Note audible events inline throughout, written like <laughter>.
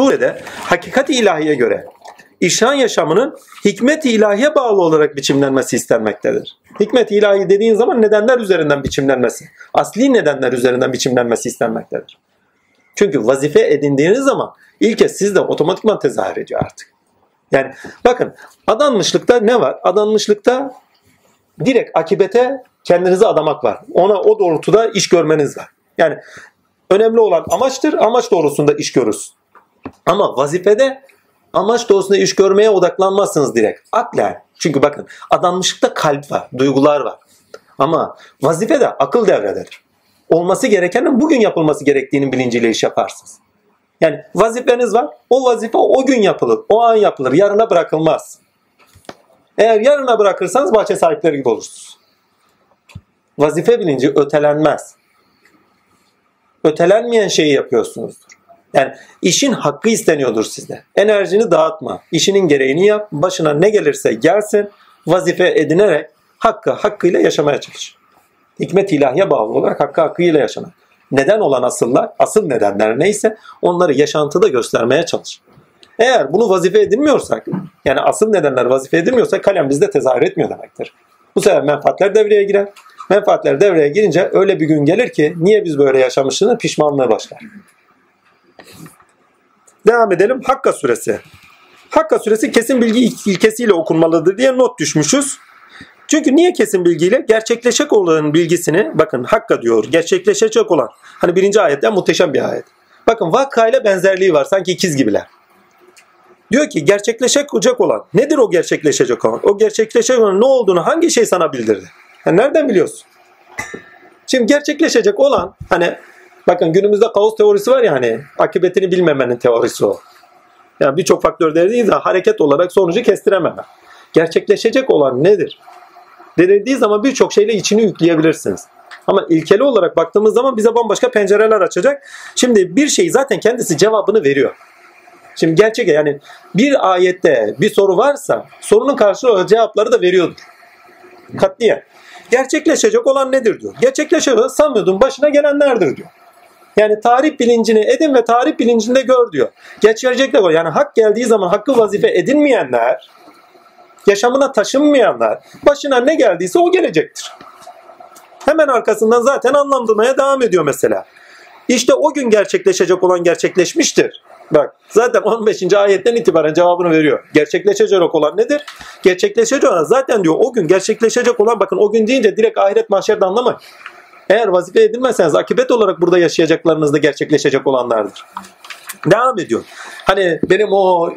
surede hakikat ilahiye göre işan yaşamının hikmet-i ilahiye bağlı olarak biçimlenmesi istenmektedir. Hikmet-i ilahi dediğin zaman nedenler üzerinden biçimlenmesi, asli nedenler üzerinden biçimlenmesi istenmektedir. Çünkü vazife edindiğiniz zaman ilke sizde otomatikman tezahür ediyor artık. Yani bakın adanmışlıkta ne var? Adanmışlıkta direkt akibete kendinizi adamak var. Ona o doğrultuda iş görmeniz var. Yani önemli olan amaçtır. Amaç doğrusunda iş görürsün. Ama vazifede amaç doğrusunda iş görmeye odaklanmazsınız direkt. Aklen. Çünkü bakın adanmışlıkta kalp var, duygular var. Ama vazifede akıl devrededir. Olması gerekenin bugün yapılması gerektiğinin bilinciyle iş yaparsınız. Yani vazifeniz var. O vazife o gün yapılır. O an yapılır. Yarına bırakılmaz. Eğer yarına bırakırsanız bahçe sahipleri gibi olursunuz. Vazife bilinci ötelenmez. Ötelenmeyen şeyi yapıyorsunuzdur. Yani işin hakkı isteniyordur sizde. Enerjini dağıtma. İşinin gereğini yap. Başına ne gelirse gelsin. Vazife edinerek hakkı hakkıyla yaşamaya çalış. Hikmet ilahiye bağlı olarak hakkı hakkıyla yaşamak. Neden olan asıllar, asıl nedenler neyse onları yaşantıda göstermeye çalış. Eğer bunu vazife edinmiyorsak, yani asıl nedenler vazife edinmiyorsak kalem bizde tezahür etmiyor demektir. Bu sefer menfaatler devreye girer. Menfaatler devreye girince öyle bir gün gelir ki niye biz böyle yaşamışızın pişmanlığı başlar. Devam edelim. Hakka suresi. Hakka suresi kesin bilgi ilkesiyle okunmalıdır diye not düşmüşüz. Çünkü niye kesin bilgiyle? Gerçekleşecek olan bilgisini bakın Hakka diyor. Gerçekleşecek olan. Hani birinci ayetten muhteşem bir ayet. Bakın vakayla benzerliği var. Sanki ikiz gibiler. Diyor ki gerçekleşecek olan. Nedir o gerçekleşecek olan? O gerçekleşecek olan ne olduğunu hangi şey sana bildirdi? Yani nereden biliyorsun? Şimdi gerçekleşecek olan hani bakın günümüzde kaos teorisi var ya hani akıbetini bilmemenin teorisi o. Yani birçok faktör dediği zaman hareket olarak sonucu kestirememe. Gerçekleşecek olan nedir? Denildiği zaman birçok şeyle içini yükleyebilirsiniz. Ama ilkeli olarak baktığımız zaman bize bambaşka pencereler açacak. Şimdi bir şey zaten kendisi cevabını veriyor. Şimdi gerçek yani bir ayette bir soru varsa sorunun karşılığı cevapları da veriyordur. Katliye. Gerçekleşecek olan nedir diyor. Gerçekleşecek olan samyudun başına gelenlerdir diyor. Yani tarih bilincini edin ve tarih bilincinde gör diyor. Gerçekleşecek de var. Yani hak geldiği zaman hakkı vazife edinmeyenler, yaşamına taşınmayanlar, başına ne geldiyse o gelecektir. Hemen arkasından zaten anlamlamaya devam ediyor mesela. İşte o gün gerçekleşecek olan gerçekleşmiştir. Bak zaten 15. ayetten itibaren cevabını veriyor. Gerçekleşecek olan nedir? Gerçekleşecek olan zaten diyor o gün gerçekleşecek olan bakın o gün deyince direkt ahiret mahşerde anlamayın. Eğer vazife edilmezseniz akibet olarak burada yaşayacaklarınız da gerçekleşecek olanlardır. Devam ediyor. Hani benim o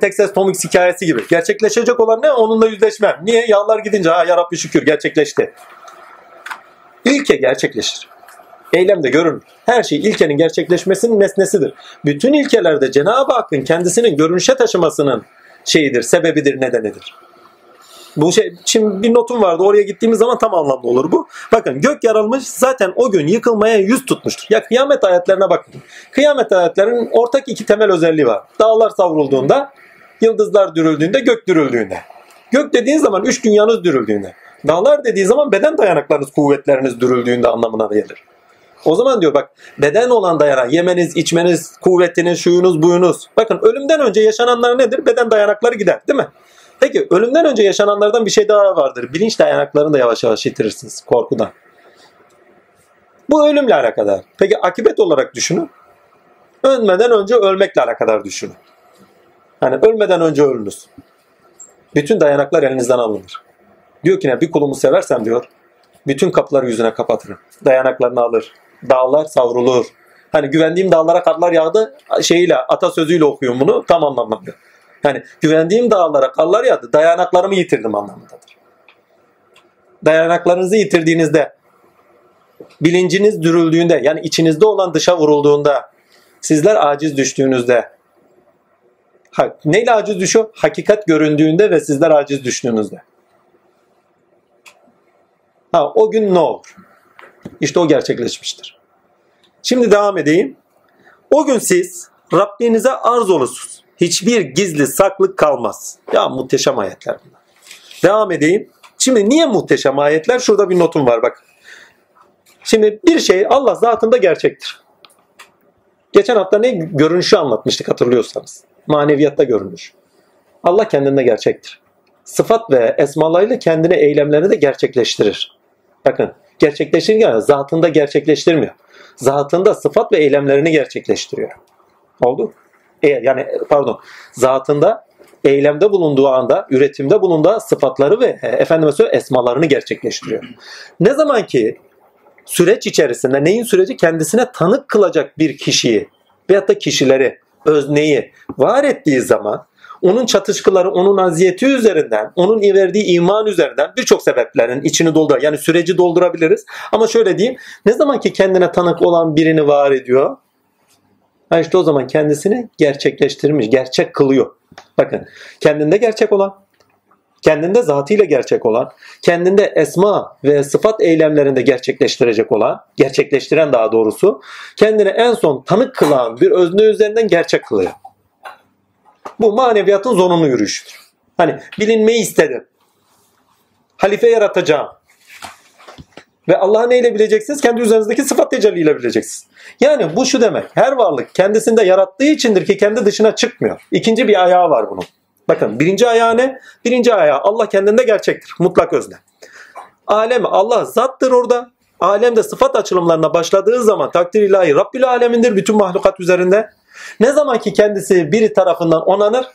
Texas Tomix hikayesi gibi. Gerçekleşecek olan ne? Onunla yüzleşmem. Niye? Yağlar gidince ha yarabbi şükür gerçekleşti. İlke gerçekleşir. Eylemde görünür. Her şey ilkenin gerçekleşmesinin nesnesidir. Bütün ilkelerde Cenab-ı Hakk'ın kendisinin görünüşe taşımasının şeyidir, sebebidir, nedenidir. Bu şey, şimdi bir notum vardı oraya gittiğimiz zaman tam anlamlı olur bu. Bakın gök yarılmış zaten o gün yıkılmaya yüz tutmuştur. Ya kıyamet ayetlerine bakın. Kıyamet ayetlerinin ortak iki temel özelliği var. Dağlar savrulduğunda, yıldızlar dürüldüğünde, gök dürüldüğünde. Gök dediğin zaman üç dünyanız dürüldüğünde. Dağlar dediği zaman beden dayanaklarınız, kuvvetleriniz dürüldüğünde anlamına gelir. O zaman diyor bak beden olan dayanak, yemeniz, içmeniz, kuvvetiniz, şuyunuz, buyunuz. Bakın ölümden önce yaşananlar nedir? Beden dayanakları gider değil mi? Peki ölümden önce yaşananlardan bir şey daha vardır. Bilinç dayanaklarını da yavaş yavaş yitirirsiniz korkudan. Bu ölümle alakadar. Peki akibet olarak düşünün. Ölmeden önce ölmekle alakadar düşünün. Hani ölmeden önce ölünüz. Bütün dayanaklar elinizden alınır. Diyor ki ne bir kulumu seversem diyor bütün kapıları yüzüne kapatırım. Dayanaklarını alır. Dağlar savrulur. Hani güvendiğim dağlara karlar yağdı şeyiyle atasözüyle okuyorum bunu tam anlamda. Yani güvendiğim dağlara karlar yağdı dayanaklarımı yitirdim anlamındadır. Dayanaklarınızı yitirdiğinizde bilinciniz dürüldüğünde yani içinizde olan dışa vurulduğunda sizler aciz düştüğünüzde ha, neyle aciz düşüyor? Hakikat göründüğünde ve sizler aciz düştüğünüzde. Ha, o gün ne olur? İşte o gerçekleşmiştir. Şimdi devam edeyim. O gün siz Rabbinize arz olursunuz. Hiçbir gizli saklık kalmaz. Ya muhteşem ayetler bunlar. Devam edeyim. Şimdi niye muhteşem ayetler? Şurada bir notum var bak. Şimdi bir şey Allah zatında gerçektir. Geçen hafta ne görünüşü anlatmıştık hatırlıyorsanız. Maneviyatta görünüş. Allah kendinde gerçektir. Sıfat ve esmalarıyla kendine eylemlerini de gerçekleştirir. Bakın gerçekleştirirken zatında gerçekleştirmiyor. Zatında sıfat ve eylemlerini gerçekleştiriyor. Oldu? E, yani pardon zatında eylemde bulunduğu anda, üretimde bulunduğu sıfatları ve e, efendime söyle esmalarını gerçekleştiriyor. Ne zaman ki süreç içerisinde neyin süreci kendisine tanık kılacak bir kişiyi veyahut da kişileri, özneyi var ettiği zaman onun çatışkıları, onun aziyeti üzerinden, onun verdiği iman üzerinden birçok sebeplerin içini doldurar. Yani süreci doldurabiliriz. Ama şöyle diyeyim, ne zaman ki kendine tanık olan birini var ediyor, ha işte o zaman kendisini gerçekleştirmiş, gerçek kılıyor. Bakın, kendinde gerçek olan, kendinde zatıyla gerçek olan, kendinde esma ve sıfat eylemlerinde gerçekleştirecek olan, gerçekleştiren daha doğrusu, kendine en son tanık kılan bir özne üzerinden gerçek kılıyor. Bu maneviyatın zorunlu yürüyüşüdür. Hani bilinmeyi istedim. Halife yaratacağım. Ve Allah'ı neyle bileceksiniz? Kendi üzerinizdeki sıfat tecelliyle bileceksiniz. Yani bu şu demek. Her varlık kendisinde yarattığı içindir ki kendi dışına çıkmıyor. İkinci bir ayağı var bunun. Bakın birinci ayağı ne? Birinci ayağı Allah kendinde gerçektir. Mutlak özne. Alem Allah zattır orada. Alemde sıfat açılımlarına başladığı zaman takdir ilahi Rabbül alemindir bütün mahlukat üzerinde. Ne zaman ki kendisi biri tarafından onanır,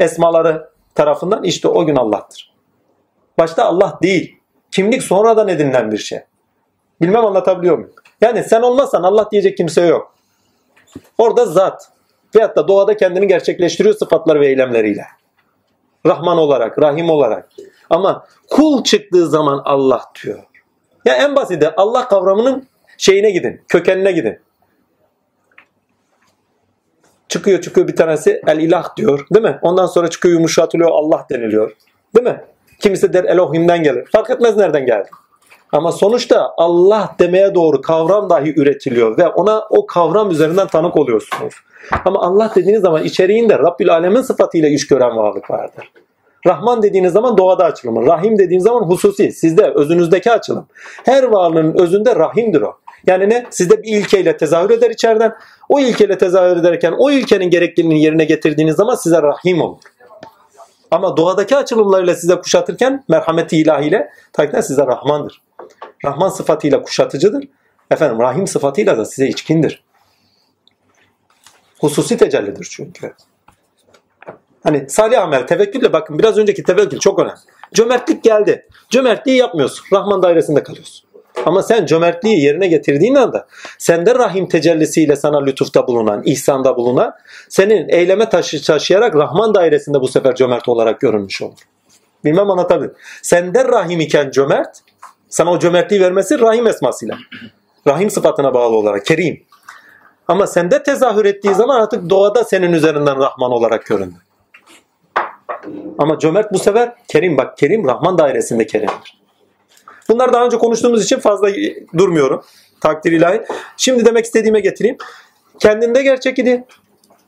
esmaları tarafından işte o gün Allah'tır. Başta Allah değil. Kimlik sonradan edinilen bir şey. Bilmem anlatabiliyor muyum? Yani sen olmazsan Allah diyecek kimse yok. Orada zat. Veyahut da doğada kendini gerçekleştiriyor sıfatlar ve eylemleriyle. Rahman olarak, Rahim olarak. Ama kul çıktığı zaman Allah diyor. Ya en basiti Allah kavramının şeyine gidin, kökenine gidin. Çıkıyor çıkıyor bir tanesi el ilah diyor değil mi? Ondan sonra çıkıyor yumuşatılıyor Allah deniliyor. Değil mi? Kimisi der Elohim'den gelir. Fark etmez nereden geldi. Ama sonuçta Allah demeye doğru kavram dahi üretiliyor ve ona o kavram üzerinden tanık oluyorsunuz. Ama Allah dediğiniz zaman içeriğinde Rabbül Alemin sıfatıyla iş gören varlık vardır. Rahman dediğiniz zaman doğada açılımı. Rahim dediğiniz zaman hususi. Sizde özünüzdeki açılım. Her varlığın özünde rahimdir o. Yani ne? Sizde bir ilkeyle tezahür eder içeriden. O ilkeyle tezahür ederken o ilkenin gerekliliğini yerine getirdiğiniz zaman size rahim olur. Ama doğadaki açılımlarıyla size kuşatırken merhameti ilahiyle takdir size Rahmandır. Rahman sıfatıyla kuşatıcıdır. Efendim Rahim sıfatıyla da size içkindir. Hususi tecellidir çünkü. Hani salih amel, tevekkülle bakın biraz önceki tevekkül çok önemli. Cömertlik geldi. Cömertliği yapmıyorsun. Rahman dairesinde kalıyorsun. Ama sen cömertliği yerine getirdiğin anda sende rahim tecellisiyle sana lütufta bulunan, ihsanda bulunan senin eyleme taşı taşıyarak Rahman dairesinde bu sefer cömert olarak görünmüş olur. Bilmem anlatabilir. Sende rahim iken cömert, sana o cömertliği vermesi rahim esmasıyla. Rahim sıfatına bağlı olarak, kerim. Ama sende tezahür ettiği zaman artık doğada senin üzerinden Rahman olarak göründü. Ama cömert bu sefer Kerim bak Kerim Rahman dairesinde Kerim'dir. Bunlar daha önce konuştuğumuz için fazla durmuyorum. Takdir ilahi. Şimdi demek istediğime getireyim. Kendinde gerçek idi.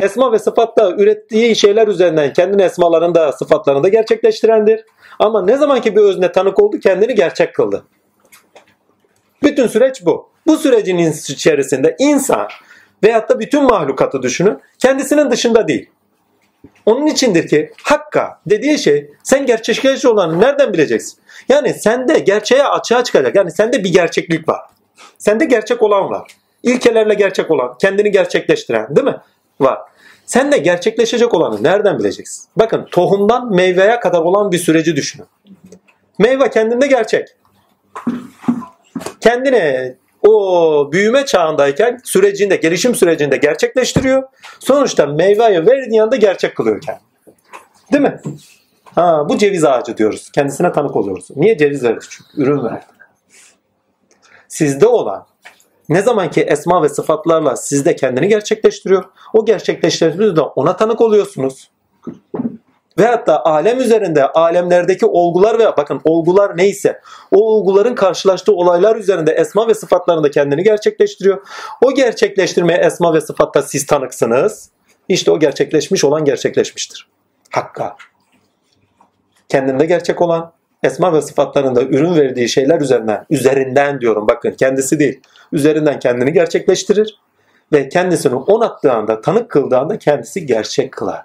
Esma ve sıfatta ürettiği şeyler üzerinden kendini esmalarında, sıfatlarında gerçekleştirendir. Ama ne zaman ki bir özne tanık oldu kendini gerçek kıldı. Bütün süreç bu. Bu sürecin içerisinde insan veyahut da bütün mahlukatı düşünün kendisinin dışında değil. Onun içindir ki hakka dediği şey sen gerçekleşici olanı nereden bileceksin? Yani sende gerçeğe açığa çıkacak. Yani sende bir gerçeklik var. Sende gerçek olan var. İlkelerle gerçek olan, kendini gerçekleştiren değil mi? Var. Sen de gerçekleşecek olanı nereden bileceksin? Bakın tohumdan meyveye kadar olan bir süreci düşünün. Meyve kendinde gerçek. Kendine o büyüme çağındayken sürecinde, gelişim sürecinde gerçekleştiriyor. Sonuçta meyveyi verdiği anda gerçek kılıyor kendini. Değil mi? Ha, bu ceviz ağacı diyoruz. Kendisine tanık oluyoruz. Niye ceviz verdi? Çünkü ürün verdi. Sizde olan ne zaman ki esma ve sıfatlarla sizde kendini gerçekleştiriyor. O gerçekleştirdiğinizde ona tanık oluyorsunuz. Ve hatta alem üzerinde alemlerdeki olgular ve bakın olgular neyse o olguların karşılaştığı olaylar üzerinde esma ve sıfatlarında kendini gerçekleştiriyor. O gerçekleştirmeye esma ve sıfatta siz tanıksınız. İşte o gerçekleşmiş olan gerçekleşmiştir. Hakka. Kendinde gerçek olan esma ve sıfatlarında ürün verdiği şeyler üzerinden, üzerinden diyorum bakın kendisi değil, üzerinden kendini gerçekleştirir. ve kendisini onattığı anda, tanık kıldığı anda kendisi gerçek kılar.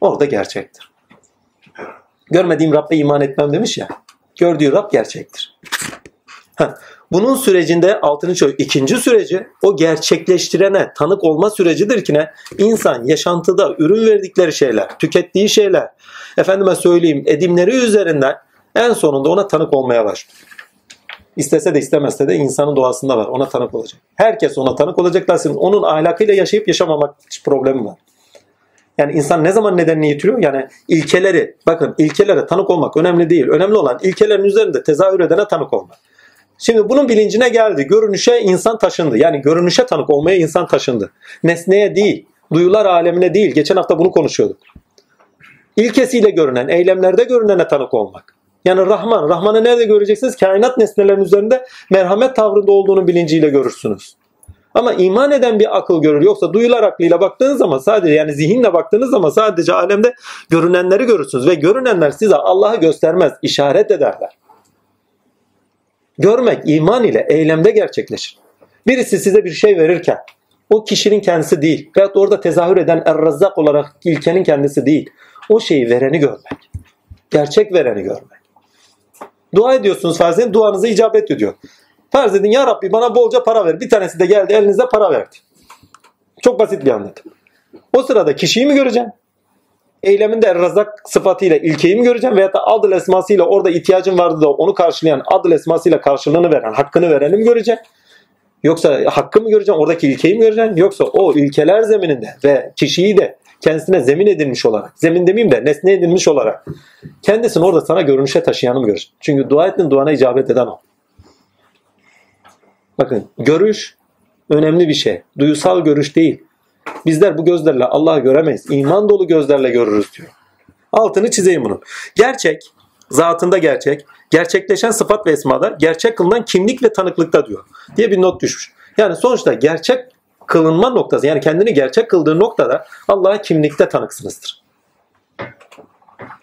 Orada gerçektir. Görmediğim Rab'be iman etmem demiş ya. Gördüğü Rab gerçektir. Bunun sürecinde altını çöz. İkinci süreci o gerçekleştirene tanık olma sürecidir ki ne? İnsan yaşantıda ürün verdikleri şeyler, tükettiği şeyler, efendime söyleyeyim edimleri üzerinden en sonunda ona tanık olmaya başlıyor. İstese de istemezse de insanın doğasında var. Ona tanık olacak. Herkes ona tanık olacak. Lakin onun ahlakıyla yaşayıp yaşamamak problemi var. Yani insan ne zaman nedenini yitiriyor? Yani ilkeleri, bakın ilkelere tanık olmak önemli değil. Önemli olan ilkelerin üzerinde tezahür edene tanık olmak. Şimdi bunun bilincine geldi. Görünüşe insan taşındı. Yani görünüşe tanık olmaya insan taşındı. Nesneye değil, duyular alemine değil. Geçen hafta bunu konuşuyorduk. İlkesiyle görünen, eylemlerde görünene tanık olmak. Yani Rahman, Rahman'ı nerede göreceksiniz? Kainat nesnelerin üzerinde merhamet tavrında olduğunu bilinciyle görürsünüz. Ama iman eden bir akıl görür. Yoksa duyular aklıyla baktığınız zaman sadece yani zihinle baktığınız zaman sadece alemde görünenleri görürsünüz. Ve görünenler size Allah'ı göstermez, işaret ederler. Görmek iman ile eylemde gerçekleşir. Birisi size bir şey verirken o kişinin kendisi değil veyahut orada tezahür eden er olarak ilkenin kendisi değil. O şeyi vereni görmek. Gerçek vereni görmek. Dua ediyorsunuz farz edin duanıza icabet ediyor. Farz edin ya Rabbi bana bolca para ver. Bir tanesi de geldi elinize para verdi. Çok basit bir anlatım. O sırada kişiyi mi göreceğim? Eyleminde razak sıfatıyla ilkeyi mi göreceğim? Veyahut da adıl esmasıyla orada ihtiyacın vardı da onu karşılayan adıl esmasıyla karşılığını veren, hakkını vereni mi göreceğim? Yoksa hakkı mı göreceğim? Oradaki ilkeyi mi göreceğim? Yoksa o ilkeler zemininde ve kişiyi de kendisine zemin edilmiş olarak, zemin demeyeyim de nesne edilmiş olarak kendisini orada sana görünüşe taşıyanı mı göreceğim? Çünkü dua ettin duana icabet eden o. Bakın görüş önemli bir şey. Duyusal görüş değil. Bizler bu gözlerle Allah'ı göremeyiz. İman dolu gözlerle görürüz diyor. Altını çizeyim bunu. Gerçek, zatında gerçek, gerçekleşen sıfat ve esmada, gerçek kılınan kimlik ve tanıklıkta diyor. Diye bir not düşmüş. Yani sonuçta gerçek kılınma noktası yani kendini gerçek kıldığı noktada Allah'a kimlikte tanıksınızdır.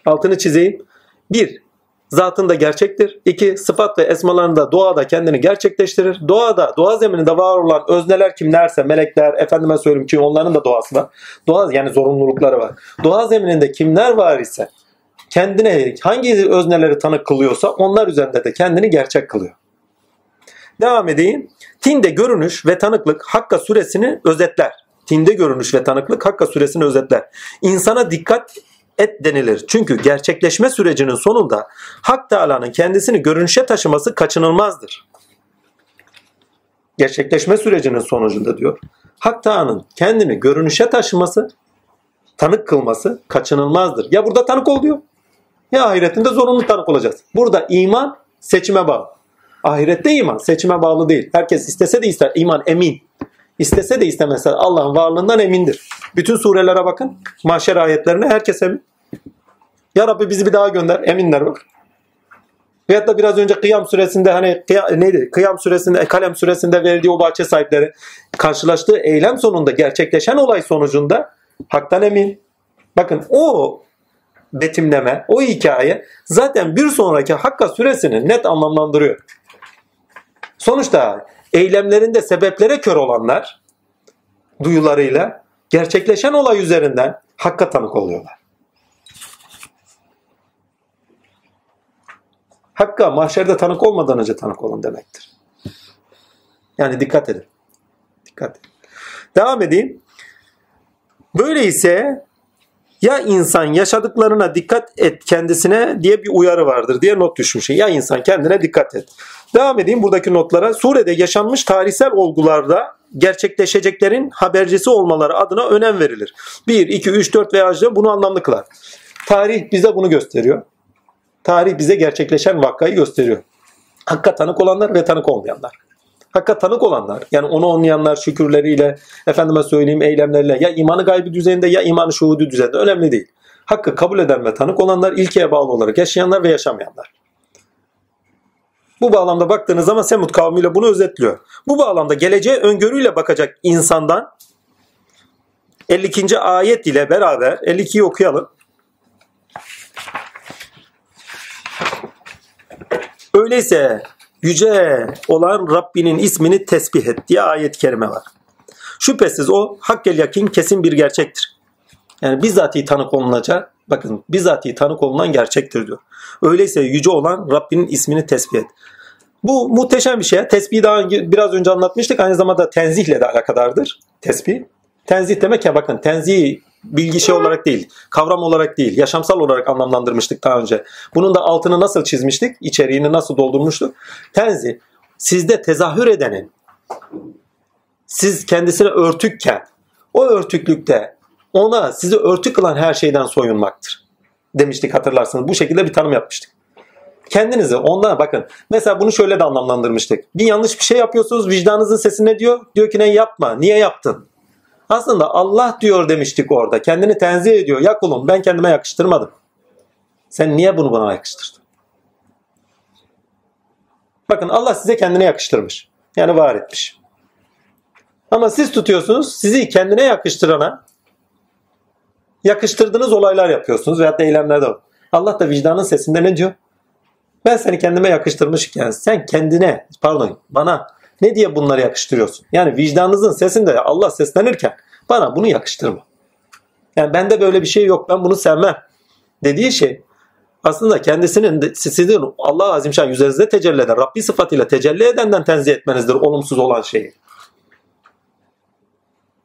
Altını çizeyim. Bir, zatında gerçektir. İki, sıfat ve esmalarında doğada kendini gerçekleştirir. Doğada, doğa zemininde var olan özneler kimlerse, melekler, efendime söyleyeyim ki onların da doğası var. Doğa yani zorunlulukları var. Doğa zemininde kimler var ise kendine hangi özneleri tanık kılıyorsa onlar üzerinde de kendini gerçek kılıyor. Devam edeyim. Tinde görünüş ve tanıklık Hakka suresini özetler. Tinde görünüş ve tanıklık Hakka suresini özetler. İnsana dikkat et denilir. Çünkü gerçekleşme sürecinin sonunda Hak Teala'nın kendisini görünüşe taşıması kaçınılmazdır. Gerçekleşme sürecinin sonucunda diyor. Hak Teala'nın kendini görünüşe taşıması, tanık kılması kaçınılmazdır. Ya burada tanık ol diyor. Ya ahiretinde zorunlu tanık olacağız. Burada iman seçime bağlı. Ahirette iman seçime bağlı değil. Herkes istese de ister. iman emin. İstese de istemese Allah'ın varlığından emindir. Bütün surelere bakın. Mahşer ayetlerine herkes emin. Ya Rabbi bizi bir daha gönder. Eminler bak. Veyahut da biraz önce Kıyam suresinde hani neydi? Kıyam suresinde, Kalem suresinde verdiği o bahçe sahipleri karşılaştığı eylem sonunda gerçekleşen olay sonucunda haktan emin. Bakın o betimleme, o hikaye zaten bir sonraki Hakka suresini net anlamlandırıyor. Sonuçta eylemlerinde sebeplere kör olanlar duyularıyla gerçekleşen olay üzerinden hakka tanık oluyorlar. Hakka mahşerde tanık olmadan önce tanık olun demektir. Yani dikkat edin. Dikkat edin. Devam edeyim. Böyleyse ya insan yaşadıklarına dikkat et kendisine diye bir uyarı vardır diye not düşmüş. Ya insan kendine dikkat et. Devam edeyim buradaki notlara. Surede yaşanmış tarihsel olgularda gerçekleşeceklerin habercisi olmaları adına önem verilir. 1, 2, 3, 4 veya bunu anlamlı kılar. Tarih bize bunu gösteriyor. Tarih bize gerçekleşen vakayı gösteriyor. Hakka tanık olanlar ve tanık olmayanlar. Hakka tanık olanlar yani onu anlayanlar şükürleriyle efendime söyleyeyim eylemleriyle ya imanı gaybi düzeyinde ya imanı şuhudu düzeyinde önemli değil. Hakkı kabul eden ve tanık olanlar ilkeye bağlı olarak yaşayanlar ve yaşamayanlar. Bu bağlamda baktığınız zaman Semud kavmiyle bunu özetliyor. Bu bağlamda geleceğe öngörüyle bakacak insandan 52. ayet ile beraber 52'yi okuyalım. Öyleyse yüce olan Rabbinin ismini tesbih et diye ayet-i kerime var. Şüphesiz o hakkel yakin kesin bir gerçektir. Yani bizzati tanık olunacak, bakın bizzati tanık olunan gerçektir diyor. Öyleyse yüce olan Rabbinin ismini tesbih et. Bu muhteşem bir şey. Tesbihi daha biraz önce anlatmıştık. Aynı zamanda tenzihle de alakadardır. Tesbih. Tenzih demek ya bakın tenzih bilgi şey olarak değil, kavram olarak değil, yaşamsal olarak anlamlandırmıştık daha önce. Bunun da altını nasıl çizmiştik? İçeriğini nasıl doldurmuştuk? Tenzi sizde tezahür edenin siz kendisine örtükken o örtüklükte ona sizi örtük kılan her şeyden soyunmaktır. Demiştik hatırlarsınız. Bu şekilde bir tanım yapmıştık. Kendinizi ondan bakın. Mesela bunu şöyle de anlamlandırmıştık. Bir yanlış bir şey yapıyorsunuz. Vicdanınızın sesi ne diyor? Diyor ki ne yapma. Niye yaptın? Aslında Allah diyor demiştik orada. Kendini tenzih ediyor. Ya kulum ben kendime yakıştırmadım. Sen niye bunu bana yakıştırdın? Bakın Allah size kendine yakıştırmış. Yani var etmiş. Ama siz tutuyorsunuz sizi kendine yakıştırana yakıştırdığınız olaylar yapıyorsunuz veyahut da eylemlerde. Allah da vicdanın sesinde ne diyor? Ben seni kendime yakıştırmışken sen kendine pardon bana ne diye bunları yakıştırıyorsun? Yani vicdanınızın sesinde Allah seslenirken bana bunu yakıştırma. Yani bende böyle bir şey yok. Ben bunu sevmem. Dediği şey aslında kendisinin sizin Allah Azimşan üzerinizde tecelli eden Rabbi sıfatıyla tecelli edenden tenzih etmenizdir olumsuz olan şeyi.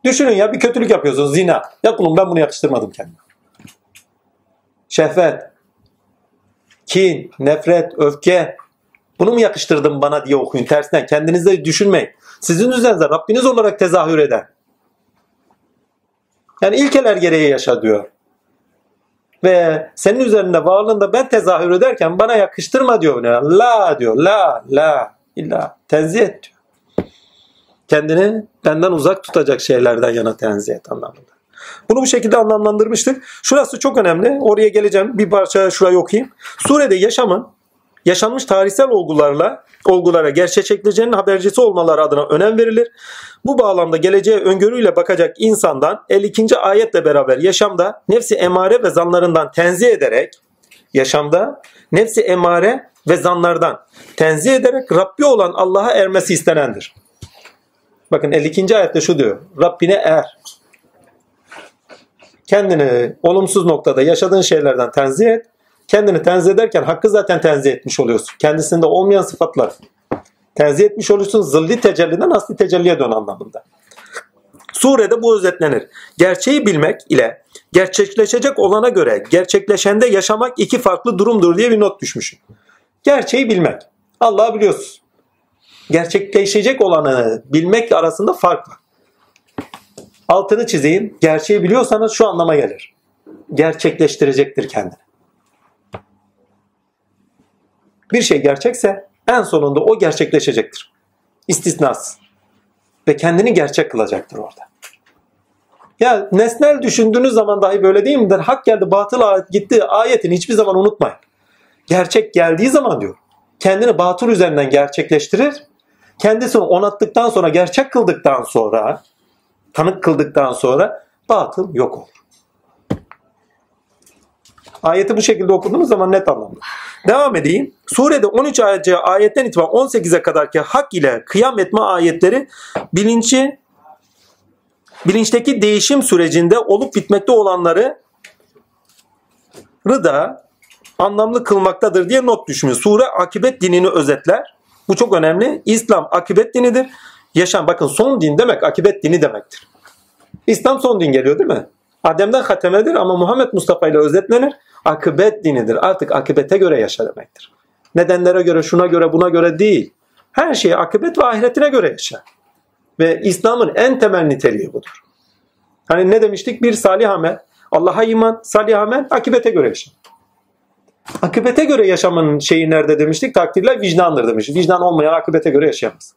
Düşünün ya bir kötülük yapıyorsunuz zina. Ya kulum ben bunu yakıştırmadım kendime. Şehvet, kin, nefret, öfke, bunu mu yakıştırdım bana diye okuyun tersinden. Kendinizde düşünmeyin. Sizin üzerinizde Rabbiniz olarak tezahür eden. Yani ilkeler gereği yaşa diyor. Ve senin üzerinde varlığında ben tezahür ederken bana yakıştırma diyor. La diyor. La, la, illa. Tenzih et diyor. Kendini benden uzak tutacak şeylerden yana tenzih et anlamında. Bunu bu şekilde anlamlandırmıştık. Şurası çok önemli. Oraya geleceğim. Bir parça şurayı okuyayım. Surede yaşamın yaşanmış tarihsel olgularla olgulara gerçekleşeceğinin habercisi olmaları adına önem verilir. Bu bağlamda geleceğe öngörüyle bakacak insandan 52. ayetle beraber yaşamda nefsi emare ve zanlarından tenzih ederek yaşamda nefsi emare ve zanlardan tenzih ederek Rabbi olan Allah'a ermesi istenendir. Bakın 52. ayette şu diyor. Rabbine er. Kendini olumsuz noktada yaşadığın şeylerden tenzih et kendini tenzih ederken hakkı zaten tenzih etmiş oluyorsun. Kendisinde olmayan sıfatlar tenzih etmiş oluyorsun. Zilli tecelliden asli tecelliye dön anlamında. Surede bu özetlenir. Gerçeği bilmek ile gerçekleşecek olana göre gerçekleşende yaşamak iki farklı durumdur diye bir not düşmüşüm. Gerçeği bilmek. Allah'ı biliyorsun. Gerçekleşecek olanı bilmek arasında fark var. Altını çizeyim. Gerçeği biliyorsanız şu anlama gelir. Gerçekleştirecektir kendini. Bir şey gerçekse en sonunda o gerçekleşecektir. İstisnasız. Ve kendini gerçek kılacaktır orada. Ya nesnel düşündüğünüz zaman dahi böyle değil midir? Hak geldi batıl gitti ayetini hiçbir zaman unutmayın. Gerçek geldiği zaman diyor. Kendini batıl üzerinden gerçekleştirir. Kendisini onattıktan sonra gerçek kıldıktan sonra tanık kıldıktan sonra batıl yok olur. Ayeti bu şekilde okuduğumuz zaman net anlamda. Devam edeyim. Surede 13 ayetçe ayetten itibaren 18'e kadarki hak ile kıyam etme ayetleri bilinci bilinçteki değişim sürecinde olup bitmekte olanları da anlamlı kılmaktadır diye not düşmüş. Sure akibet dinini özetler. Bu çok önemli. İslam akibet dinidir. Yaşam bakın son din demek akibet dini demektir. İslam son din geliyor değil mi? Adem'den hatemedir ama Muhammed Mustafa ile özetlenir akıbet dinidir. Artık akıbete göre yaşa demektir. Nedenlere göre, şuna göre, buna göre değil. Her şeyi akıbet ve ahiretine göre yaşa. Ve İslam'ın en temel niteliği budur. Hani ne demiştik? Bir salih amel, Allah'a iman, salih amel, akıbete göre yaşa. Akıbete göre yaşamın şeyi nerede demiştik? Takdirler vicdandır demiş. Vicdan olmayan akıbete göre yaşayamaz.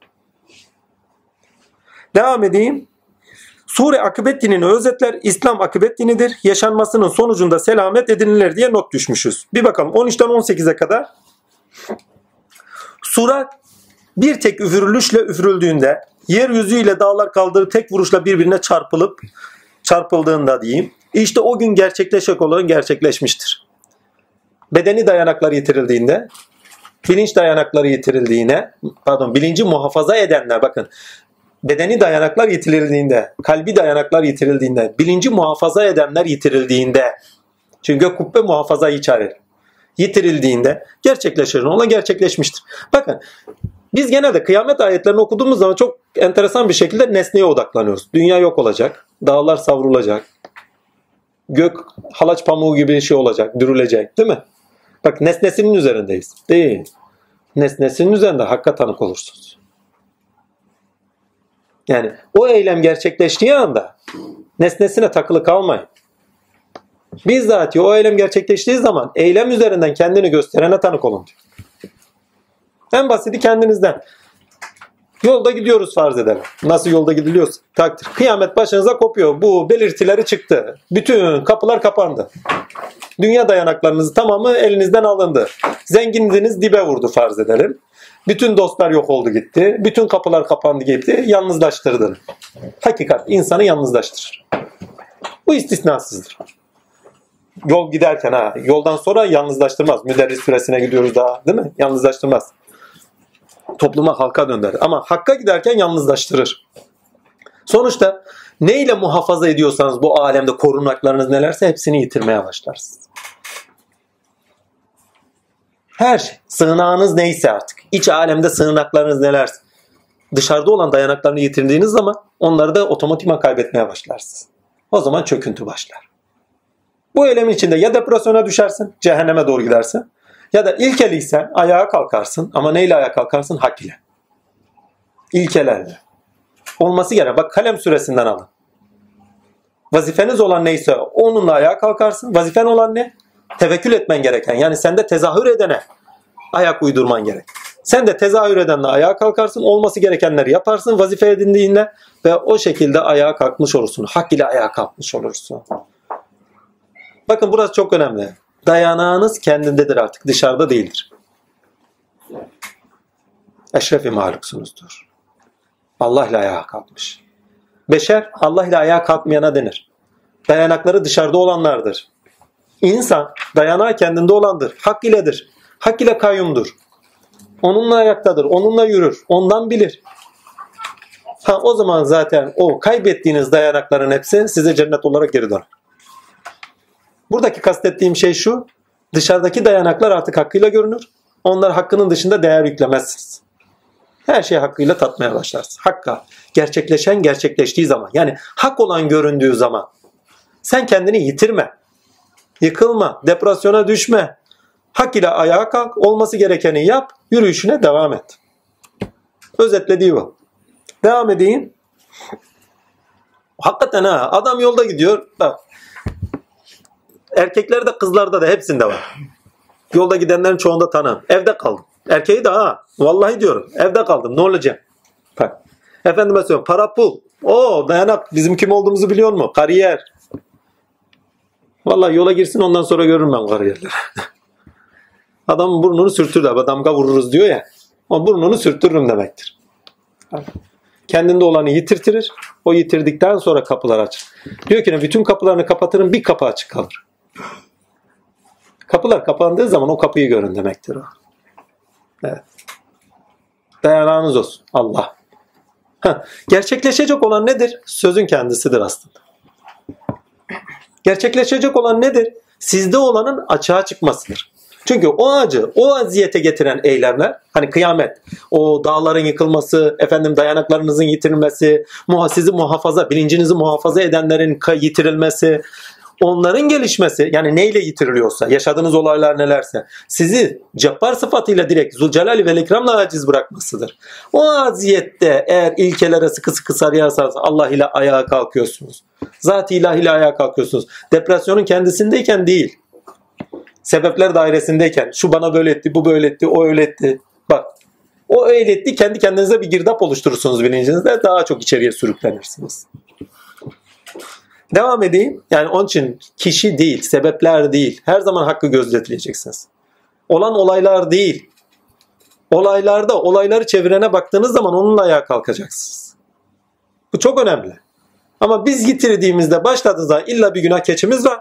Devam edeyim. Sure akıbet dinini özetler. İslam akıbet dinidir. Yaşanmasının sonucunda selamet edinilir diye not düşmüşüz. Bir bakalım 13'ten 18'e kadar. Sura bir tek üfürülüşle üfürüldüğünde yeryüzüyle dağlar kaldırıp tek vuruşla birbirine çarpılıp çarpıldığında diyeyim. İşte o gün gerçekleşecek olan gerçekleşmiştir. Bedeni dayanakları yitirildiğinde, bilinç dayanakları yitirildiğine, pardon bilinci muhafaza edenler bakın bedeni dayanaklar yitirildiğinde, kalbi dayanaklar yitirildiğinde, bilinci muhafaza edenler yitirildiğinde, çünkü kubbe muhafazayı çağırır. Yitirildiğinde gerçekleşir. Ona gerçekleşmiştir. Bakın biz genelde kıyamet ayetlerini okuduğumuz zaman çok enteresan bir şekilde nesneye odaklanıyoruz. Dünya yok olacak, dağlar savrulacak, gök halaç pamuğu gibi bir şey olacak, dürülecek değil mi? Bak nesnesinin üzerindeyiz. Değil. Nesnesinin üzerinde hakka tanık olursunuz. Yani o eylem gerçekleştiği anda nesnesine takılı kalmayın. Bizzat o eylem gerçekleştiği zaman eylem üzerinden kendini gösterene tanık olun diyor. En basiti kendinizden. Yolda gidiyoruz farz edelim. Nasıl yolda gidiliyorsa takdir. Kıyamet başınıza kopuyor. Bu belirtileri çıktı. Bütün kapılar kapandı. Dünya dayanaklarınız tamamı elinizden alındı. Zenginliğiniz dibe vurdu farz edelim. Bütün dostlar yok oldu gitti. Bütün kapılar kapandı gitti. Yalnızlaştırdın. Hakikat insanı yalnızlaştırır. Bu istisnasızdır. Yol giderken ha yoldan sonra yalnızlaştırmaz. Müderris süresine gidiyoruz daha değil mi? Yalnızlaştırmaz. Topluma halka döndür. Ama hakka giderken yalnızlaştırır. Sonuçta neyle muhafaza ediyorsanız bu alemde korunaklarınız nelerse hepsini yitirmeye başlarsınız. Her şey. Sığınağınız neyse artık. İç alemde sığınaklarınız nelerse. Dışarıda olan dayanaklarını yitirdiğiniz zaman onları da otomatikman kaybetmeye başlarsınız. O zaman çöküntü başlar. Bu eylemin içinde ya depresyona düşersin, cehenneme doğru gidersin. Ya da ilkeliysen ayağa kalkarsın ama neyle ayağa kalkarsın? Hak ile. İlkelerle. Olması gerek. Bak kalem süresinden alın. Vazifeniz olan neyse onunla ayağa kalkarsın. Vazifen olan ne? Tevekkül etmen gereken. Yani sende tezahür edene ayak uydurman gerek. Sen de tezahür edenle ayağa kalkarsın. Olması gerekenleri yaparsın vazife edindiğinde ve o şekilde ayağa kalkmış olursun. Hak ile ayağa kalkmış olursun. Bakın burası çok önemli. Dayanağınız kendindedir artık. Dışarıda değildir. Eşrefi mahluksunuzdur. Allah ile ayağa kalkmış. Beşer Allah ile ayağa kalkmayana denir. Dayanakları dışarıda olanlardır. İnsan dayanağı kendinde olandır. Hak iledir. Hak ile kayyumdur. Onunla ayaktadır. Onunla yürür. Ondan bilir. Ha, o zaman zaten o kaybettiğiniz dayanakların hepsi size cennet olarak geri döner. Buradaki kastettiğim şey şu. Dışarıdaki dayanaklar artık hakkıyla görünür. Onlar hakkının dışında değer yüklemezsiniz. Her şeyi hakkıyla tatmaya başlarsın. Hakka gerçekleşen gerçekleştiği zaman yani hak olan göründüğü zaman sen kendini yitirme. Yıkılma, depresyona düşme. Hak ile ayağa kalk, olması gerekeni yap, yürüyüşüne devam et. Özetlediği bu. Devam edeyim. Hakikaten ha adam yolda gidiyor. Bak erkeklerde kızlarda da hepsinde var. Yolda gidenlerin çoğunda tanım. Evde kaldım. Erkeği de ha. Vallahi diyorum. Evde kaldım. Ne olacak? Bak. Efendime söylüyorum. Para pul. O dayanak. Bizim kim olduğumuzu biliyor mu? Kariyer. Vallahi yola girsin ondan sonra görürüm ben kariyerleri. <laughs> Adamın burnunu sürtür de damga vururuz diyor ya. O burnunu sürtürürüm demektir. Kendinde olanı yitirtirir. O yitirdikten sonra kapılar açar. Diyor ki bütün kapılarını kapatırım bir kapı açık kalır. Kapılar kapandığı zaman o kapıyı görün demektir o. Evet. Dayanağınız olsun. Allah. Gerçekleşecek olan nedir? Sözün kendisidir aslında. Gerçekleşecek olan nedir? Sizde olanın açığa çıkmasıdır. Çünkü o acı, o aziyete getiren eylemler, hani kıyamet, o dağların yıkılması, efendim dayanaklarınızın yitirilmesi, sizi muhafaza, bilincinizi muhafaza edenlerin yitirilmesi, onların gelişmesi yani neyle yitiriliyorsa, yaşadığınız olaylar nelerse sizi cabbar sıfatıyla direkt Zülcelal ve ikramla aciz bırakmasıdır. O aziyette eğer ilkelere sıkı sıkı sarıyarsanız Allah ile ayağa kalkıyorsunuz. Zat ilah ile ayağa kalkıyorsunuz. Depresyonun kendisindeyken değil. Sebepler dairesindeyken şu bana böyle etti, bu böyle etti, o öyle etti. Bak o öyle etti kendi kendinize bir girdap oluşturursunuz bilincinizde daha çok içeriye sürüklenirsiniz. Devam edeyim. Yani onun için kişi değil, sebepler değil. Her zaman hakkı gözetleyeceksiniz. Olan olaylar değil. Olaylarda olayları çevirene baktığınız zaman onunla ayağa kalkacaksınız. Bu çok önemli. Ama biz yitirdiğimizde başladığınız zaman illa bir günah keçimiz var.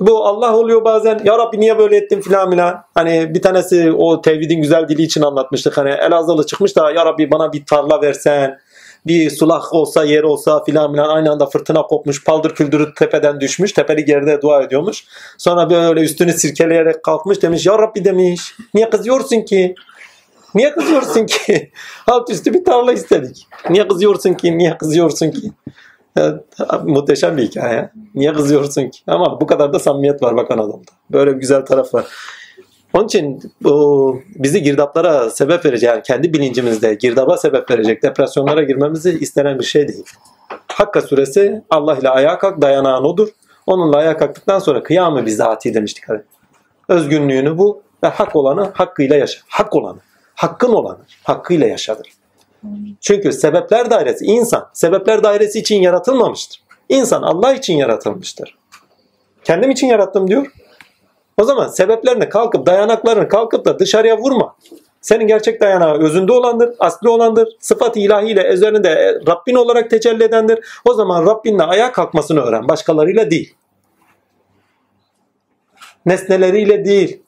Bu Allah oluyor bazen. Ya Rabbi niye böyle ettin filan filan. Hani bir tanesi o tevhidin güzel dili için anlatmıştık. Hani Elazığlı çıkmış da Ya Rabbi bana bir tarla versen bir sulak olsa yer olsa filan filan aynı anda fırtına kopmuş paldır küldürü tepeden düşmüş tepeli geride dua ediyormuş. Sonra böyle üstünü sirkeleyerek kalkmış demiş ya Rabbi demiş niye kızıyorsun ki? Niye kızıyorsun ki? <laughs> Alt üstü bir tarla istedik. Niye kızıyorsun ki? Niye kızıyorsun ki? muhteşem bir hikaye. Niye kızıyorsun ki? Ama bu kadar da samimiyet var bakan adamda. Böyle bir güzel taraf var. Onun için bu bizi girdaplara sebep verecek, yani kendi bilincimizde girdaba sebep verecek depresyonlara girmemizi istenen bir şey değil. Hakka suresi Allah ile ayağa kalk dayanağın odur. Onunla ayağa kalktıktan sonra kıyamı bizzati demiştik. Hadi. Özgünlüğünü bul ve hak olanı hakkıyla yaşa. Hak olanı, hakkın olanı hakkıyla yaşadır. Çünkü sebepler dairesi insan sebepler dairesi için yaratılmamıştır. İnsan Allah için yaratılmıştır. Kendim için yarattım diyor. O zaman sebeplerini kalkıp dayanaklarını kalkıp da dışarıya vurma. Senin gerçek dayanağı özünde olandır, asli olandır. Sıfat ilahiyle üzerinde Rabbin olarak tecelli edendir. O zaman Rabbinle ayağa kalkmasını öğren. Başkalarıyla değil. Nesneleriyle değil.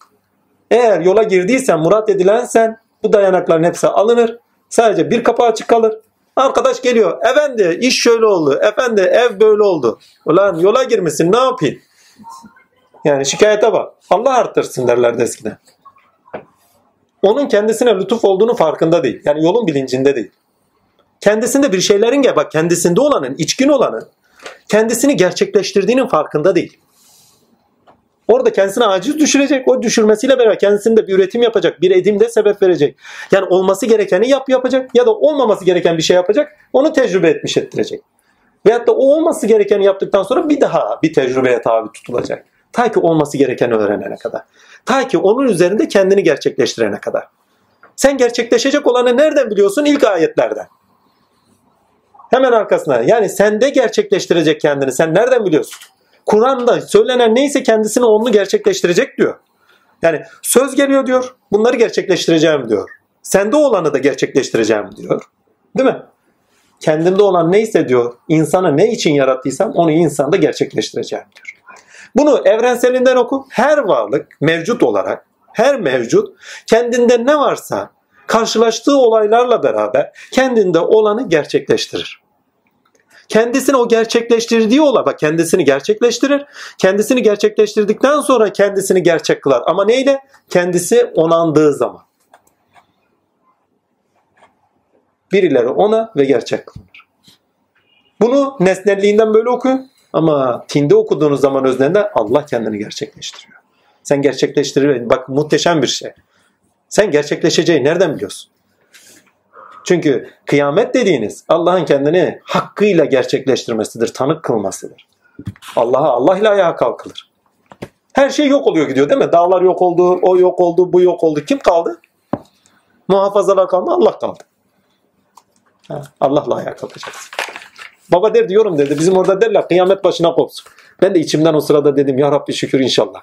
Eğer yola girdiysen, murat edilen sen bu dayanakların hepsi alınır. Sadece bir kapı açık kalır. Arkadaş geliyor. Efendi iş şöyle oldu. Efendi ev böyle oldu. Ulan yola girmişsin ne yapayım? Yani şikayete bak. Allah arttırsın derlerdi eskiden. Onun kendisine lütuf olduğunu farkında değil. Yani yolun bilincinde değil. Kendisinde bir şeylerin gel bak kendisinde olanın, içkin olanın kendisini gerçekleştirdiğinin farkında değil. Orada kendisine aciz düşürecek. O düşürmesiyle beraber kendisinde bir üretim yapacak. Bir edimde sebep verecek. Yani olması gerekeni yap yapacak ya da olmaması gereken bir şey yapacak. Onu tecrübe etmiş ettirecek. Veyahut da o olması gerekeni yaptıktan sonra bir daha bir tecrübeye tabi tutulacak. Ta ki olması gerekeni öğrenene kadar. Ta ki onun üzerinde kendini gerçekleştirene kadar. Sen gerçekleşecek olanı nereden biliyorsun? İlk ayetlerden. Hemen arkasına. Yani sende gerçekleştirecek kendini. Sen nereden biliyorsun? Kur'an'da söylenen neyse kendisini onu gerçekleştirecek diyor. Yani söz geliyor diyor. Bunları gerçekleştireceğim diyor. Sende olanı da gerçekleştireceğim diyor. Değil mi? Kendimde olan neyse diyor. İnsanı ne için yarattıysam onu insanda gerçekleştireceğim diyor. Bunu evrenselinden oku. Her varlık mevcut olarak, her mevcut kendinde ne varsa karşılaştığı olaylarla beraber kendinde olanı gerçekleştirir. Kendisini o gerçekleştirdiği olay, bak kendisini gerçekleştirir. Kendisini gerçekleştirdikten sonra kendisini gerçek kılar. Ama neyle? Kendisi onandığı zaman. Birileri ona ve gerçek kılınır. Bunu nesnelliğinden böyle okuyun. Ama tinde okuduğunuz zaman özlerinde Allah kendini gerçekleştiriyor. Sen gerçekleştirir. Bak muhteşem bir şey. Sen gerçekleşeceği nereden biliyorsun? Çünkü kıyamet dediğiniz Allah'ın kendini hakkıyla gerçekleştirmesidir, tanık kılmasıdır. Allah'a Allah ile ayağa kalkılır. Her şey yok oluyor gidiyor değil mi? Dağlar yok oldu, o yok oldu, bu yok oldu. Kim kaldı? Muhafazalar kaldı, Allah kaldı. Allah'la ayağa kalkacaksın. Baba der diyorum dedi. Bizim orada derler kıyamet başına kopsun. Ben de içimden o sırada dedim ya Rabbi şükür inşallah.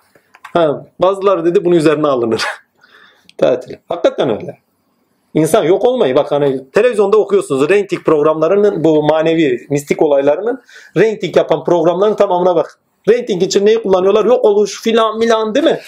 Ha, bazıları dedi bunun üzerine alınır. <laughs> Tatil. Hakikaten öyle. İnsan yok olmayı bak hani televizyonda okuyorsunuz rating programlarının bu manevi mistik olaylarının rating yapan programların tamamına bak. Rating için neyi kullanıyorlar? Yok oluş filan milan değil mi?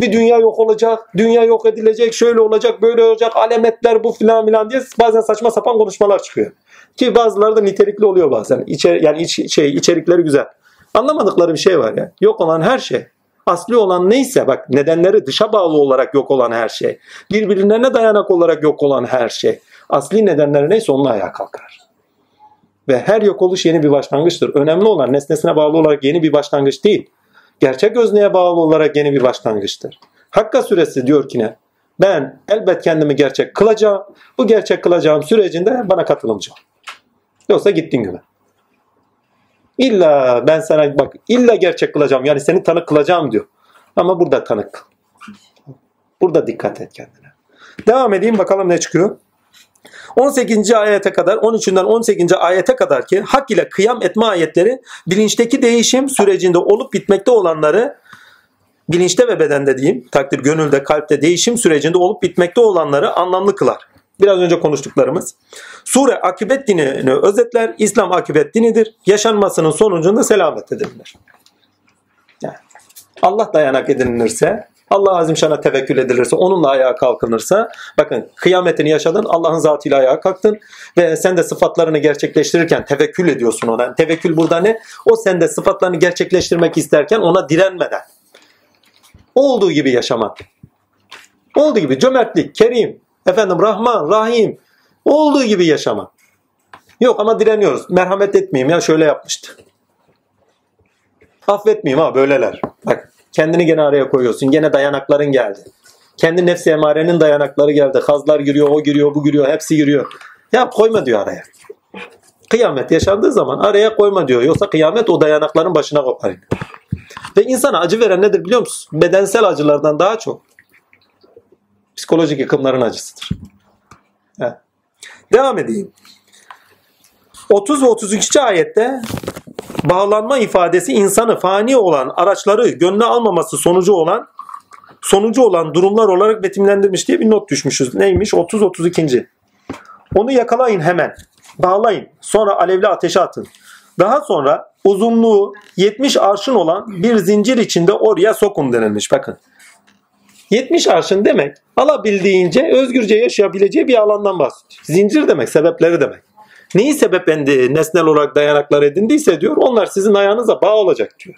Bir dünya yok olacak, dünya yok edilecek, şöyle olacak, böyle olacak, alemetler bu filan milan diye bazen saçma sapan konuşmalar çıkıyor. Ki bazıları da nitelikli oluyor bazen. İçer, yani iç, şey içerikleri güzel. Anlamadıkları bir şey var ya. Yok olan her şey. Asli olan neyse bak nedenleri dışa bağlı olarak yok olan her şey. Birbirlerine dayanak olarak yok olan her şey. Asli nedenleri neyse onunla ayağa kalkar. Ve her yok oluş yeni bir başlangıçtır. Önemli olan nesnesine bağlı olarak yeni bir başlangıç değil. Gerçek özneye bağlı olarak yeni bir başlangıçtır. Hakka suresi diyor ki ne? Ben elbet kendimi gerçek kılacağım. Bu gerçek kılacağım sürecinde bana katılımcı Yoksa gittin güme. İlla ben sana bak illa gerçek kılacağım. Yani seni tanık kılacağım diyor. Ama burada tanık. Burada dikkat et kendine. Devam edeyim bakalım ne çıkıyor. 18. ayete kadar 13'ünden 18. ayete kadar ki hak ile kıyam etme ayetleri bilinçteki değişim sürecinde olup bitmekte olanları bilinçte ve bedende diyeyim takdir gönülde kalpte değişim sürecinde olup bitmekte olanları anlamlı kılar. Biraz önce konuştuklarımız. Sure akıbet dinini özetler. İslam akıbet dinidir. Yaşanmasının sonucunda selamet edilir. Yani Allah dayanak edinilirse, Allah azim şana tevekkül edilirse, onunla ayağa kalkınırsa, bakın kıyametini yaşadın, Allah'ın zatıyla ayağa kalktın ve sen de sıfatlarını gerçekleştirirken tevekkül ediyorsun ona. Tevekkül burada ne? O sende sıfatlarını gerçekleştirmek isterken ona direnmeden. Olduğu gibi yaşamak. Olduğu gibi cömertlik, kerim, efendim Rahman, Rahim. Olduğu gibi yaşamak. Yok ama direniyoruz. Merhamet etmeyeyim ya şöyle yapmıştı. Affetmeyeyim ha böyleler. Bak kendini gene araya koyuyorsun. Gene dayanakların geldi. Kendi nefsi emarenin dayanakları geldi. Kazlar giriyor, o giriyor, bu giriyor, hepsi giriyor. Ya koyma diyor araya. Kıyamet yaşandığı zaman araya koyma diyor. Yoksa kıyamet o dayanakların başına kopar. Ve insana acı veren nedir biliyor musun? Bedensel acılardan daha çok psikolojik yıkımların acısıdır. Evet. Devam edeyim. 30 ve 32. ayette bağlanma ifadesi insanı fani olan araçları gönlüne almaması sonucu olan sonucu olan durumlar olarak betimlendirmiş diye bir not düşmüşüz. Neymiş? 30 32. Onu yakalayın hemen. Bağlayın. Sonra alevli ateşe atın. Daha sonra uzunluğu 70 arşın olan bir zincir içinde oraya sokun denilmiş. Bakın. 70 arşın demek alabildiğince özgürce yaşayabileceği bir alandan bahsediyor. Zincir demek, sebepleri demek. Neyi sebeplendi, nesnel olarak dayanaklar edindiyse diyor, onlar sizin ayağınıza bağ olacak diyor.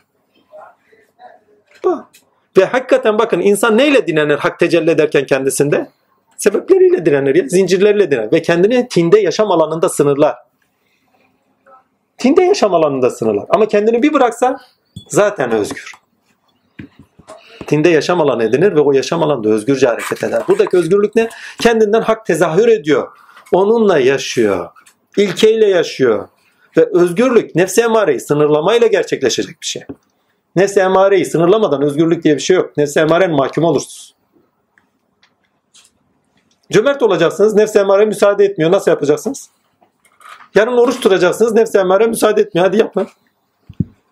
Bağ. Ve hakikaten bakın insan neyle dinlenir hak tecelli ederken kendisinde? Sebepleriyle direnir ya, zincirleriyle direnir. Ve kendini tinde yaşam alanında sınırlar. Tinde yaşam alanında sınırlar. Ama kendini bir bıraksa zaten özgür. Tinde yaşam alanı edinir ve o yaşam alanında özgürce hareket eder. Buradaki özgürlük ne? Kendinden hak tezahür ediyor. Onunla yaşıyor. İlkeyle yaşıyor. Ve özgürlük nefsi emareyi sınırlamayla gerçekleşecek bir şey. Nefsi emareyi sınırlamadan özgürlük diye bir şey yok. Nefsi emarenin mahkum olursunuz. Cömert olacaksınız. Nefsi emare müsaade etmiyor. Nasıl yapacaksınız? Yarın oruç tutacaksınız. Nefsi emare müsaade etmiyor. Hadi yapma.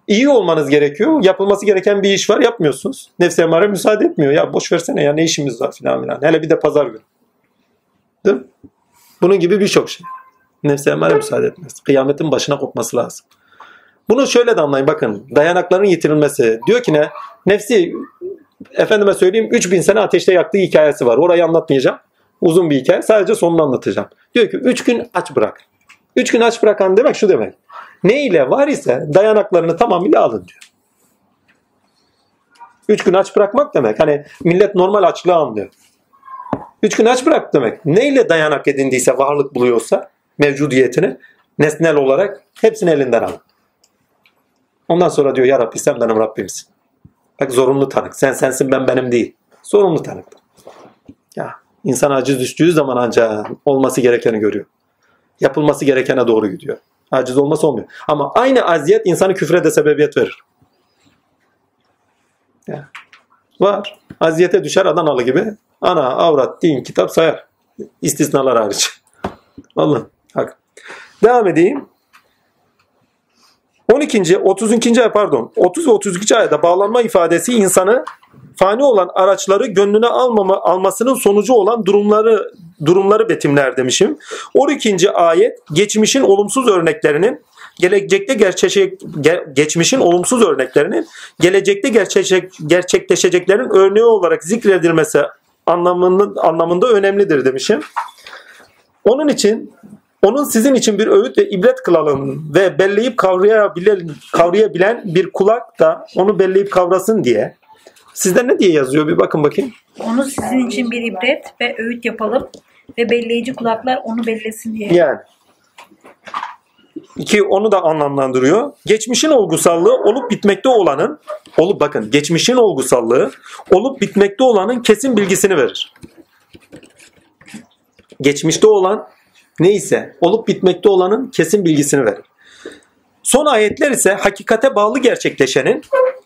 İyi olmanız gerekiyor. Yapılması gereken bir iş var. Yapmıyorsunuz. Nefsi emare müsaade etmiyor. Ya boş versene ya ne işimiz var filan filan. Hele bir de pazar günü. Değil mi? Bunun gibi birçok şey. Nefsi emare müsaade etmez. Kıyametin başına kopması lazım. Bunu şöyle de anlayın bakın. Dayanakların yitirilmesi. Diyor ki ne? Nefsi efendime söyleyeyim 3000 sene ateşte yaktığı hikayesi var. Orayı anlatmayacağım. Uzun bir hikaye. Sadece sonunu anlatacağım. Diyor ki 3 gün aç bırak. 3 gün aç bırakan demek şu demek. Ne ile var ise dayanaklarını tamamıyla alın diyor. 3 gün aç bırakmak demek. Hani millet normal açlığı anlıyor. 3 gün aç bırak demek. Neyle dayanak edindiyse, varlık buluyorsa mevcudiyetini nesnel olarak hepsini elinden al. Ondan sonra diyor ya Rabbi sen benim Rabbimsin. Bak zorunlu tanık. Sen sensin ben benim değil. Zorunlu tanık. Ya insan aciz düştüğü zaman ancak olması gerekeni görüyor. Yapılması gerekene doğru gidiyor. Aciz olması olmuyor. Ama aynı aziyet insanı küfre de sebebiyet verir. Ya. Var. Aziyete düşer Adanalı gibi. Ana, avrat, din, kitap sayar. İstisnalar hariç. Allah. Hak. Devam edeyim. 12. 30. pardon 30 ve 32. ayda bağlanma ifadesi insanı fani olan araçları gönlüne almama, almasının sonucu olan durumları durumları betimler demişim. 12. ayet geçmişin olumsuz örneklerinin gelecekte gerçekleşecek geçmişin olumsuz örneklerinin gelecekte gerçekleşecek, gerçekleşeceklerin örneği olarak zikredilmesi anlamının anlamında önemlidir demişim. Onun için onun sizin için bir öğüt ve ibret kılalım ve belleyip kavrayabilen, kavrayabilen bir kulak da onu belleyip kavrasın diye. Sizde ne diye yazıyor bir bakın bakayım. Onu sizin için bir ibret ve öğüt yapalım ve belleyici kulaklar onu bellesin diye. Yani. Ki onu da anlamlandırıyor. Geçmişin olgusallığı olup bitmekte olanın olup bakın geçmişin olgusallığı olup bitmekte olanın kesin bilgisini verir. Geçmişte olan neyse olup bitmekte olanın kesin bilgisini verir. Son ayetler ise hakikate bağlı gerçekleşenin,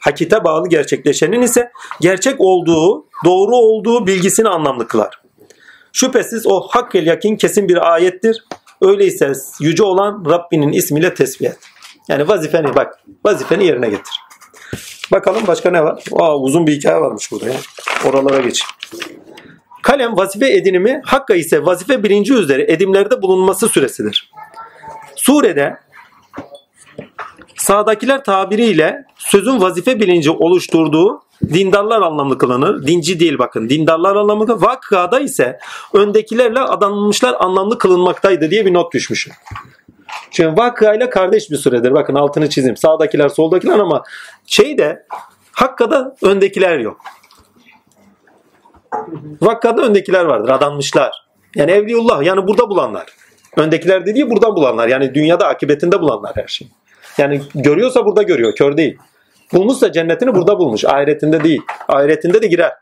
hakikate bağlı gerçekleşenin ise gerçek olduğu, doğru olduğu bilgisini anlamlı kılar. Şüphesiz o hak el yakin kesin bir ayettir. Öyleyse yüce olan Rabbinin ismiyle tesbih et. Yani vazifeni bak, vazifeni yerine getir. Bakalım başka ne var? Aa, uzun bir hikaye varmış burada ya. Oralara geç. Kalem vazife edinimi, hakka ise vazife birinci üzere edimlerde bulunması süresidir. Surede sağdakiler tabiriyle sözün vazife bilinci oluşturduğu dindarlar anlamlı kılınır. Dinci değil bakın. Dindarlar anlamlı kılınır. Vakada ise öndekilerle adanmışlar anlamlı kılınmaktaydı diye bir not düşmüşüm. Şimdi vakayla kardeş bir süredir. Bakın altını çizeyim. Sağdakiler soldakiler ama şeyde Hakka'da öndekiler yok. Vakkada öndekiler vardır. Adanmışlar. Yani Evliullah yani burada bulanlar. Öndekiler dediği burada bulanlar. Yani dünyada akıbetinde bulanlar her şey. Yani görüyorsa burada görüyor. Kör değil. Bulmuşsa cennetini burada bulmuş. Ahiretinde değil. Ahiretinde de girer.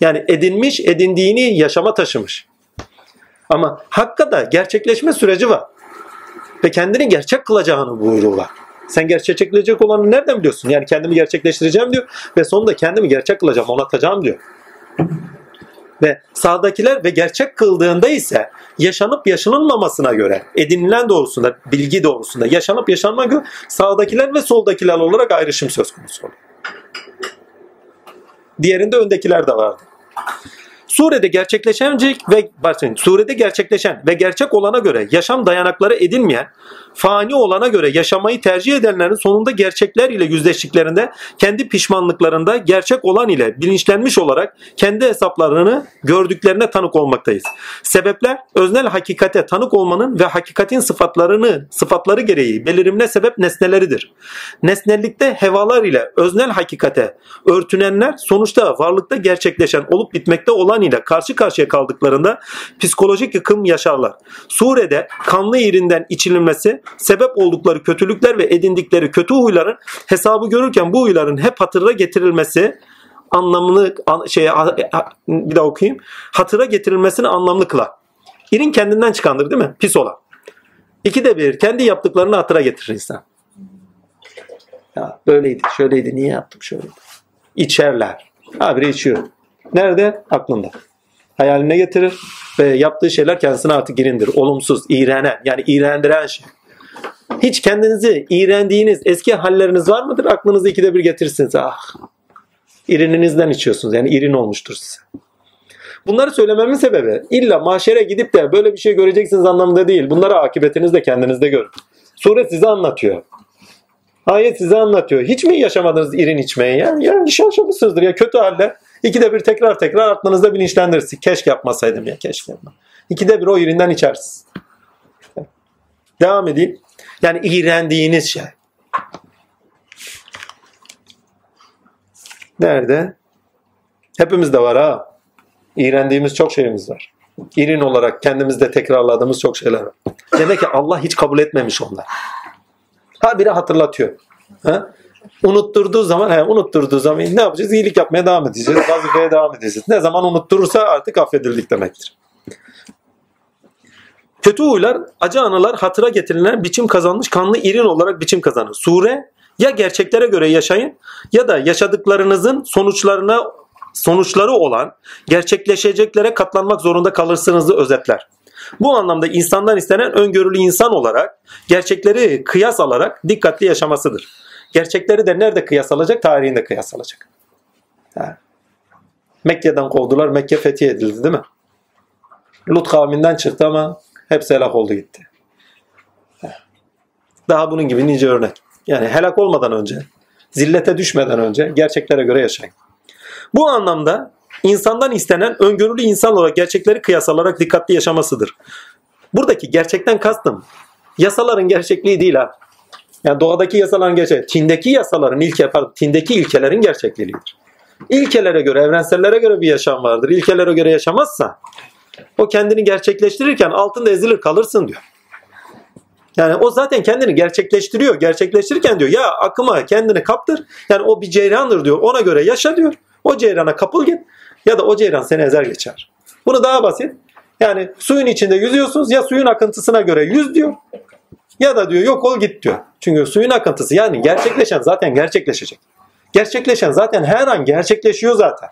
Yani edinmiş, edindiğini yaşama taşımış. Ama Hakka'da gerçekleşme süreci var. Ve kendini gerçek kılacağını buyruğu var. Sen gerçekleşecek olanı nereden biliyorsun? Yani kendimi gerçekleştireceğim diyor. Ve sonunda kendimi gerçek kılacağım, onatacağım diyor. Ve sağdakiler ve gerçek kıldığında ise yaşanıp yaşanılmamasına göre edinilen doğrusunda, bilgi doğrusunda yaşanıp yaşanma göre sağdakiler ve soldakiler olarak ayrışım söz konusu oluyor. Diğerinde öndekiler de vardı. Surede gerçekleşen ve bakın surede gerçekleşen ve gerçek olana göre yaşam dayanakları edinmeyen, fani olana göre yaşamayı tercih edenlerin sonunda gerçekler ile yüzleştiklerinde kendi pişmanlıklarında gerçek olan ile bilinçlenmiş olarak kendi hesaplarını gördüklerine tanık olmaktayız. Sebepler öznel hakikate tanık olmanın ve hakikatin sıfatlarını sıfatları gereği belirimine sebep nesneleridir. Nesnellikte hevalar ile öznel hakikate örtünenler sonuçta varlıkta gerçekleşen olup bitmekte olan ile karşı karşıya kaldıklarında psikolojik yıkım yaşarlar. Surede kanlı yerinden içilmesi sebep oldukları kötülükler ve edindikleri kötü huyların hesabı görürken bu huyların hep hatırına getirilmesi anlamını şey bir daha okuyayım. Hatıra getirilmesini anlamlı kılar. İrin kendinden çıkandır değil mi? Pis olan. İki de bir kendi yaptıklarını hatıra getirir insan. Ya böyleydi, şöyleydi, niye yaptım şöyleydi. İçerler. Habire içiyor. Nerede? Aklında. Hayaline getirir ve yaptığı şeyler kendisine artık girindir. Olumsuz, iğrenen yani iğrendiren şey. Hiç kendinizi iğrendiğiniz eski halleriniz var mıdır? Aklınızda ikide bir getirirsiniz. Ah, irininizden içiyorsunuz. Yani irin olmuştur size. Bunları söylememin sebebi illa mahşere gidip de böyle bir şey göreceksiniz anlamında değil. Bunları akıbetiniz de kendinizde görün. Sure size anlatıyor. Ayet size anlatıyor. Hiç mi yaşamadınız irin içmeyi ya? Ya iş yaşamışsınızdır ya kötü halde. İkide bir tekrar tekrar aklınızda bilinçlendirirsin. Keşke yapmasaydım ya keşke yapma. İkide bir o irinden içersiniz. Devam edeyim. Yani iğrendiğiniz şey. Nerede? Hepimizde var ha. İğrendiğimiz çok şeyimiz var. İrin olarak kendimizde tekrarladığımız çok şeyler var. Demek ki Allah hiç kabul etmemiş onlar. Ha biri hatırlatıyor. Ha? Unutturduğu zaman, he, unutturduğu zaman ne yapacağız? İyilik yapmaya devam edeceğiz. Vazifeye devam edeceğiz. Ne zaman unutturursa artık affedildik demektir. Kötü huylar, acı anılar hatıra getirilen biçim kazanmış kanlı irin olarak biçim kazanır. Sure ya gerçeklere göre yaşayın ya da yaşadıklarınızın sonuçlarına sonuçları olan gerçekleşeceklere katlanmak zorunda kalırsınızı özetler. Bu anlamda insandan istenen öngörülü insan olarak gerçekleri kıyas alarak dikkatli yaşamasıdır. Gerçekleri de nerede kıyas alacak? Tarihinde kıyas alacak. Ha. Mekke'den kovdular. Mekke fethi edildi değil mi? Lut kavminden çıktı ama hepsi helak oldu gitti. Daha bunun gibi nice örnek. Yani helak olmadan önce, zillete düşmeden önce gerçeklere göre yaşayın. Bu anlamda insandan istenen öngörülü insan olarak gerçekleri kıyas alarak dikkatli yaşamasıdır. Buradaki gerçekten kastım yasaların gerçekliği değil ha. Yani doğadaki yasaların gerçek, tindeki yasaların ilke, pardon, tindeki ilkelerin gerçekliğidir. İlkelere göre, evrensellere göre bir yaşam vardır. İlkelere göre yaşamazsa o kendini gerçekleştirirken altında ezilir kalırsın diyor. Yani o zaten kendini gerçekleştiriyor. Gerçekleştirirken diyor ya akıma kendini kaptır. Yani o bir ceyrandır diyor. Ona göre yaşa diyor. O ceyrana kapıl git ya da o ceyran seni ezer geçer. Bunu daha basit. Yani suyun içinde yüzüyorsunuz ya suyun akıntısına göre yüz diyor ya da diyor yok ol git diyor. Çünkü suyun akıntısı yani gerçekleşen zaten gerçekleşecek. Gerçekleşen zaten her an gerçekleşiyor zaten.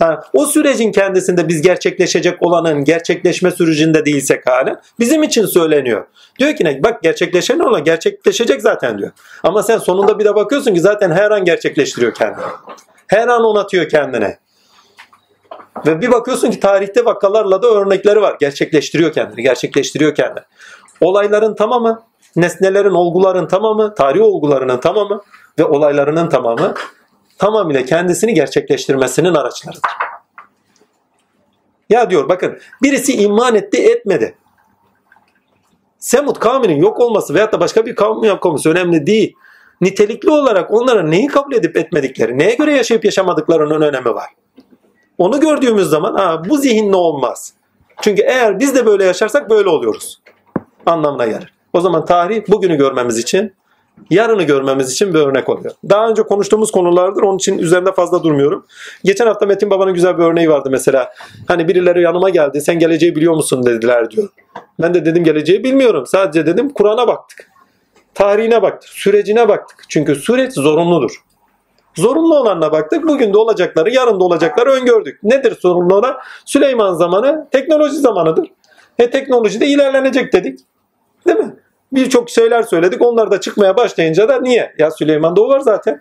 Yani o sürecin kendisinde biz gerçekleşecek olanın gerçekleşme sürecinde değilsek hala bizim için söyleniyor. Diyor ki ne? Bak gerçekleşen olan gerçekleşecek zaten diyor. Ama sen sonunda bir de bakıyorsun ki zaten her an gerçekleştiriyor kendini. Her an onatıyor kendine. Ve bir bakıyorsun ki tarihte vakalarla da örnekleri var. Gerçekleştiriyor kendini, gerçekleştiriyor kendini. Olayların tamamı, nesnelerin, olguların tamamı, tarih olgularının tamamı ve olaylarının tamamı tamamıyla kendisini gerçekleştirmesinin araçlarıdır. Ya diyor bakın birisi iman etti etmedi. Semut kavminin yok olması veyahut da başka bir kavmin yok olması önemli değil. Nitelikli olarak onlara neyi kabul edip etmedikleri, neye göre yaşayıp yaşamadıklarının önemi var. Onu gördüğümüz zaman ha, bu zihinle olmaz. Çünkü eğer biz de böyle yaşarsak böyle oluyoruz. Anlamına gelir. O zaman tarih bugünü görmemiz için, yarını görmemiz için bir örnek oluyor. Daha önce konuştuğumuz konulardır. Onun için üzerinde fazla durmuyorum. Geçen hafta Metin Baba'nın güzel bir örneği vardı mesela. Hani birileri yanıma geldi. Sen geleceği biliyor musun dediler diyor. Ben de dedim geleceği bilmiyorum. Sadece dedim Kur'an'a baktık. Tarihine baktık. Sürecine baktık. Çünkü süreç zorunludur. Zorunlu olanına baktık. Bugün de olacakları, yarın da olacakları öngördük. Nedir zorunlu olan? Süleyman zamanı teknoloji zamanıdır. E teknolojide ilerlenecek dedik. Değil mi? Birçok şeyler söyledik. Onlar da çıkmaya başlayınca da niye? Ya Süleyman'da o var zaten.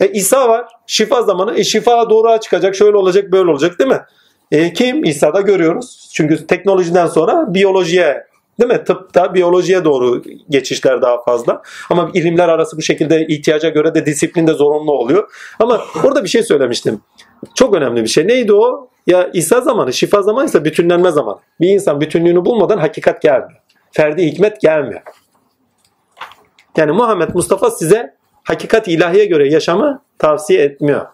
E İsa var. Şifa zamanı. E şifa doğruğa çıkacak. Şöyle olacak, böyle olacak değil mi? E kim? İsa'da görüyoruz. Çünkü teknolojiden sonra biyolojiye Değil mi? Tıpta biyolojiye doğru geçişler daha fazla. Ama ilimler arası bu şekilde ihtiyaca göre de disiplin de zorunlu oluyor. Ama orada bir şey söylemiştim. Çok önemli bir şey. Neydi o? Ya İsa zamanı, şifa zamanı ise bütünlenme zamanı. Bir insan bütünlüğünü bulmadan hakikat gelmiyor. Ferdi hikmet gelmiyor. Yani Muhammed Mustafa size hakikat ilahiye göre yaşamı tavsiye etmiyor.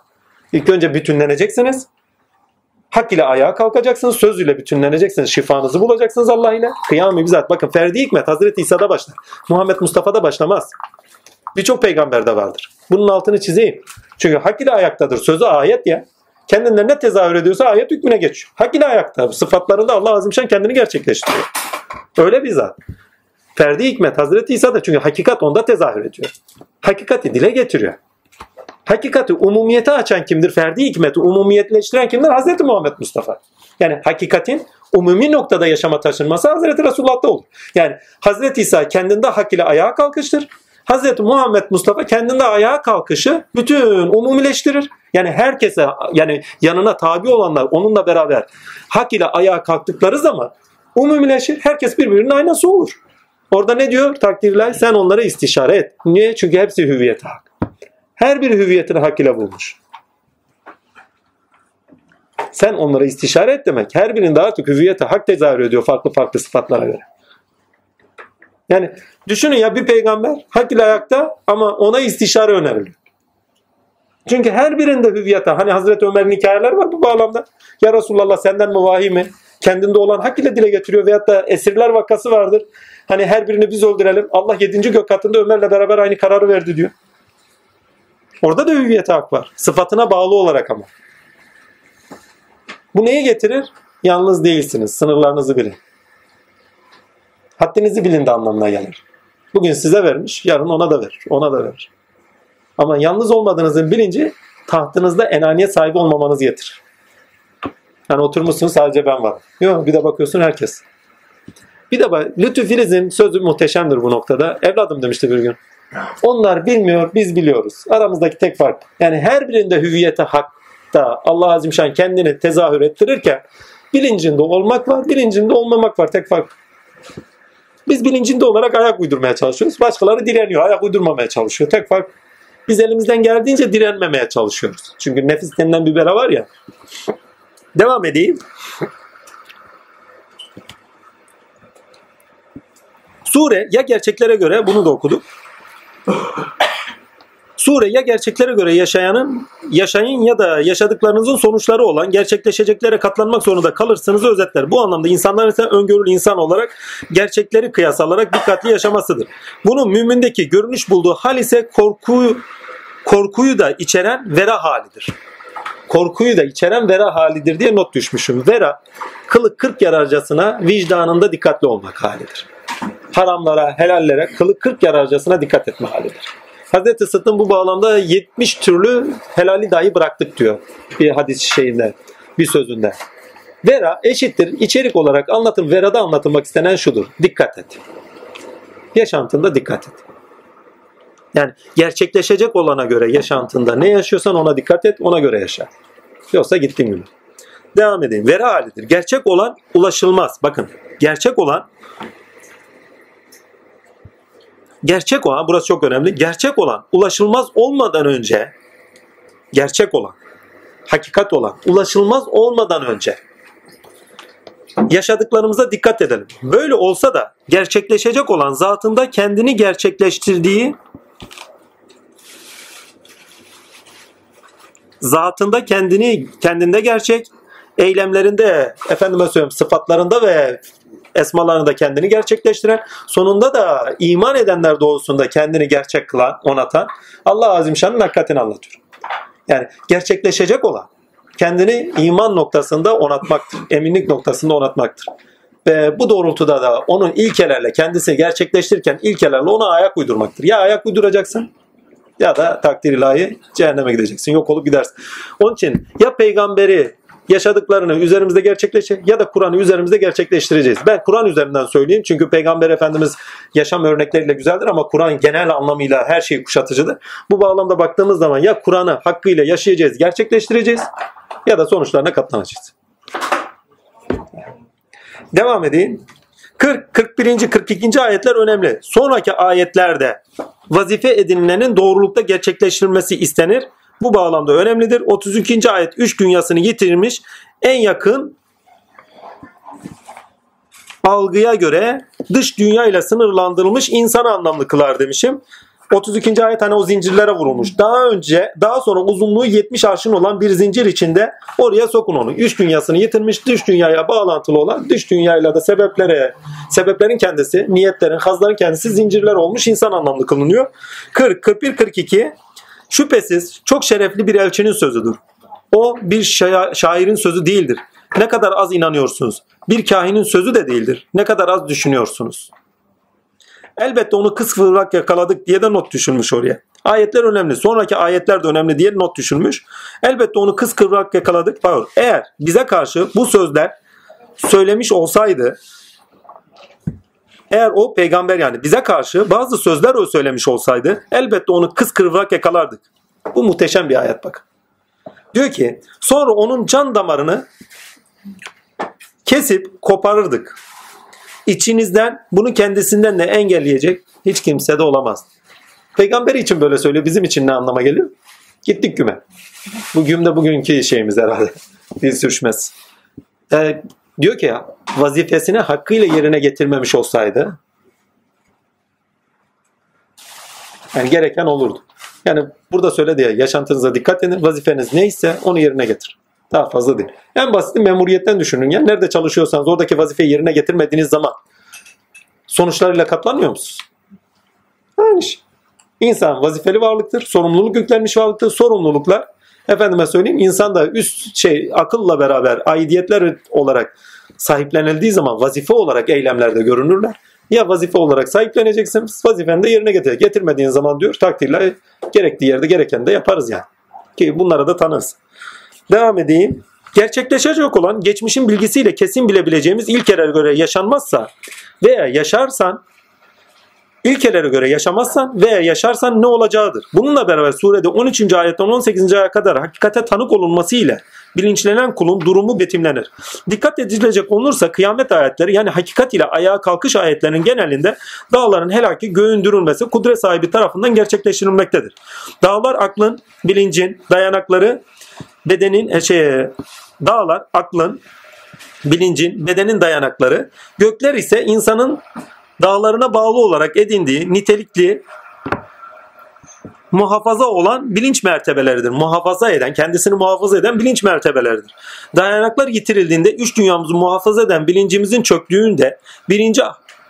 İlk önce bütünleneceksiniz. Hak ile ayağa kalkacaksınız. Söz ile bütünleneceksiniz. Şifanızı bulacaksınız Allah ile. Kıyam-ı bizzat. Bakın ferdi hikmet Hazreti İsa'da başlar. Muhammed Mustafa'da başlamaz. Birçok peygamberde vardır. Bunun altını çizeyim. Çünkü hak ile ayaktadır. Sözü ayet ya. Kendinden ne tezahür ediyorsa ayet hükmüne geçiyor. Hak ile ayakta. Sıfatlarında Allah Azimşan kendini gerçekleştiriyor. Öyle bir zat. Ferdi hikmet Hazreti İsa'da çünkü hakikat onda tezahür ediyor. Hakikati dile getiriyor. Hakikati umumiyete açan kimdir? Ferdi hikmeti umumiyetleştiren kimdir? Hazreti Muhammed Mustafa. Yani hakikatin umumi noktada yaşama taşınması Hazreti Resulullah'ta olur. Yani Hazreti İsa kendinde hak ile ayağa kalkıştır. Hazreti Muhammed Mustafa kendinde ayağa kalkışı bütün umumileştirir. Yani herkese yani yanına tabi olanlar onunla beraber hak ile ayağa kalktıkları zaman umumileşir. Herkes birbirinin aynası olur. Orada ne diyor? Takdirler sen onlara istişare et. Niye? Çünkü hepsi hüviyet hak. Her bir hüviyetini hak ile bulmuş. Sen onlara istişare et demek. Her birinde artık hüviyete hak tezahür ediyor farklı farklı sıfatlara göre. Yani düşünün ya bir peygamber hak ile ayakta ama ona istişare öneriliyor. Çünkü her birinde hüviyete hani Hazreti Ömer'in hikayeler var bu bağlamda. Ya Resulallah senden mi vahiy mi? Kendinde olan hak ile dile getiriyor veyahut da esirler vakası vardır. Hani her birini biz öldürelim. Allah yedinci gök katında Ömer'le beraber aynı kararı verdi diyor. Orada da hüviyete hak var. Sıfatına bağlı olarak ama. Bu neye getirir? Yalnız değilsiniz. Sınırlarınızı bilin. Haddinizi bilin de anlamına gelir. Bugün size vermiş, yarın ona da verir. Ona da verir. Ama yalnız olmadığınızın bilinci tahtınızda enaniyet sahibi olmamanız getirir. Yani oturmuşsun sadece ben varım. Yok bir de bakıyorsun herkes. Bir de bak Lütfü Filiz'in sözü muhteşemdir bu noktada. Evladım demişti bir gün. Onlar bilmiyor, biz biliyoruz. Aramızdaki tek fark. Yani her birinde hüviyete hakta Allah Azimşan kendini tezahür ettirirken bilincinde olmak var, bilincinde olmamak var. Tek fark. Biz bilincinde olarak ayak uydurmaya çalışıyoruz. Başkaları direniyor, ayak uydurmamaya çalışıyor. Tek fark biz elimizden geldiğince direnmemeye çalışıyoruz. Çünkü nefis denilen bir bela var ya. Devam edeyim. Sure ya gerçeklere göre bunu da okuduk. <laughs> Sure ya gerçeklere göre yaşayanın, yaşayın ya da yaşadıklarınızın sonuçları olan gerçekleşeceklere katlanmak zorunda kalırsınız özetler. Bu anlamda insanların ise öngörülü insan olarak gerçekleri kıyas alarak dikkatli yaşamasıdır. Bunun mümindeki görünüş bulduğu hal ise korku, korkuyu da içeren vera halidir. Korkuyu da içeren vera halidir diye not düşmüşüm. Vera, kılık kırk yararcasına vicdanında dikkatli olmak halidir haramlara, helallere kılık kırk yararcasına dikkat etme halidir. Hazreti Sıdk'ın bu bağlamda 70 türlü helali dahi bıraktık diyor bir hadis şeyinde, bir sözünde. Vera eşittir. içerik olarak anlatım, verada anlatılmak istenen şudur. Dikkat et. Yaşantında dikkat et. Yani gerçekleşecek olana göre yaşantında ne yaşıyorsan ona dikkat et, ona göre yaşa. Yoksa gittin günü. Devam edeyim. Vera halidir. Gerçek olan ulaşılmaz. Bakın gerçek olan gerçek olan, burası çok önemli, gerçek olan, ulaşılmaz olmadan önce, gerçek olan, hakikat olan, ulaşılmaz olmadan önce yaşadıklarımıza dikkat edelim. Böyle olsa da gerçekleşecek olan zatında kendini gerçekleştirdiği zatında kendini kendinde gerçek, eylemlerinde efendime söyleyeyim sıfatlarında ve esmalarında kendini gerçekleştiren, sonunda da iman edenler doğrusunda kendini gerçek kılan, onatan Allah Azimşan'ın hakikatini anlatıyor. Yani gerçekleşecek olan kendini iman noktasında onatmaktır. Eminlik noktasında onatmaktır. Ve bu doğrultuda da onun ilkelerle kendisi gerçekleştirirken ilkelerle ona ayak uydurmaktır. Ya ayak uyduracaksın ya da takdir ilahi cehenneme gideceksin. Yok olup gidersin. Onun için ya peygamberi yaşadıklarını üzerimizde gerçekleşecek ya da Kur'an'ı üzerimizde gerçekleştireceğiz. Ben Kur'an üzerinden söyleyeyim çünkü Peygamber Efendimiz yaşam örnekleriyle güzeldir ama Kur'an genel anlamıyla her şeyi kuşatıcıdır. Bu bağlamda baktığımız zaman ya Kur'an'ı hakkıyla yaşayacağız, gerçekleştireceğiz ya da sonuçlarına katlanacağız. Devam edeyim. 40, 41. 42. ayetler önemli. Sonraki ayetlerde vazife edinilenin doğrulukta gerçekleştirilmesi istenir. Bu bağlamda önemlidir. 32. ayet 3 dünyasını yitirmiş en yakın algıya göre dış dünya ile sınırlandırılmış insan anlamlı kılar demişim. 32. ayet hani o zincirlere vurulmuş. Daha önce daha sonra uzunluğu 70 arşın olan bir zincir içinde oraya sokun onu. Üç dünyasını yitirmiş dış dünyaya bağlantılı olan dış dünyayla da sebeplere sebeplerin kendisi, niyetlerin, hazların kendisi zincirler olmuş insan anlamlı kılınıyor. 40, 41, 42 şüphesiz çok şerefli bir elçinin sözüdür. O bir şairin sözü değildir. Ne kadar az inanıyorsunuz. Bir kahinin sözü de değildir. Ne kadar az düşünüyorsunuz. Elbette onu kısvırak yakaladık diye de not düşülmüş oraya. Ayetler önemli. Sonraki ayetler de önemli diye not düşülmüş. Elbette onu kız kıvrak yakaladık. Pardon. Eğer bize karşı bu sözler söylemiş olsaydı eğer o peygamber yani bize karşı bazı sözler o söylemiş olsaydı elbette onu kız kıvrak yakalardık. Bu muhteşem bir ayet bak. Diyor ki sonra onun can damarını kesip koparırdık. İçinizden bunu kendisinden de engelleyecek hiç kimse de olamaz. Peygamberi için böyle söylüyor. Bizim için ne anlama geliyor? Gittik güme. Bu gümde bugünkü şeyimiz herhalde. <laughs> Dil sürüşmez. Ee, diyor ki vazifesini hakkıyla yerine getirmemiş olsaydı yani gereken olurdu. Yani burada söyledi ya yaşantınıza dikkat edin. Vazifeniz neyse onu yerine getir. Daha fazla değil. En basit memuriyetten düşünün. Yani nerede çalışıyorsanız oradaki vazifeyi yerine getirmediğiniz zaman sonuçlarıyla katlanmıyor musunuz? Aynı şey. İnsan vazifeli varlıktır. Sorumluluk yüklenmiş varlıktır. Sorumluluklar efendime söyleyeyim insan da üst şey akılla beraber aidiyetler olarak sahiplenildiği zaman vazife olarak eylemlerde görünürler. Ya vazife olarak sahipleneceksin, vazifeni de yerine getir. Getirmediğin zaman diyor takdirle gerektiği yerde gereken de yaparız yani. Ki bunlara da tanırız. Devam edeyim. Gerçekleşecek olan geçmişin bilgisiyle kesin bilebileceğimiz ilkelere göre yaşanmazsa veya yaşarsan ilkelere göre yaşamazsan veya yaşarsan ne olacağıdır. Bununla beraber surede 13. ayetten 18. aya kadar hakikate tanık olunması ile bilinçlenen kulun durumu betimlenir. Dikkat edilecek olursa kıyamet ayetleri yani hakikat ile ayağa kalkış ayetlerinin genelinde dağların helaki göğün dürülmesi kudret sahibi tarafından gerçekleştirilmektedir. Dağlar aklın, bilincin, dayanakları bedenin e, şey dağlar aklın, bilincin, bedenin dayanakları, gökler ise insanın dağlarına bağlı olarak edindiği nitelikli muhafaza olan bilinç mertebeleridir. Muhafaza eden, kendisini muhafaza eden bilinç mertebeleridir. Dayanaklar yitirildiğinde üç dünyamızı muhafaza eden bilincimizin çöktüğünde birinci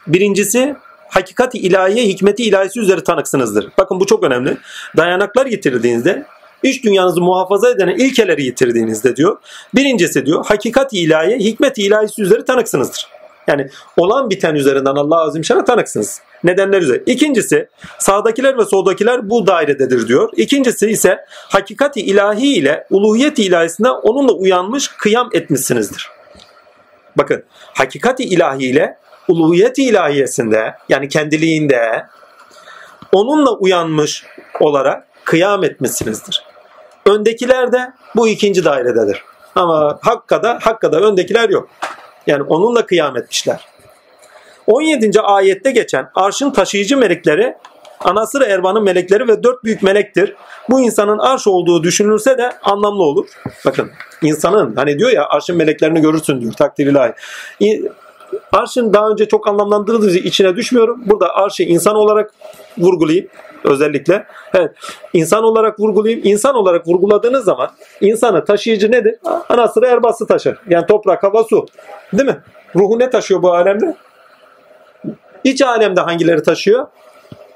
birincisi hakikati ilahiye, hikmeti ilahisi üzeri tanıksınızdır. Bakın bu çok önemli. Dayanaklar yitirildiğinizde iç dünyanızı muhafaza eden ilkeleri yitirdiğinizde diyor. Birincisi diyor hakikat ilahi, hikmet ilahisi üzeri tanıksınızdır. Yani olan biten üzerinden Allah azim şana tanıksınız. Nedenler üzere. İkincisi sağdakiler ve soldakiler bu dairededir diyor. İkincisi ise hakikati ilahi ile uluhiyet ilahisine onunla uyanmış kıyam etmişsinizdir. Bakın hakikati ilahi ile uluhiyet ilahiyesinde yani kendiliğinde onunla uyanmış olarak kıyam etmişsinizdir. Öndekiler de bu ikinci dairededir. Ama Hakka'da, Hakka'da öndekiler yok. Yani onunla kıyam etmişler. 17. ayette geçen arşın taşıyıcı melekleri Anasır Ervan'ın melekleri ve dört büyük melektir. Bu insanın arş olduğu düşünülse de anlamlı olur. Bakın insanın hani diyor ya arşın meleklerini görürsün diyor takdir ilahi. Arşın daha önce çok anlamlandırıldığı için içine düşmüyorum. Burada arşı insan olarak vurgulayayım özellikle. Evet, insan olarak vurgulayayım. İnsan olarak vurguladığınız zaman insanı taşıyıcı nedir? Ana sıra erbası taşır. Yani toprak, hava, su. Değil mi? Ruhu ne taşıyor bu alemde? İç alemde hangileri taşıyor?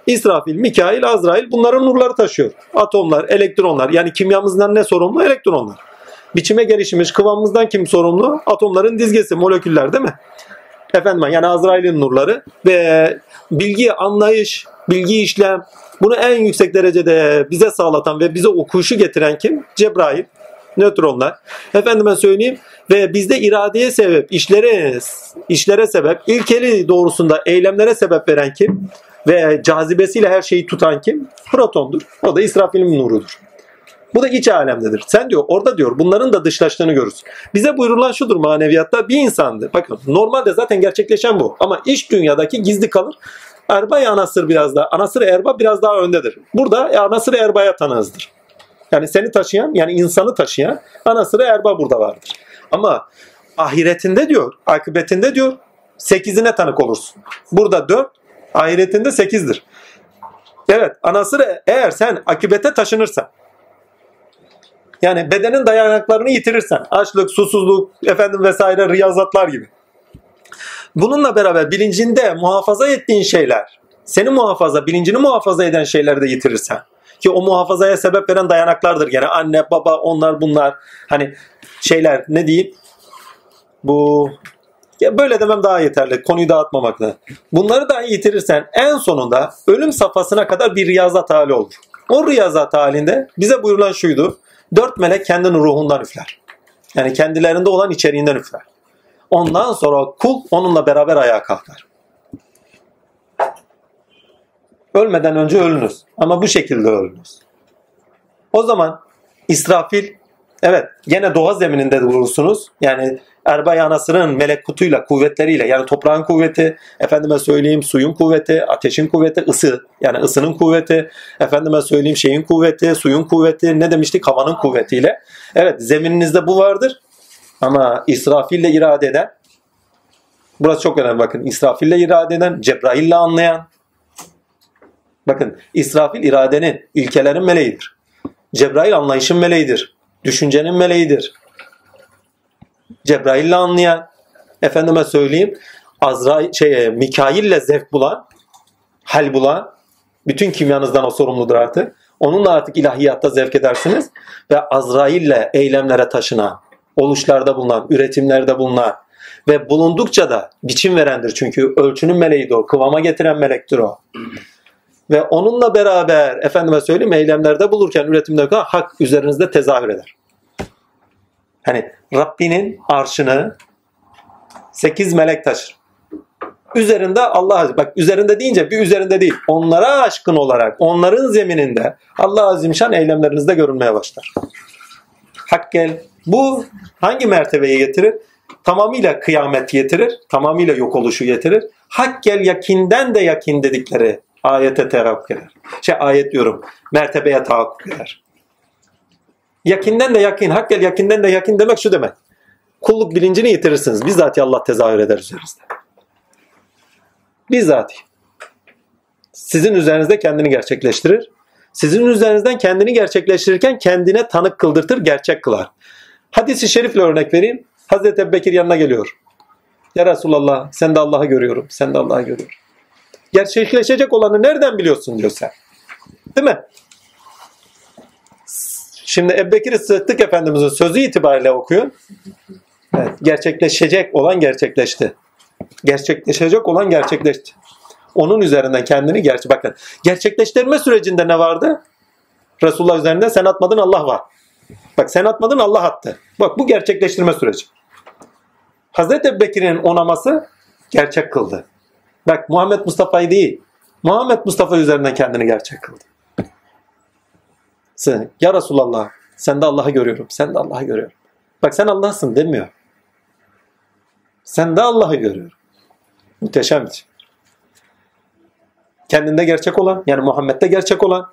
İsrafil, Mikail, Azrail bunların nurları taşıyor. Atomlar, elektronlar yani kimyamızdan ne sorumlu? Elektronlar. Biçime gelişmiş kıvamımızdan kim sorumlu? Atomların dizgesi, moleküller değil mi? Efendim yani Azrail'in nurları ve bilgi, anlayış, bilgi işlem bunu en yüksek derecede bize sağlatan ve bize okuyuşu getiren kim? Cebrail, nötronlar. Efendime söyleyeyim ve bizde iradeye sebep, işlere işlere sebep, ilkeli doğrusunda eylemlere sebep veren kim? Ve cazibesiyle her şeyi tutan kim? Protondur. O da İsrafil'in nurudur. Bu da iç alemdedir. Sen diyor orada diyor bunların da dışlaştığını görürüz. Bize buyurulan şudur maneviyatta bir insandı. Bakın normalde zaten gerçekleşen bu. Ama iç dünyadaki gizli kalır. Erba anasır biraz daha. Anasır erba biraz daha öndedir. Burada anasır erbaya tanığızdır. Yani seni taşıyan yani insanı taşıyan anasır erba burada vardır. Ama ahiretinde diyor, akıbetinde diyor sekizine tanık olursun. Burada dört, ahiretinde sekizdir. Evet, anasır eğer sen akibete taşınırsan, yani bedenin dayanaklarını yitirirsen, açlık, susuzluk, efendim vesaire riyazatlar gibi. Bununla beraber bilincinde muhafaza ettiğin şeyler, seni muhafaza, bilincini muhafaza eden şeyleri de yitirirsen, ki o muhafazaya sebep veren dayanaklardır gene anne, baba, onlar bunlar, hani şeyler ne diyeyim, bu ya böyle demem daha yeterli. Konuyu dağıtmamakla. Bunları da yitirirsen en sonunda ölüm safhasına kadar bir riyazat hali olur. O riyazat halinde bize buyurulan şuydu. Dört melek kendini ruhundan üfler. Yani kendilerinde olan içeriğinden üfler. Ondan sonra kul onunla beraber ayağa kalkar. Ölmeden önce ölünüz. Ama bu şekilde ölünüz. O zaman İsrafil evet gene doğa zemininde bulursunuz. Yani Erbay Anasır'ın melek kutuyla, kuvvetleriyle yani toprağın kuvveti, efendime söyleyeyim suyun kuvveti, ateşin kuvveti, ısı yani ısının kuvveti, efendime söyleyeyim şeyin kuvveti, suyun kuvveti, ne demiştik havanın kuvvetiyle. Evet zemininizde bu vardır ama İsrafil'le irade eden, burası çok önemli bakın, İsrafil'le irade eden, Cebrail'le anlayan, bakın İsrafil iradenin, ilkelerin meleğidir. Cebrail anlayışın meleğidir. Düşüncenin meleğidir. Cebrail'le anlayan, efendime söyleyeyim, Azrail, şey, Mikail'le zevk bulan, hal bulan, bütün kimyanızdan o sorumludur artık. Onunla artık ilahiyatta zevk edersiniz ve Azrail'le eylemlere taşınan, oluşlarda bulunan, üretimlerde bulunan ve bulundukça da biçim verendir. Çünkü ölçünün meleğidir o, kıvama getiren melektir o. Ve onunla beraber efendime söyleyeyim eylemlerde bulurken, üretimde hak üzerinizde tezahür eder. Hani Rabbinin arşını sekiz melek taşır. Üzerinde Allah bak üzerinde deyince bir üzerinde değil. Onlara aşkın olarak onların zemininde Allah Azimşan eylemlerinizde görünmeye başlar. Hak gel. Bu hangi mertebeyi getirir? Tamamıyla kıyamet getirir. Tamamıyla yok oluşu getirir. Hak gel yakinden de yakin dedikleri ayete terakkuk eder. Şey ayet diyorum. Mertebeye tahakkuk eder. Yakinden de yakin, hak gel yakinden de yakin demek şu demek. Kulluk bilincini yitirirsiniz. Bizzat Allah tezahür eder üzerinizde. Bizzat. Sizin üzerinizde kendini gerçekleştirir. Sizin üzerinizden kendini gerçekleştirirken kendine tanık kıldırtır, gerçek kılar. Hadisi şerifle örnek vereyim. Hazreti Ebubekir yanına geliyor. Ya Resulallah sen de Allah'ı görüyorum. Sen de Allah'ı görüyorum. Gerçekleşecek olanı nereden biliyorsun diyor sen. Değil mi? Şimdi Ebubekir Sıddık Efendimiz'in sözü itibariyle okuyun. Evet, gerçekleşecek olan gerçekleşti. Gerçekleşecek olan gerçekleşti. Onun üzerinden kendini gerçi bakın. Gerçekleştirme sürecinde ne vardı? Resulullah üzerinde sen atmadın Allah var. Bak sen atmadın Allah attı. Bak bu gerçekleştirme süreci. Hazreti Ebubekir'in onaması gerçek kıldı. Bak Muhammed Mustafa'yı değil. Muhammed Mustafa üzerinden kendini gerçek kıldı. Sen, ya Resulallah sen de Allah'ı görüyorum. Sen de Allah'ı görüyorum. Bak sen Allah'sın demiyor. Sen de Allah'ı görüyorum. Muhteşemdir. Kendinde gerçek olan, yani Muhammed'de gerçek olan,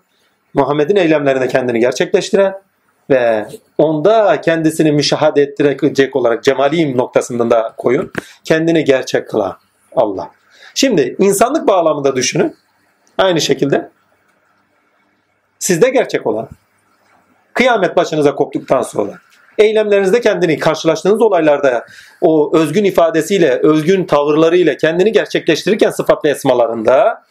Muhammed'in eylemlerinde kendini gerçekleştiren ve onda kendisini müşahede ettirecek olarak cemaliyim noktasında da koyun. Kendini gerçek kılan Allah. Şimdi insanlık bağlamında düşünün. Aynı şekilde sizde gerçek olan kıyamet başınıza koptuktan sonra eylemlerinizde kendini karşılaştığınız olaylarda o özgün ifadesiyle, özgün tavırlarıyla kendini gerçekleştirirken sıfat ve esmalarında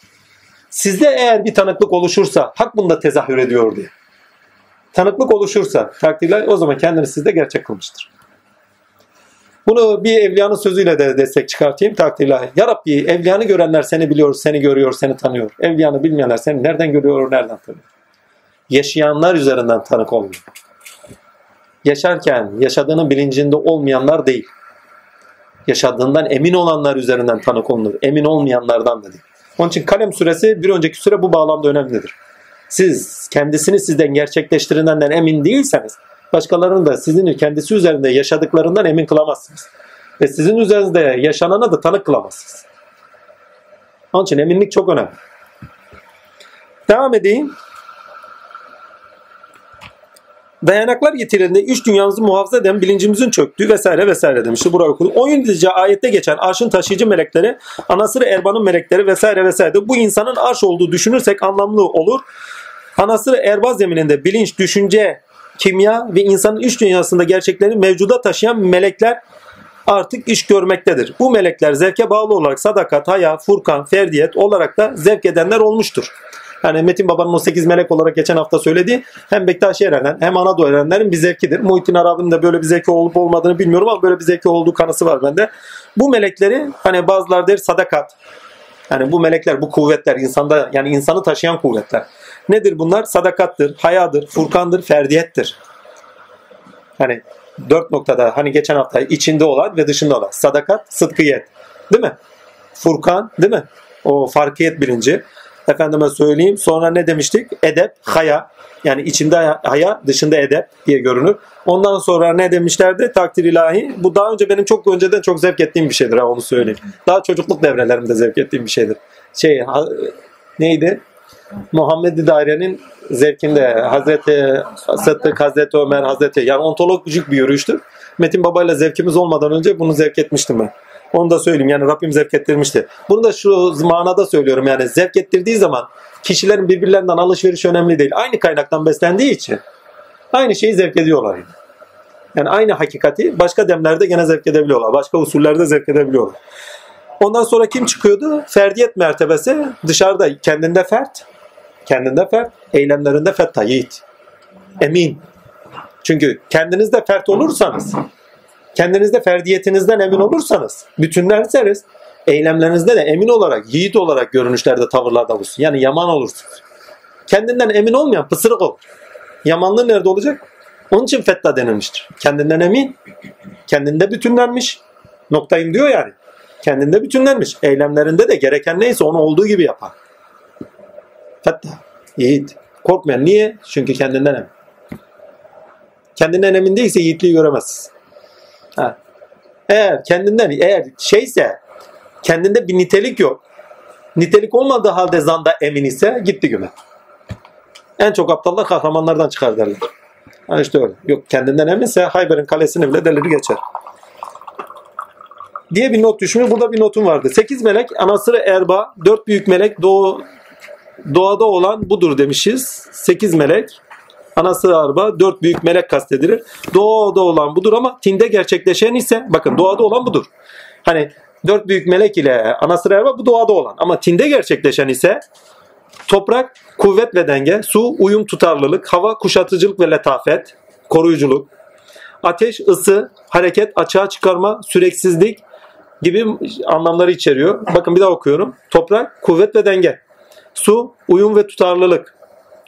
sizde eğer bir tanıklık oluşursa hak bunda tezahür ediyor diye. Tanıklık oluşursa takdirler o zaman kendini sizde gerçek kılmıştır. Bunu bir evliyanın sözüyle de destek çıkartayım takdirler. Ya Rabbi evliyanı görenler seni biliyor, seni görüyor, seni tanıyor. Evliyanı bilmeyenler seni nereden görüyor, nereden tanıyor? Yaşayanlar üzerinden tanık olmuyor yaşarken yaşadığının bilincinde olmayanlar değil. Yaşadığından emin olanlar üzerinden tanık olunur. Emin olmayanlardan da değil. Onun için kalem süresi bir önceki süre bu bağlamda önemlidir. Siz kendisini sizden gerçekleştirenden emin değilseniz başkalarını da sizin kendisi üzerinde yaşadıklarından emin kılamazsınız. Ve sizin üzerinizde yaşanana da tanık kılamazsınız. Onun için eminlik çok önemli. Devam edeyim. dayanaklar getirildiğinde üç dünyamızı muhafaza eden bilincimizin çöktüğü vesaire vesaire demişti. Buraya okudum. 17. ayette geçen arşın taşıyıcı melekleri, anasırı erbanın melekleri vesaire vesaire. Bu insanın arş olduğu düşünürsek anlamlı olur. Anasırı erbaz zemininde bilinç, düşünce, kimya ve insanın üç dünyasında gerçeklerini mevcuda taşıyan melekler artık iş görmektedir. Bu melekler zevke bağlı olarak sadakat, haya, furkan, ferdiyet olarak da zevk edenler olmuştur. Yani Metin Baba'nın o 8 melek olarak geçen hafta söylediği hem Bektaşi Eren'den hem Anadolu Eren'lerin bir zevkidir. Muhittin Arabi'nin de böyle bir zevki olup olmadığını bilmiyorum ama böyle bir zevki olduğu kanısı var bende. Bu melekleri hani bazılar der sadakat. Yani bu melekler, bu kuvvetler insanda yani insanı taşıyan kuvvetler. Nedir bunlar? Sadakattır, hayadır, furkandır, ferdiyettir. Hani dört noktada hani geçen hafta içinde olan ve dışında olan. Sadakat, sıdkiyet. Değil mi? Furkan, değil mi? O farkiyet bilinci. Efendime söyleyeyim. Sonra ne demiştik? Edep, haya. Yani içinde haya, dışında edep diye görünür. Ondan sonra ne demişlerdi? Takdir ilahi. Bu daha önce benim çok önceden çok zevk ettiğim bir şeydir ha onu söyleyeyim. Daha çocukluk devrelerimde zevk ettiğim bir şeydir. Şey neydi? Muhammed Daire'nin zevkinde Hazreti Sıddık, Hazreti Ömer, Hazreti yani ontolojik bir yürüyüştür. Metin Baba ile zevkimiz olmadan önce bunu zevk etmiştim ben. Onu da söyleyeyim. Yani Rabbim zevk ettirmişti. Bunu da şu manada söylüyorum. Yani zevk ettirdiği zaman kişilerin birbirlerinden alışveriş önemli değil. Aynı kaynaktan beslendiği için aynı şeyi zevk ediyorlar. Yani aynı hakikati başka demlerde gene zevk edebiliyorlar. Başka usullerde zevk edebiliyorlar. Ondan sonra kim çıkıyordu? Ferdiyet mertebesi dışarıda kendinde fert, kendinde fert, eylemlerinde fetta, yiğit. Emin. Çünkü kendinizde fert olursanız kendinizde ferdiyetinizden emin olursanız, bütünlerseniz eylemlerinizde de emin olarak, yiğit olarak görünüşlerde, tavırlarda olursun. Yani yaman olursunuz. Kendinden emin olmayan pısırık olur. Yamanlığı nerede olacak? Onun için fetta denilmiştir. Kendinden emin, kendinde bütünlenmiş. Noktayım diyor yani. Kendinde bütünlenmiş. Eylemlerinde de gereken neyse onu olduğu gibi yapar. Fetta, yiğit. Korkmayan. Niye? Çünkü kendinden emin. Kendinden emin değilse yiğitliği göremezsiniz. Ha. Eğer kendinden eğer şeyse kendinde bir nitelik yok. Nitelik olmadığı halde zanda emin ise gitti güme. En çok aptallar kahramanlardan çıkar derler. Ha işte öyle. Yok kendinden eminse Hayber'in kalesini bile delir geçer. Diye bir not düşmüş. Burada bir notum vardı. Sekiz melek, anasırı erba, dört büyük melek, doğu, doğada olan budur demişiz. Sekiz melek, anası arba, dört büyük melek kastedilir. Doğada olan budur ama tinde gerçekleşen ise bakın doğada olan budur. Hani dört büyük melek ile anası arba bu doğada olan ama tinde gerçekleşen ise toprak, kuvvet ve denge, su, uyum tutarlılık, hava, kuşatıcılık ve letafet, koruyuculuk, ateş, ısı, hareket, açığa çıkarma, süreksizlik gibi anlamları içeriyor. Bakın bir daha okuyorum. Toprak, kuvvet ve denge. Su, uyum ve tutarlılık.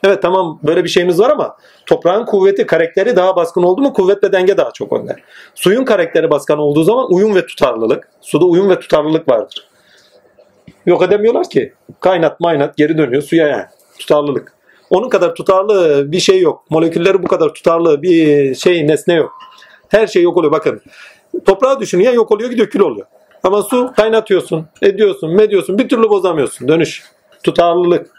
Evet tamam böyle bir şeyimiz var ama toprağın kuvveti, karakteri daha baskın oldu mu kuvvet ve denge daha çok önde. Suyun karakteri baskın olduğu zaman uyum ve tutarlılık. Suda uyum ve tutarlılık vardır. Yok edemiyorlar ki. Kaynat maynat geri dönüyor suya yani. Tutarlılık. Onun kadar tutarlı bir şey yok. Molekülleri bu kadar tutarlı bir şey nesne yok. Her şey yok oluyor bakın. Toprağı düşünün ya yok oluyor gidiyor kül oluyor. Ama su kaynatıyorsun, ediyorsun, mediyorsun. Bir türlü bozamıyorsun. Dönüş, tutarlılık.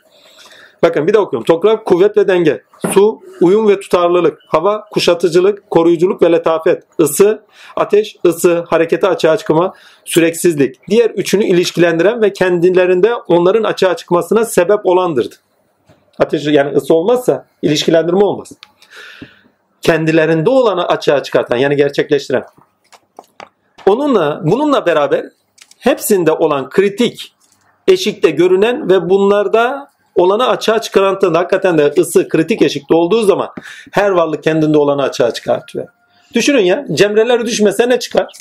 Bakın bir de okuyorum. Toprak, kuvvet ve denge. Su, uyum ve tutarlılık. Hava, kuşatıcılık, koruyuculuk ve letafet. Isı, ateş, ısı, harekete açığa çıkma, süreksizlik. Diğer üçünü ilişkilendiren ve kendilerinde onların açığa çıkmasına sebep olandırdı. Ateş yani ısı olmazsa ilişkilendirme olmaz. Kendilerinde olanı açığa çıkartan yani gerçekleştiren. Onunla bununla beraber hepsinde olan kritik eşikte görünen ve bunlarda olanı açığa çıkaran hakikaten de ısı kritik eşikte olduğu zaman her varlık kendinde olanı açığa çıkartıyor. Düşünün ya cemreler düşmese ne çıkar?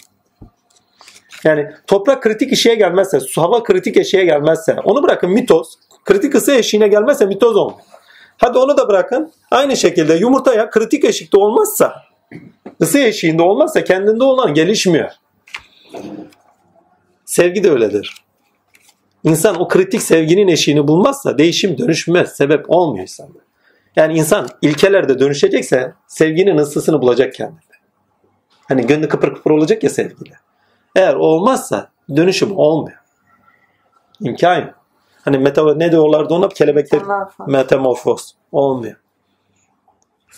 Yani toprak kritik eşiğe gelmezse, su hava kritik eşiğe gelmezse, onu bırakın mitoz, kritik ısı eşiğine gelmezse mitoz olmuyor. Hadi onu da bırakın. Aynı şekilde yumurtaya kritik eşikte olmazsa, ısı eşiğinde olmazsa kendinde olan gelişmiyor. Sevgi de öyledir. İnsan o kritik sevginin eşiğini bulmazsa değişim dönüşmez. Sebep olmuyor insanda. Yani insan ilkelerde dönüşecekse sevginin ıssısını bulacak kendinde. Hani gönlü kıpır kıpır olacak ya sevgiyle. Eğer olmazsa dönüşüm olmuyor. İmkan yok. Hani meta ne diyorlardı ona? Kelebekler metamorfoz. Olmuyor.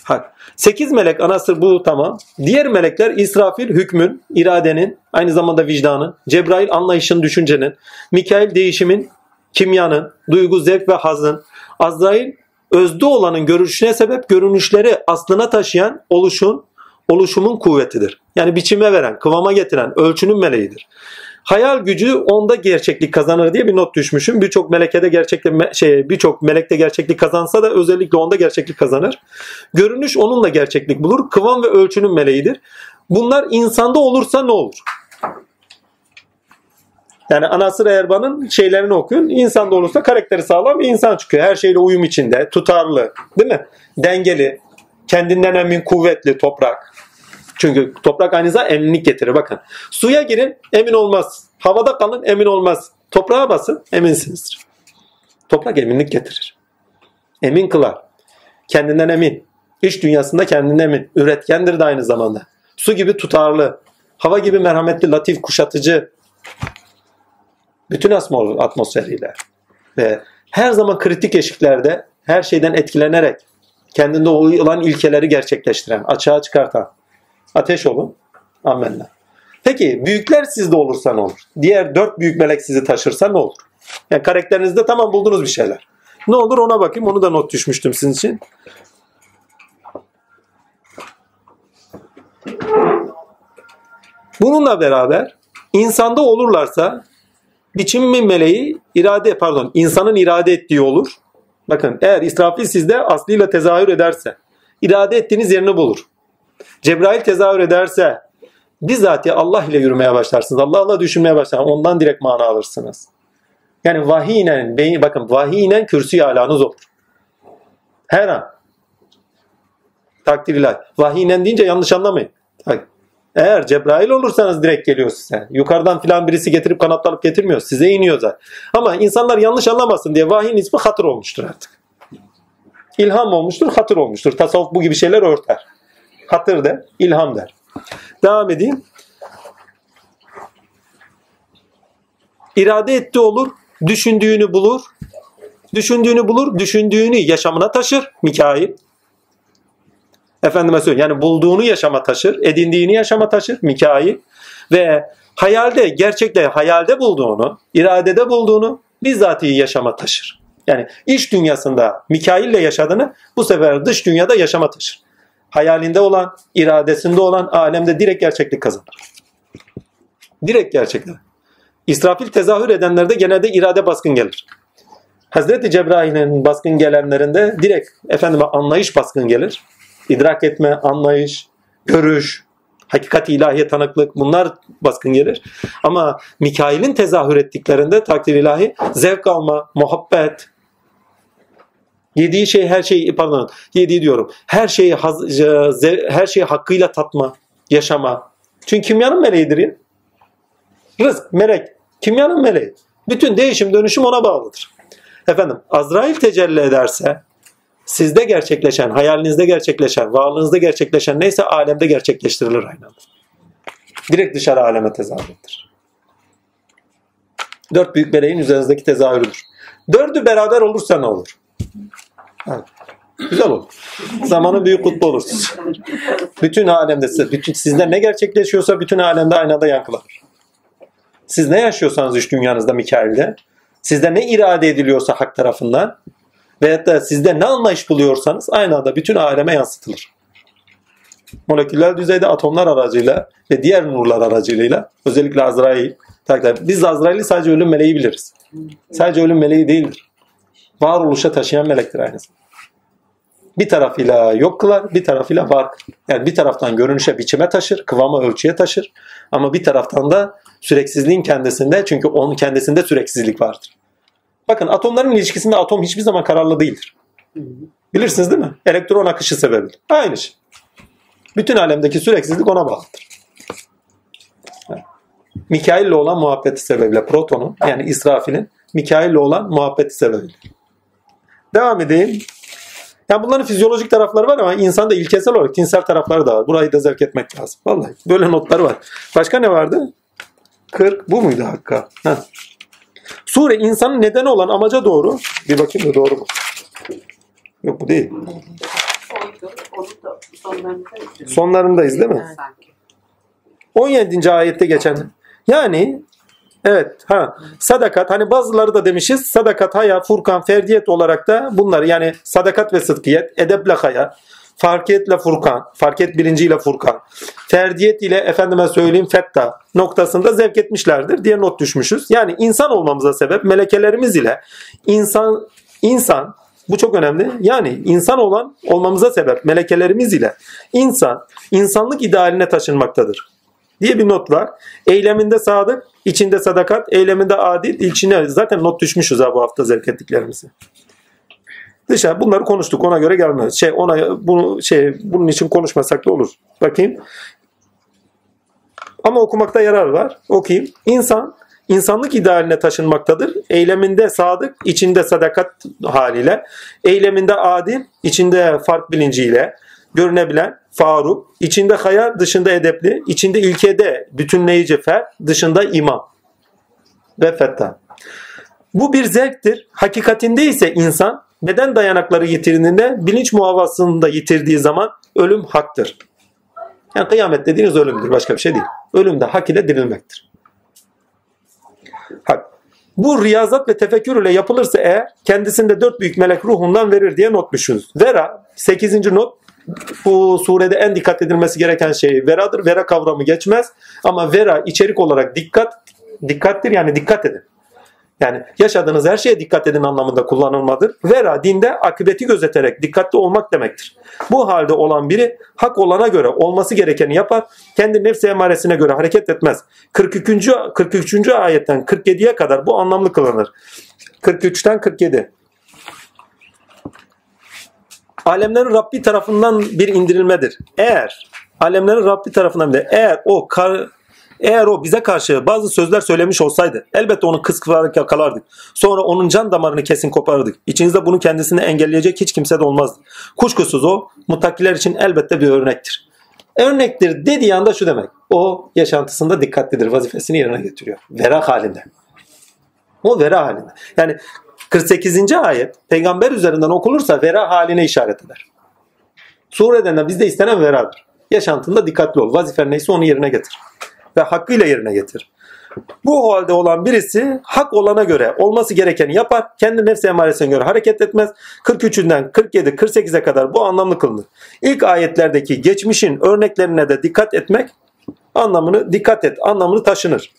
Hak. Sekiz melek anası bu tamam. Diğer melekler İsrafil hükmün, iradenin, aynı zamanda vicdanın, Cebrail anlayışın, düşüncenin, Mikail değişimin, kimyanın, duygu, zevk ve hazın, Azrail özde olanın görüşüne sebep görünüşleri aslına taşıyan oluşun, oluşumun kuvvetidir. Yani biçime veren, kıvama getiren, ölçünün meleğidir. Hayal gücü onda gerçeklik kazanır diye bir not düşmüşüm. Birçok melekede gerçeklik şey birçok melekte gerçeklik kazansa da özellikle onda gerçeklik kazanır. Görünüş onunla gerçeklik bulur. Kıvam ve ölçünün meleğidir. Bunlar insanda olursa ne olur? Yani Anasır Erban'ın şeylerini okuyun. İnsanda olursa karakteri sağlam bir insan çıkıyor. Her şeyle uyum içinde, tutarlı, değil mi? Dengeli, kendinden emin, kuvvetli toprak. Çünkü toprak aynı zamanda eminlik getirir. Bakın suya girin emin olmaz. Havada kalın emin olmaz. Toprağa basın eminsinizdir. Toprak eminlik getirir. Emin kılar. Kendinden emin. İş dünyasında kendinden emin. Üretkendir de aynı zamanda. Su gibi tutarlı. Hava gibi merhametli, latif, kuşatıcı. Bütün atmosferiyle. Ve her zaman kritik eşiklerde her şeyden etkilenerek kendinde olan ilkeleri gerçekleştiren, açığa çıkartan, ateş olun. Amenna. Peki büyükler sizde olursa ne olur? Diğer dört büyük melek sizi taşırsa ne olur? Yani karakterinizde tamam buldunuz bir şeyler. Ne olur ona bakayım. Onu da not düşmüştüm sizin için. Bununla beraber insanda olurlarsa biçim meleği irade pardon insanın irade ettiği olur. Bakın eğer İsrafil sizde aslıyla tezahür ederse irade ettiğiniz yerini bulur. Cebrail tezahür ederse bizzati Allah ile yürümeye başlarsınız. Allah'la düşünmeye başlarsınız. Ondan direkt mana alırsınız. Yani vahiyle, beyin, bakın vahiyle kürsü alanız olur. Her an. Takdir ilahi. Vahiyle deyince yanlış anlamayın. Eğer Cebrail olursanız direkt geliyor size. Yukarıdan filan birisi getirip kanatlanıp getirmiyor. Size iniyor zaten. Ama insanlar yanlış anlamasın diye vahyin ismi hatır olmuştur artık. İlham olmuştur, hatır olmuştur. Tasavvuf bu gibi şeyler örter. Hatır der, ilham der. Devam edeyim. İrade etti olur, düşündüğünü bulur. Düşündüğünü bulur, düşündüğünü yaşamına taşır Mikail. Efendime söyleyeyim yani bulduğunu yaşama taşır, edindiğini yaşama taşır Mikail. Ve hayalde, gerçekte hayalde bulduğunu, iradede bulduğunu bizzatihi yaşama taşır. Yani iş dünyasında Mikail ile yaşadığını bu sefer dış dünyada yaşama taşır hayalinde olan, iradesinde olan alemde direkt gerçeklik kazanır. Direkt gerçekler. İsrafil tezahür edenlerde genelde irade baskın gelir. Hazreti Cebrail'in baskın gelenlerinde direkt efendime anlayış baskın gelir. İdrak etme, anlayış, görüş, hakikat ilahiye tanıklık bunlar baskın gelir. Ama Mikail'in tezahür ettiklerinde takdir ilahi zevk alma, muhabbet, Yediği şey her şeyi pardon yediği diyorum. Her şeyi e, her şeyi hakkıyla tatma, yaşama. Çünkü kimyanın meleğidir ya. Rızk, melek. Kimyanın meleği. Bütün değişim dönüşüm ona bağlıdır. Efendim Azrail tecelli ederse sizde gerçekleşen, hayalinizde gerçekleşen, varlığınızda gerçekleşen neyse alemde gerçekleştirilir aynı. Direkt dışarı aleme tezahür Dört büyük meleğin üzerinizdeki tezahürüdür. Dördü beraber olursa ne olur? Evet. Güzel olur. Zamanın büyük kutlu olursunuz. Bütün alemde, size- bütün, sizde ne gerçekleşiyorsa bütün alemde aynı anda yankılanır. Siz ne yaşıyorsanız üç dünyanızda Mikail'de, sizde ne irade ediliyorsa hak tarafından veyahut da sizde ne anlayış buluyorsanız aynı anda bütün aleme yansıtılır. Moleküler düzeyde atomlar aracıyla ve diğer nurlar aracılığıyla özellikle Azrail, biz Azrail'i sadece ölüm meleği biliriz. Sadece ölüm meleği değildir. Varoluşa taşıyan melektir aynısı. Bir tarafıyla yok kılar, bir tarafıyla var. Yani bir taraftan görünüşe, biçime taşır, kıvama, ölçüye taşır. Ama bir taraftan da süreksizliğin kendisinde, çünkü onun kendisinde süreksizlik vardır. Bakın atomların ilişkisinde atom hiçbir zaman kararlı değildir. Bilirsiniz değil mi? Elektron akışı sebebiyle. Aynı şey. Bütün alemdeki süreksizlik ona bağlıdır. Mikail'le olan muhabbeti sebebiyle protonun yani İsrafil'in Mikail'le olan muhabbeti sebebiyle. Devam edeyim. Ya bunların fizyolojik tarafları var ama insanda ilkesel olarak tinsel tarafları da var. Burayı da zevk etmek lazım. Vallahi böyle notları var. Başka ne vardı? 40 bu muydu Hakka? Ha. Sure insanın nedeni olan amaca doğru. Bir bakayım da doğru mu? Yok bu değil. Sonlarındayız değil mi? sanki. 17. ayette geçen. Yani evet ha sadakat hani bazıları da demişiz sadakat haya furkan ferdiyet olarak da bunları yani sadakat ve sıdkiyet edeple haya farkiyetle furkan farkiyet bilinciyle furkan ferdiyet ile efendime söyleyeyim fetta noktasında zevk etmişlerdir diye not düşmüşüz. Yani insan olmamıza sebep melekelerimiz ile insan insan bu çok önemli. Yani insan olan olmamıza sebep melekelerimiz ile insan insanlık idealine taşınmaktadır diye bir not var. Eyleminde sadık, içinde sadakat, eyleminde adil, içine zaten not düşmüşüz ha bu hafta zevk ettiklerimizi. Dışarı bunları konuştuk ona göre gelmez. Şey ona bunu şey bunun için konuşmasak da olur. Bakayım. Ama okumakta yarar var. Okuyayım. İnsan insanlık idealine taşınmaktadır. Eyleminde sadık, içinde sadakat haliyle, eyleminde adil, içinde fark bilinciyle, görünebilen Faruk, içinde hayal, dışında edepli, içinde ilkede bütünleyici fer, dışında imam ve fettah. Bu bir zevktir. Hakikatinde ise insan beden dayanakları yitirdiğinde bilinç muhavasını da yitirdiği zaman ölüm haktır. Yani kıyamet dediğiniz ölümdür. Başka bir şey değil. Ölüm de hak ile dirilmektir. Hak. Bu riyazat ve tefekkür ile yapılırsa eğer kendisinde dört büyük melek ruhundan verir diye not düşünüz. Vera 8. not bu surede en dikkat edilmesi gereken şey veradır. Vera kavramı geçmez ama vera içerik olarak dikkat dikkattir yani dikkat edin. Yani yaşadığınız her şeye dikkat edin anlamında kullanılmadır. Vera dinde akıbeti gözeterek dikkatli olmak demektir. Bu halde olan biri hak olana göre olması gerekeni yapar. Kendi nefsi emaresine göre hareket etmez. 43. 43. ayetten 47'ye kadar bu anlamlı kılınır. 43'ten 47. Alemlerin Rabbi tarafından bir indirilmedir. Eğer alemlerin Rabbi tarafından bir eğer o kar, eğer o bize karşı bazı sözler söylemiş olsaydı elbette onu kıskıvarak yakalardık. Sonra onun can damarını kesin koparırdık. İçinizde bunu kendisini engelleyecek hiç kimse de olmazdı. Kuşkusuz o muttakiler için elbette bir örnektir. Örnektir dediği anda şu demek. O yaşantısında dikkatlidir. Vazifesini yerine getiriyor. Vera halinde. O vera halinde. Yani 48. ayet peygamber üzerinden okunursa vera haline işaret eder. Sureden de bizde istenen veradır. Yaşantında dikkatli ol. Vazifen neyse onu yerine getir. Ve hakkıyla yerine getir. Bu halde olan birisi hak olana göre olması gerekeni yapar. Kendi nefsi emaresine göre hareket etmez. 43'ünden 47 48'e kadar bu anlamlı kılınır. İlk ayetlerdeki geçmişin örneklerine de dikkat etmek anlamını dikkat et anlamını taşınır.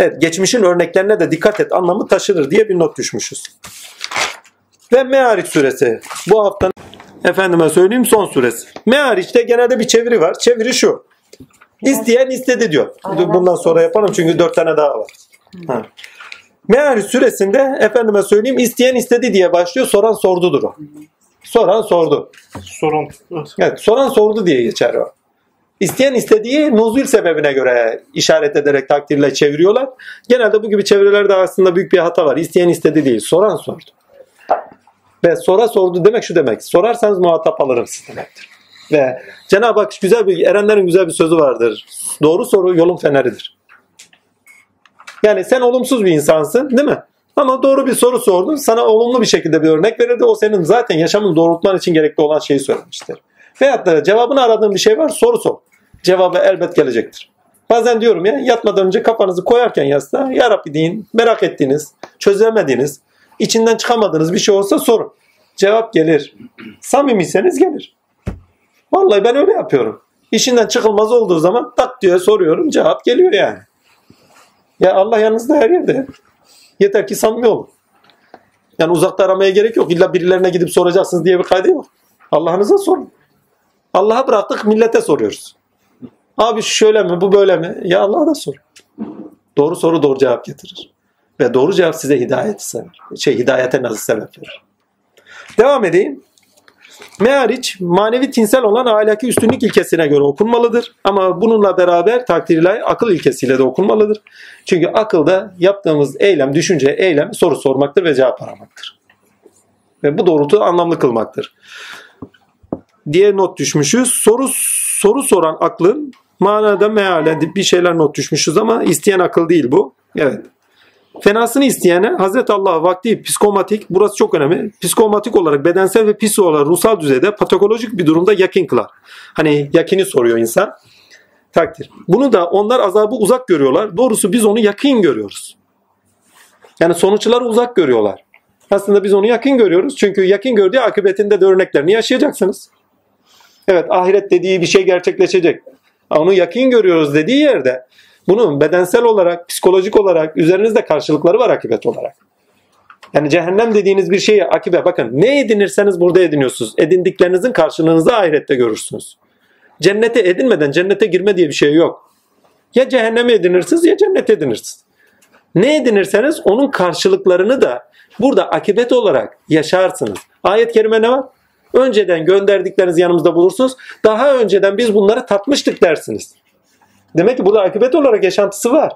Evet geçmişin örneklerine de dikkat et anlamı taşınır diye bir not düşmüşüz. Ve Me'ariç suresi bu haftanın efendime söyleyeyim son suresi. Me'ariç'te genelde bir çeviri var. Çeviri şu. İsteyen istedi diyor. Bundan sonra yaparım çünkü dört tane daha var. Ha. Me'ariç suresinde efendime söyleyeyim isteyen istedi diye başlıyor. Soran sordudur o. Soran sordu. Sorun. Evet, soran sordu diye geçer o. İsteyen istediği nuzul sebebine göre işaret ederek takdirle çeviriyorlar. Genelde bu gibi çevirilerde aslında büyük bir hata var. İsteyen istedi değil, soran sordu. Ve sora sordu demek şu demek. Sorarsanız muhatap alırım siz demektir. Ve Cenab-ı Hak güzel bir, erenlerin güzel bir sözü vardır. Doğru soru yolun feneridir. Yani sen olumsuz bir insansın değil mi? Ama doğru bir soru sordun. Sana olumlu bir şekilde bir örnek verildi. O senin zaten yaşamını doğrultman için gerekli olan şeyi söylemiştir. Veyahut da cevabını aradığın bir şey var soru sor. Cevabı elbet gelecektir. Bazen diyorum ya yatmadan önce kafanızı koyarken yastığa Ya Rabbi deyin merak ettiğiniz, çözemediğiniz, içinden çıkamadığınız bir şey olsa sorun. Cevap gelir. Samimiyseniz gelir. Vallahi ben öyle yapıyorum. İşinden çıkılmaz olduğu zaman tak diye soruyorum cevap geliyor yani. Ya Allah yanınızda her yerde. Yeter ki samimi olun. Yani uzakta aramaya gerek yok. İlla birilerine gidip soracaksınız diye bir kaydı yok. Allah'ınıza sorun. Allah'a bıraktık millete soruyoruz. Abi şöyle mi bu böyle mi? Ya Allah'a da sor. Doğru soru doğru cevap getirir. Ve doğru cevap size hidayeti sever. Şey hidayete nasıl sebep verir. Devam edeyim. Meariç manevi tinsel olan ahlaki üstünlük ilkesine göre okunmalıdır. Ama bununla beraber takdirle akıl ilkesiyle de okunmalıdır. Çünkü akılda yaptığımız eylem, düşünce, eylem soru sormaktır ve cevap aramaktır. Ve bu doğrultu anlamlı kılmaktır. Diye not düşmüşüz. Soru soru soran aklın manada mealen bir şeyler not düşmüşüz ama isteyen akıl değil bu. Evet. Fenasını isteyene Hazreti Allah vakti psikomatik, burası çok önemli. Psikomatik olarak bedensel ve psiko olarak ruhsal düzeyde patolojik bir durumda yakin kılar. Hani yakini soruyor insan. Takdir. Bunu da onlar azabı uzak görüyorlar. Doğrusu biz onu yakın görüyoruz. Yani sonuçları uzak görüyorlar. Aslında biz onu yakın görüyoruz. Çünkü yakın gördüğü akıbetinde de örneklerini yaşayacaksınız. Evet ahiret dediği bir şey gerçekleşecek. Onu yakın görüyoruz dediği yerde bunun bedensel olarak, psikolojik olarak üzerinizde karşılıkları var akıbet olarak. Yani cehennem dediğiniz bir şeyi akibe bakın ne edinirseniz burada ediniyorsunuz. Edindiklerinizin karşılığınızı ahirette görürsünüz. Cennete edinmeden cennete girme diye bir şey yok. Ya cehenneme edinirsiniz ya cennete edinirsiniz. Ne edinirseniz onun karşılıklarını da burada akibet olarak yaşarsınız. Ayet-i kerime ne var? Önceden gönderdikleriniz yanımızda bulursunuz. Daha önceden biz bunları tatmıştık dersiniz. Demek ki burada akıbet olarak yaşantısı var.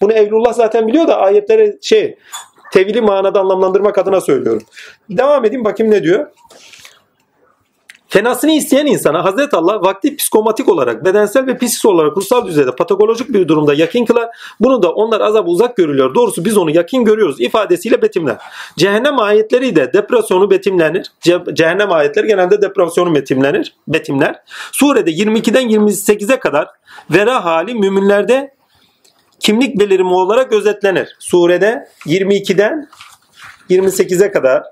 Bunu Evlullah zaten biliyor da ayetleri şey tevili manada anlamlandırmak adına söylüyorum. Devam edeyim bakayım ne diyor. Fenasını isteyen insana Hazreti Allah vakti psikomatik olarak, bedensel ve psikis olarak ruhsal düzeyde patolojik bir durumda yakin kılar. Bunu da onlar azabı uzak görülüyor. Doğrusu biz onu yakin görüyoruz ifadesiyle betimler. Cehennem ayetleri de depresyonu betimlenir. Ce- cehennem ayetleri genelde depresyonu betimlenir. Betimler. Surede 22'den 28'e kadar vera hali müminlerde kimlik belirimi olarak özetlenir. Surede 22'den 28'e kadar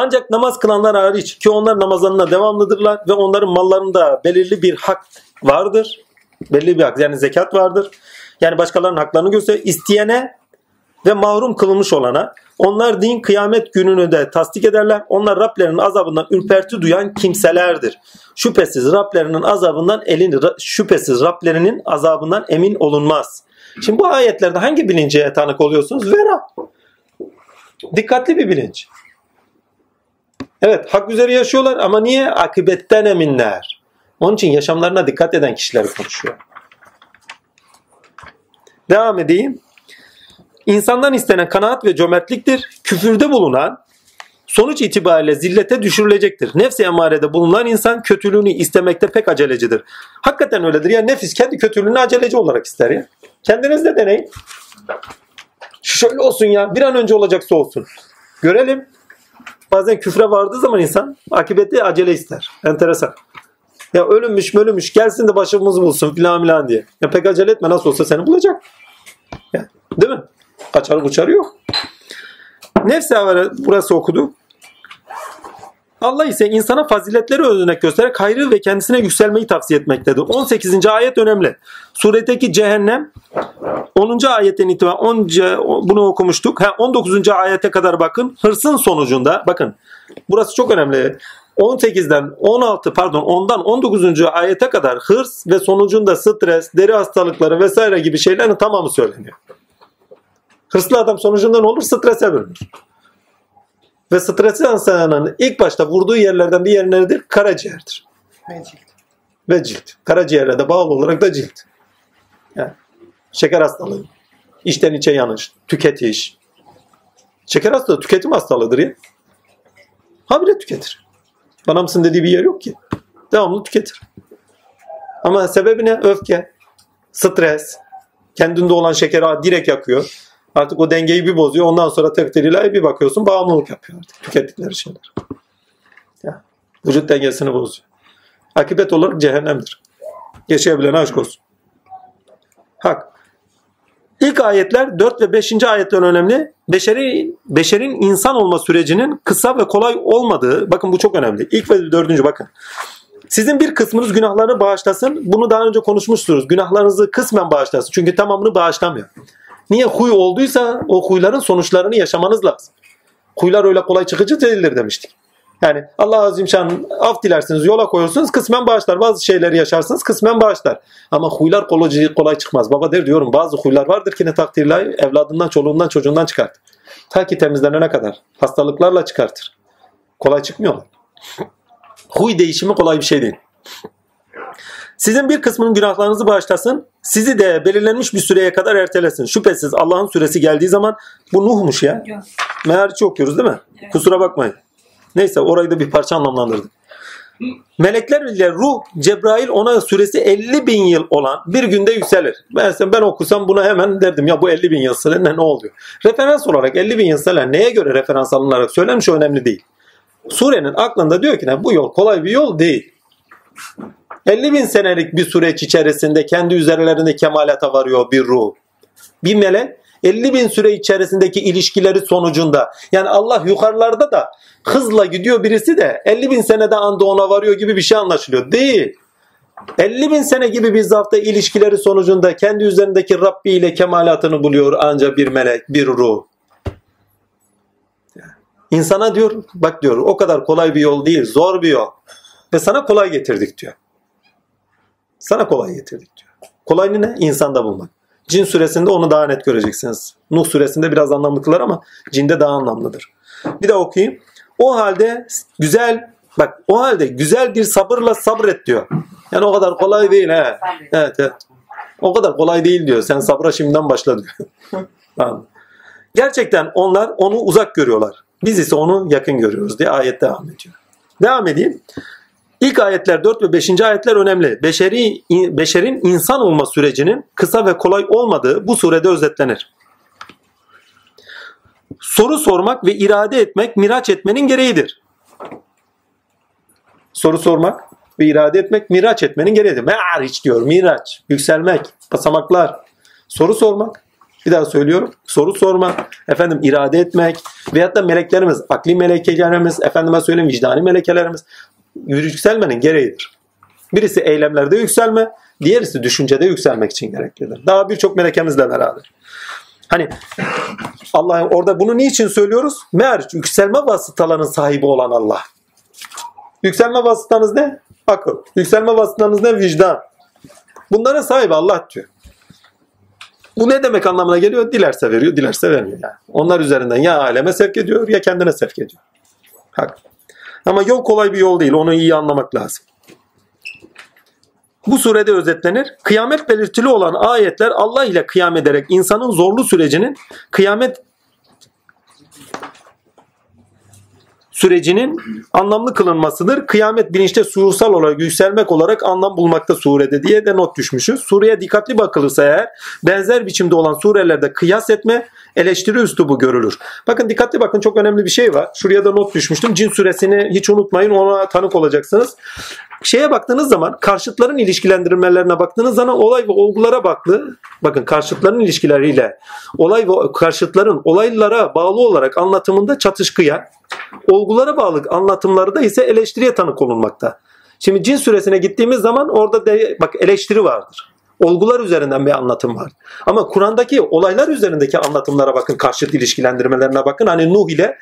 Ancak namaz kılanlar hariç ki onlar namazlarına devamlıdırlar ve onların mallarında belirli bir hak vardır. Belirli bir hak yani zekat vardır. Yani başkalarının haklarını gösteriyor. İsteyene ve mahrum kılınmış olana onlar din kıyamet gününü de tasdik ederler. Onlar Rablerinin azabından ürperti duyan kimselerdir. Şüphesiz Rablerinin azabından elin şüphesiz Rablerinin azabından emin olunmaz. Şimdi bu ayetlerde hangi bilince tanık oluyorsunuz? Vera. Dikkatli bir bilinç. Evet hak üzere yaşıyorlar ama niye? Akıbetten eminler. Onun için yaşamlarına dikkat eden kişileri konuşuyor. Devam edeyim. İnsandan istenen kanaat ve cömertliktir. Küfürde bulunan sonuç itibariyle zillete düşürülecektir. Nefsi emarede bulunan insan kötülüğünü istemekte pek acelecidir. Hakikaten öyledir. Ya nefis kendi kötülüğünü aceleci olarak ister ya. Kendiniz de deneyin. Şöyle olsun ya bir an önce olacaksa olsun. Görelim. Bazen küfre vardığı zaman insan akıbeti acele ister. Enteresan. Ya ölümmüş mölümmüş gelsin de başımızı bulsun filan filan diye. Ya pek acele etme nasıl olsa seni bulacak. Ya, değil mi? Kaçar uçarı yok. Nefsi evvela burası okudu. Allah ise insana faziletleri örnek göstererek hayrı ve kendisine yükselmeyi tavsiye etmektedir. 18. ayet önemli. Suredeki cehennem 10. ayetten itibaren 10. bunu okumuştuk. Ha, 19. ayete kadar bakın. Hırsın sonucunda bakın. Burası çok önemli. 18'den 16 pardon 10'dan 19. ayete kadar hırs ve sonucunda stres, deri hastalıkları vesaire gibi şeylerin tamamı söyleniyor. Hırslı adam sonucunda ne olur? Strese bürünür. Ve stresi insanın ilk başta vurduğu yerlerden bir yer neredir? Karaciğerdir. Ve cilt. Ve cilt. Karaciğere de bağlı olarak da cilt. Yani şeker hastalığı, içten içe yanış, tüketiş. Şeker hastalığı tüketim hastalığıdır ya. Habire tüketir. Bana mısın dediği bir yer yok ki. Devamlı tüketir. Ama sebebi ne? Öfke, stres, kendinde olan şekeri direkt yakıyor. Artık o dengeyi bir bozuyor. Ondan sonra takdir ilahi bir bakıyorsun bağımlılık yapıyor artık tükettikleri şeyler. Ya, vücut dengesini bozuyor. Akibet olarak cehennemdir. Yaşayabilene aşk olsun. Hak. İlk ayetler 4 ve 5. ayetler önemli. Beşeri, beşerin insan olma sürecinin kısa ve kolay olmadığı, bakın bu çok önemli. İlk ve dördüncü bakın. Sizin bir kısmınız günahlarını bağışlasın. Bunu daha önce konuşmuşsunuz. Günahlarınızı kısmen bağışlasın. Çünkü tamamını bağışlamıyor. Niye huy olduysa o huyların sonuçlarını yaşamanız lazım. Huylar öyle kolay çıkıcı değildir demiştik. Yani Allah Azim Şan af dilersiniz, yola koyuyorsunuz, kısmen bağışlar. Bazı şeyleri yaşarsınız, kısmen bağışlar. Ama huylar kolay, kolay çıkmaz. Baba der diyorum bazı huylar vardır ki ne takdirle evladından, çoluğundan, çocuğundan çıkartır. Ta ki temizlenene kadar. Hastalıklarla çıkartır. Kolay çıkmıyorlar. Huy değişimi kolay bir şey değil. Sizin bir kısmının günahlarınızı bağışlasın. Sizi de belirlenmiş bir süreye kadar ertelesin. Şüphesiz Allah'ın süresi geldiği zaman bu Nuh'muş ya. Meğerçi okuyoruz değil mi? Evet. Kusura bakmayın. Neyse orayı da bir parça anlamlandırdık. Melekler ile ruh Cebrail ona süresi 50 bin yıl olan bir günde yükselir. Ben, ben okusam buna hemen derdim ya bu 50 bin yıl süre ne, oluyor? Referans olarak 50 bin yıl süre neye göre referans alınarak söylenmiş önemli değil. Surenin aklında diyor ki ne bu yol kolay bir yol değil. 50 bin senelik bir süreç içerisinde kendi üzerlerinde kemalata varıyor bir ruh. Bir melek 50 bin süre içerisindeki ilişkileri sonucunda yani Allah yukarılarda da hızla gidiyor birisi de 50 bin senede anda ona varıyor gibi bir şey anlaşılıyor. Değil. 50 bin sene gibi bir zafta ilişkileri sonucunda kendi üzerindeki Rabbi ile kemalatını buluyor ancak bir melek, bir ruh. İnsana diyor, bak diyor o kadar kolay bir yol değil, zor bir yol. Ve sana kolay getirdik diyor. Sana kolay getirdik diyor. Kolay ne? İnsanda bulmak. Cin suresinde onu daha net göreceksiniz. Nuh suresinde biraz anlamlı kılar ama cinde daha anlamlıdır. Bir de okuyayım. O halde güzel bak o halde güzel bir sabırla sabret diyor. Yani o kadar kolay değil he. Evet evet. O kadar kolay değil diyor. Sen sabra şimdiden başla diyor. <laughs> Tamam. Gerçekten onlar onu uzak görüyorlar. Biz ise onu yakın görüyoruz diye ayet devam ediyor. Devam edeyim. İlk ayetler 4 ve 5. ayetler önemli. Beşeri, beşerin insan olma sürecinin kısa ve kolay olmadığı bu surede özetlenir. Soru sormak ve irade etmek miraç etmenin gereğidir. Soru sormak ve irade etmek miraç etmenin gereğidir. Me'ariç diyor miraç, yükselmek, basamaklar. Soru sormak, bir daha söylüyorum. Soru sormak, efendim irade etmek veyahut da meleklerimiz, akli melekelerimiz, efendime söyleyeyim vicdani melekelerimiz yükselmenin gereğidir. Birisi eylemlerde yükselme, diğerisi düşüncede yükselmek için gereklidir. Daha birçok melekemizle beraber. Hani Allah orada bunu niçin söylüyoruz? Meğer yükselme vasıtalarının sahibi olan Allah. Yükselme vasıtanız ne? Akıl. Yükselme vasıtanız ne? Vicdan. Bunların sahibi Allah diyor. Bu ne demek anlamına geliyor? Dilerse veriyor, dilerse vermiyor. Yani. Onlar üzerinden ya aleme sevk ediyor ya kendine sevk ediyor. Hak. Ama yol kolay bir yol değil. Onu iyi anlamak lazım. Bu surede özetlenir. Kıyamet belirtili olan ayetler Allah ile kıyam ederek insanın zorlu sürecinin kıyamet sürecinin anlamlı kılınmasıdır. Kıyamet bilinçte suursal olarak yükselmek olarak anlam bulmakta surede diye de not düşmüşüz. Sureye dikkatli bakılırsa eğer benzer biçimde olan surelerde kıyas etme, eleştiri üslubu görülür. Bakın dikkatli bakın çok önemli bir şey var. Şuraya da not düşmüştüm. Cin suresini hiç unutmayın ona tanık olacaksınız. Şeye baktığınız zaman karşıtların ilişkilendirmelerine baktığınız zaman olay ve olgulara baklı. Bakın karşıtların ilişkileriyle olay ve karşıtların olaylara bağlı olarak anlatımında çatışkıya, olgulara bağlı anlatımlarda ise eleştiriye tanık olunmakta. Şimdi cin süresine gittiğimiz zaman orada de, bak eleştiri vardır. Olgular üzerinden bir anlatım var. Ama Kur'an'daki olaylar üzerindeki anlatımlara bakın, karşıt ilişkilendirmelerine bakın. Hani Nuh ile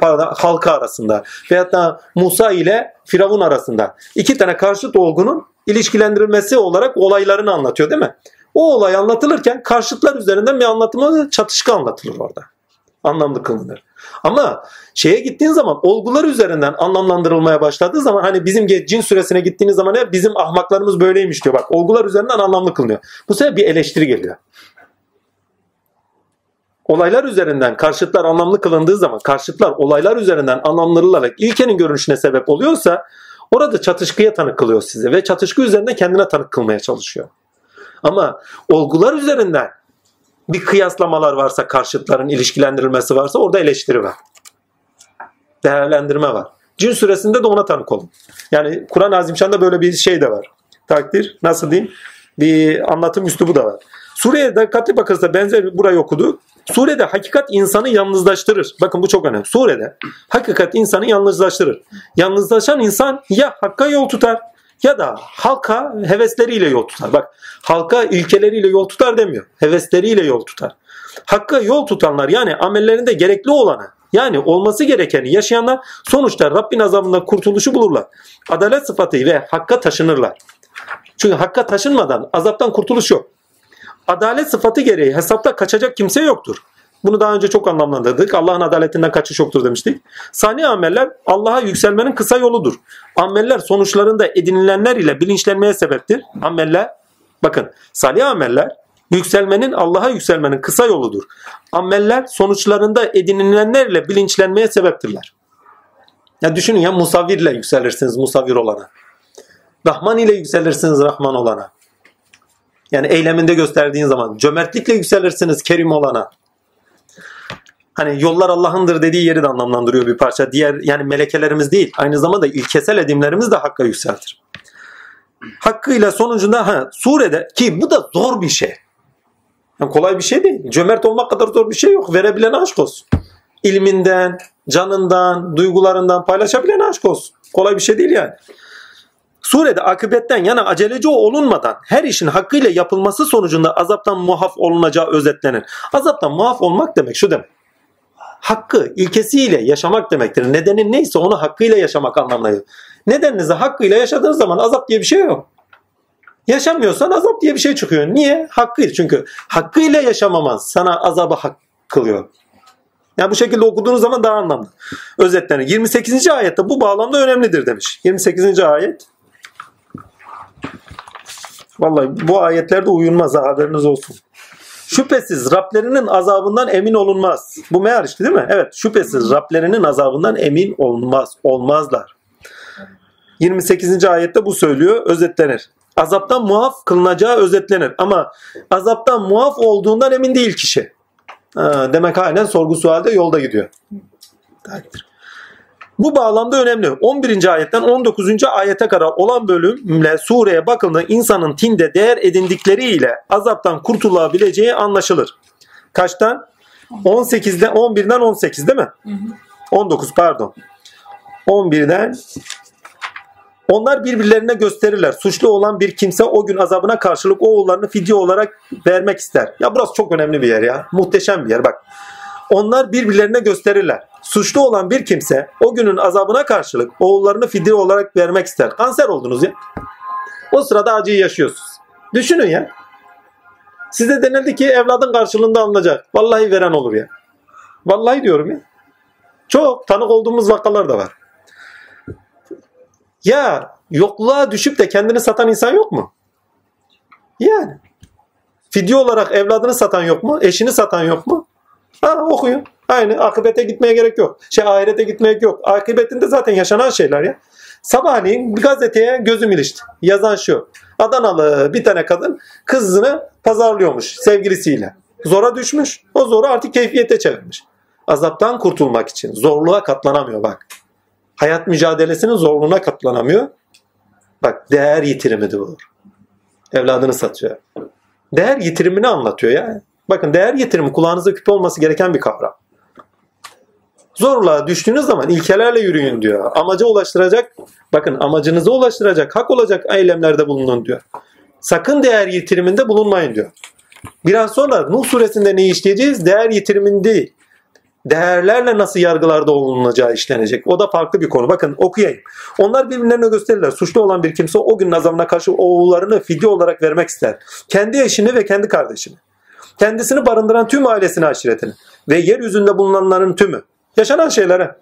pardon, halka arasında veyahut da Musa ile Firavun arasında iki tane karşıt olgunun ilişkilendirilmesi olarak olaylarını anlatıyor değil mi? O olay anlatılırken karşıtlar üzerinden bir anlatımı çatışkı anlatılır orada. Anlamlı kılınır. Ama şeye gittiğin zaman olgular üzerinden anlamlandırılmaya başladığı zaman hani bizim cin süresine gittiğiniz zaman ya bizim ahmaklarımız böyleymiş diyor. Bak olgular üzerinden anlamlı kılınıyor. Bu sefer bir eleştiri geliyor. Olaylar üzerinden karşıtlar anlamlı kılındığı zaman karşıtlar olaylar üzerinden anlamlandırılarak ilkenin görünüşüne sebep oluyorsa orada çatışkıya tanık kılıyor size ve çatışkı üzerinden kendine tanık kılmaya çalışıyor. Ama olgular üzerinden bir kıyaslamalar varsa, karşıtların ilişkilendirilmesi varsa orada eleştiri var. Değerlendirme var. Cin suresinde de ona tanık olun. Yani Kur'an-ı Azimşan'da böyle bir şey de var. Takdir, nasıl diyeyim? Bir anlatım üslubu da var. Sureye dikkatli bakırsa benzer burayı okudu. Surede hakikat insanı yalnızlaştırır. Bakın bu çok önemli. Surede hakikat insanı yalnızlaştırır. Yalnızlaşan insan ya hakka yol tutar ya da halka hevesleriyle yol tutar. Bak halka ilkeleriyle yol tutar demiyor. Hevesleriyle yol tutar. Hakka yol tutanlar yani amellerinde gerekli olanı yani olması gerekeni yaşayanlar sonuçta Rabbin azabından kurtuluşu bulurlar. Adalet sıfatı ve hakka taşınırlar. Çünkü hakka taşınmadan azaptan kurtuluş yok. Adalet sıfatı gereği hesapta kaçacak kimse yoktur. Bunu daha önce çok anlamlandırdık. Allah'ın adaletinden kaçış yoktur demiştik. Sani ameller Allah'a yükselmenin kısa yoludur. Ameller sonuçlarında edinilenler ile bilinçlenmeye sebeptir. Ameller, bakın salih ameller yükselmenin Allah'a yükselmenin kısa yoludur. Ameller sonuçlarında edinilenlerle bilinçlenmeye sebeptirler. Ya düşünün ya musavvirle yükselirsiniz musavvir olana. Rahman ile yükselirsiniz Rahman olana. Yani eyleminde gösterdiğin zaman cömertlikle yükselirsiniz Kerim olana. Hani yollar Allah'ındır dediği yeri de anlamlandırıyor bir parça. Diğer yani melekelerimiz değil. Aynı zamanda ilkesel edimlerimiz de hakka yükseltir. Hakkıyla sonucunda ha, surede ki bu da zor bir şey. Yani kolay bir şey değil. Cömert olmak kadar zor bir şey yok. Verebilen aşk olsun. İlminden, canından, duygularından paylaşabilen aşk olsun. Kolay bir şey değil yani. Surede akıbetten yana aceleci olunmadan her işin hakkıyla yapılması sonucunda azaptan muaf olunacağı özetlenir. Azaptan muaf olmak demek şu demek. Hakkı ilkesiyle yaşamak demektir. Nedenin neyse onu hakkıyla yaşamak anlamına gelir. Nedeninizi hakkıyla yaşadığınız zaman azap diye bir şey yok. Yaşamıyorsan azap diye bir şey çıkıyor. Niye? Hakkıyla. Çünkü hakkıyla yaşamaman sana azabı hak kılıyor. Yani bu şekilde okuduğunuz zaman daha anlamlı. Özetlenir. 28. ayette bu bağlamda önemlidir demiş. 28. ayet Vallahi bu ayetlerde uyunmaz ha, haberiniz olsun. Şüphesiz Rablerinin azabından emin olunmaz. Bu meğer işte değil mi? Evet şüphesiz Rablerinin azabından emin olmaz, olmazlar. 28. ayette bu söylüyor, özetlenir. Azaptan muaf kılınacağı özetlenir. Ama azaptan muaf olduğundan emin değil kişi. Ha, demek aynen sorgu sualde yolda gidiyor. Takdir. Bu bağlamda önemli. 11. ayetten 19. ayete kadar olan bölümle sureye bakıldığında insanın tinde değer edindikleriyle azaptan kurtulabileceği anlaşılır. Kaçtan? 18'den 11'den 18 değil mi? 19 pardon. 11'den onlar birbirlerine gösterirler. Suçlu olan bir kimse o gün azabına karşılık oğullarını fidye olarak vermek ister. Ya burası çok önemli bir yer ya. Muhteşem bir yer bak. Onlar birbirlerine gösterirler. Suçlu olan bir kimse o günün azabına karşılık oğullarını fidye olarak vermek ister. Kanser oldunuz ya. O sırada acıyı yaşıyorsunuz. Düşünün ya. Size denildi ki evladın karşılığında alınacak. Vallahi veren olur ya. Vallahi diyorum ya. Çok tanık olduğumuz vakalar da var. Ya yokluğa düşüp de kendini satan insan yok mu? Yani. Fidye olarak evladını satan yok mu? Eşini satan yok mu? Ha okuyun. Aynı akıbete gitmeye gerek yok. Şey ahirete gitmeye yok. Akıbetinde zaten yaşanan şeyler ya. Sabahleyin bir gazeteye gözüm ilişti. Yazan şu. Adanalı bir tane kadın kızını pazarlıyormuş sevgilisiyle. Zora düşmüş. O zoru artık keyfiyete çevirmiş. Azaptan kurtulmak için. Zorluğa katlanamıyor bak. Hayat mücadelesinin zorluğuna katlanamıyor. Bak değer yitirimidir bu. Evladını satıyor. Değer yitirimini anlatıyor ya. Bakın değer yitirimi kulağınıza küpe olması gereken bir kavram. Zorla düştüğünüz zaman ilkelerle yürüyün diyor. Amaca ulaştıracak, bakın amacınıza ulaştıracak, hak olacak eylemlerde bulunun diyor. Sakın değer yitiriminde bulunmayın diyor. Biraz sonra Nuh suresinde ne işleyeceğiz? Değer yitiriminde değil. Değerlerle nasıl yargılarda olunacağı işlenecek. O da farklı bir konu. Bakın okuyayım. Onlar birbirlerine gösterirler. Suçlu olan bir kimse o gün azabına karşı oğullarını fidye olarak vermek ister. Kendi eşini ve kendi kardeşini. Kendisini barındıran tüm ailesini aşiretini. Ve yeryüzünde bulunanların tümü. Yaşanan şeylere.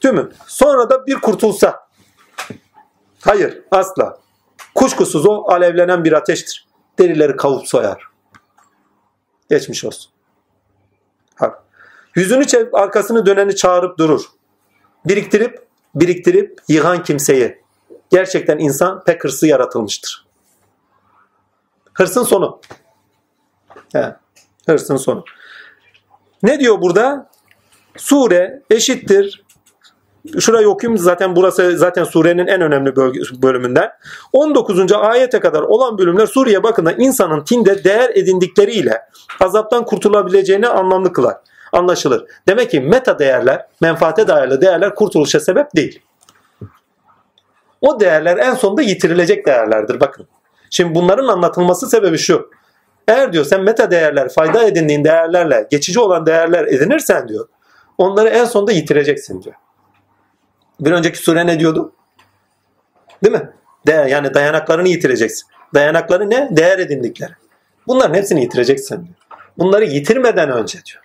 Tümü. Sonra da bir kurtulsa. Hayır asla. Kuşkusuz o alevlenen bir ateştir. Derileri kavup soyar. Geçmiş olsun. Ha. Yüzünü çevirip arkasını döneni çağırıp durur. Biriktirip biriktirip yıkan kimseyi. Gerçekten insan pek hırsı yaratılmıştır. Hırsın sonu. He, hırsın sonu. Ne diyor burada? Sure eşittir. Şurayı okuyayım zaten burası zaten surenin en önemli bölümünden. 19. ayete kadar olan bölümler Suriye bakımında insanın tinde değer edindikleriyle azaptan kurtulabileceğini anlamlı kılar. Anlaşılır. Demek ki meta değerler, menfaate dayalı değerler kurtuluşa sebep değil. O değerler en sonunda yitirilecek değerlerdir bakın. Şimdi bunların anlatılması sebebi şu. Eğer diyor sen meta değerler, fayda edindiğin değerlerle geçici olan değerler edinirsen diyor. Onları en sonunda yitireceksin diyor. Bir önceki sure ne diyordu? Değil mi? Değer, yani dayanaklarını yitireceksin. Dayanakları ne? Değer edindikleri. Bunların hepsini yitireceksin diyor. Bunları yitirmeden önce diyor.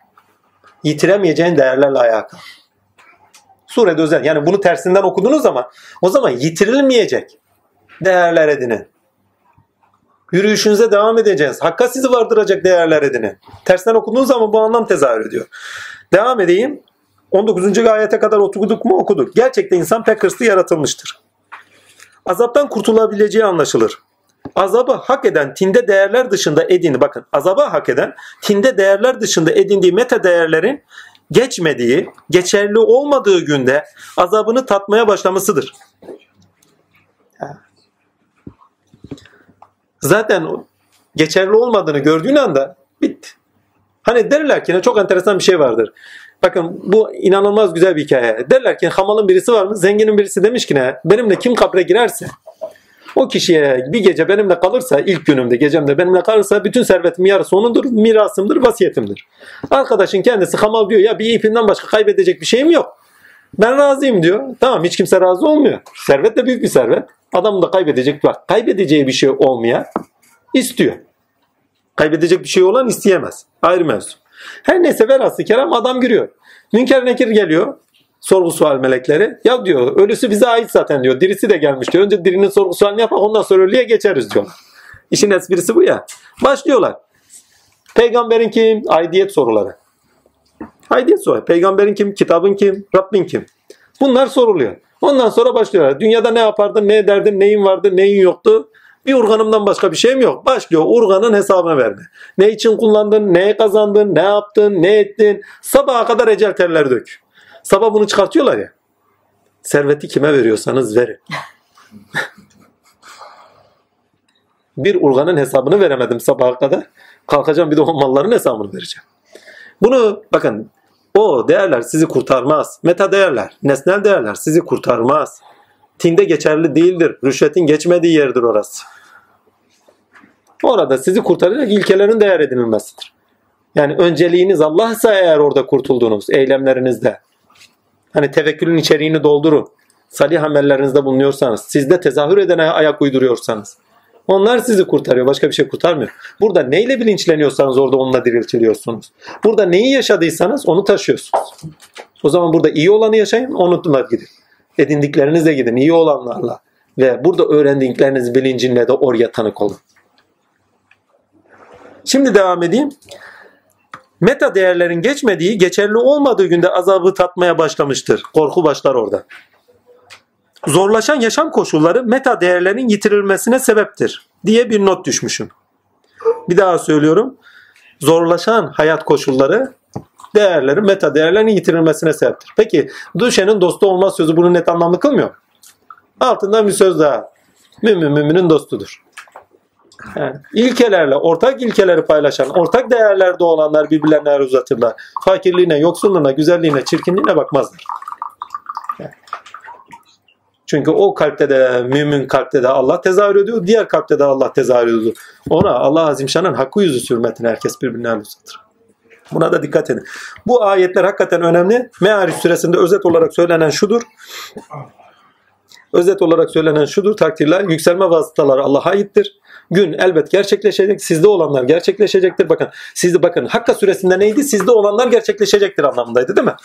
Yitiremeyeceğin değerlerle ayağa kalk. Surede özel. Yani bunu tersinden okuduğunuz zaman o zaman yitirilmeyecek değerler edinin. Yürüyüşünüze devam edeceğiz. Hakka sizi vardıracak değerler edinin. Tersten okuduğunuz zaman bu anlam tezahür ediyor. Devam edeyim. 19. ayete kadar okuduk mu okuduk. Gerçekten insan pek hırslı yaratılmıştır. Azaptan kurtulabileceği anlaşılır. Azabı hak eden tinde değerler dışında edindi. Bakın azabı hak eden tinde değerler dışında edindiği meta değerlerin geçmediği, geçerli olmadığı günde azabını tatmaya başlamasıdır. Zaten geçerli olmadığını gördüğün anda. Hani derler ki çok enteresan bir şey vardır. Bakın bu inanılmaz güzel bir hikaye. Derler ki hamalın birisi var mı? Zenginin birisi demiş ki ne? Benimle kim kabre girerse o kişiye bir gece benimle kalırsa ilk günümde gecemde benimle kalırsa bütün servetim yarısı onundur, mirasımdır, vasiyetimdir. Arkadaşın kendisi hamal diyor ya bir ipinden başka kaybedecek bir şeyim yok. Ben razıyım diyor. Tamam hiç kimse razı olmuyor. Servet de büyük bir servet. Adam da kaybedecek bak kaybedeceği bir şey olmaya istiyor. Kaybedecek bir şey olan isteyemez. Ayrı mevzu. Her neyse velhasıl kelam adam giriyor. Münker nekir geliyor. Sorgu sual melekleri. Ya diyor ölüsü bize ait zaten diyor. Dirisi de gelmiş diyor. Önce dirinin sorgu sualini yapak ondan sonra ölüye geçeriz diyorlar. İşin esprisi bu ya. Başlıyorlar. Peygamberin kim? Aidiyet soruları. Aidiyet soruları. Peygamberin kim? Kitabın kim? Rabbin kim? Bunlar soruluyor. Ondan sonra başlıyorlar. Dünyada ne yapardın, ne ederdin, neyin vardı, neyin yoktu? Bir urganımdan başka bir şeyim yok. Başlıyor urganın hesabını verme. Ne için kullandın, neye kazandın, ne yaptın, ne ettin. Sabaha kadar ecel terler dök. Sabah bunu çıkartıyorlar ya. Serveti kime veriyorsanız verin. <laughs> bir urganın hesabını veremedim sabaha kadar. Kalkacağım bir de o malların hesabını vereceğim. Bunu bakın o değerler sizi kurtarmaz. Meta değerler, nesnel değerler sizi kurtarmaz. Tinde geçerli değildir. Rüşvetin geçmediği yerdir orası. Orada sizi kurtaracak ilkelerin değer edinilmesidir. Yani önceliğiniz Allah'sa eğer orada kurtuldunuz eylemlerinizde. Hani tevekkülün içeriğini doldurun. Salih amellerinizde bulunuyorsanız, sizde tezahür edene ayak uyduruyorsanız. Onlar sizi kurtarıyor. Başka bir şey kurtarmıyor. Burada neyle bilinçleniyorsanız orada onunla diriltiliyorsunuz. Burada neyi yaşadıysanız onu taşıyorsunuz. O zaman burada iyi olanı yaşayın, onunla gidin. Edindiklerinizle gidin, iyi olanlarla. Ve burada öğrendikleriniz bilincinle de oraya tanık olun. Şimdi devam edeyim. Meta değerlerin geçmediği, geçerli olmadığı günde azabı tatmaya başlamıştır. Korku başlar orada. Zorlaşan yaşam koşulları meta değerlerin yitirilmesine sebeptir diye bir not düşmüşüm. Bir daha söylüyorum. Zorlaşan hayat koşulları değerleri, meta değerlerin yitirilmesine sebeptir. Peki düşenin dostu olmaz sözü bunu net anlamlı kılmıyor. Altından bir söz daha. Mümin müminin dostudur. Yani ilkelerle, ortak ilkeleri paylaşan, ortak değerlerde olanlar birbirlerine el uzatırlar. Fakirliğine, yoksulluğuna, güzelliğine, çirkinliğine bakmazlar. Çünkü o kalpte de mümin kalpte de Allah tezahür ediyor. Diğer kalpte de Allah tezahür ediyor. Ona Allah Azimşan'ın hakkı yüzü sürmetine herkes birbirine el uzatır. Buna da dikkat edin. Bu ayetler hakikaten önemli. Me'ariç suresinde özet olarak söylenen şudur. Özet olarak söylenen şudur takdirler. Yükselme vasıtaları Allah'a aittir. Gün elbet gerçekleşecek. Sizde olanlar gerçekleşecektir. Bakın sizde bakın Hakka suresinde neydi? Sizde olanlar gerçekleşecektir anlamındaydı değil mi?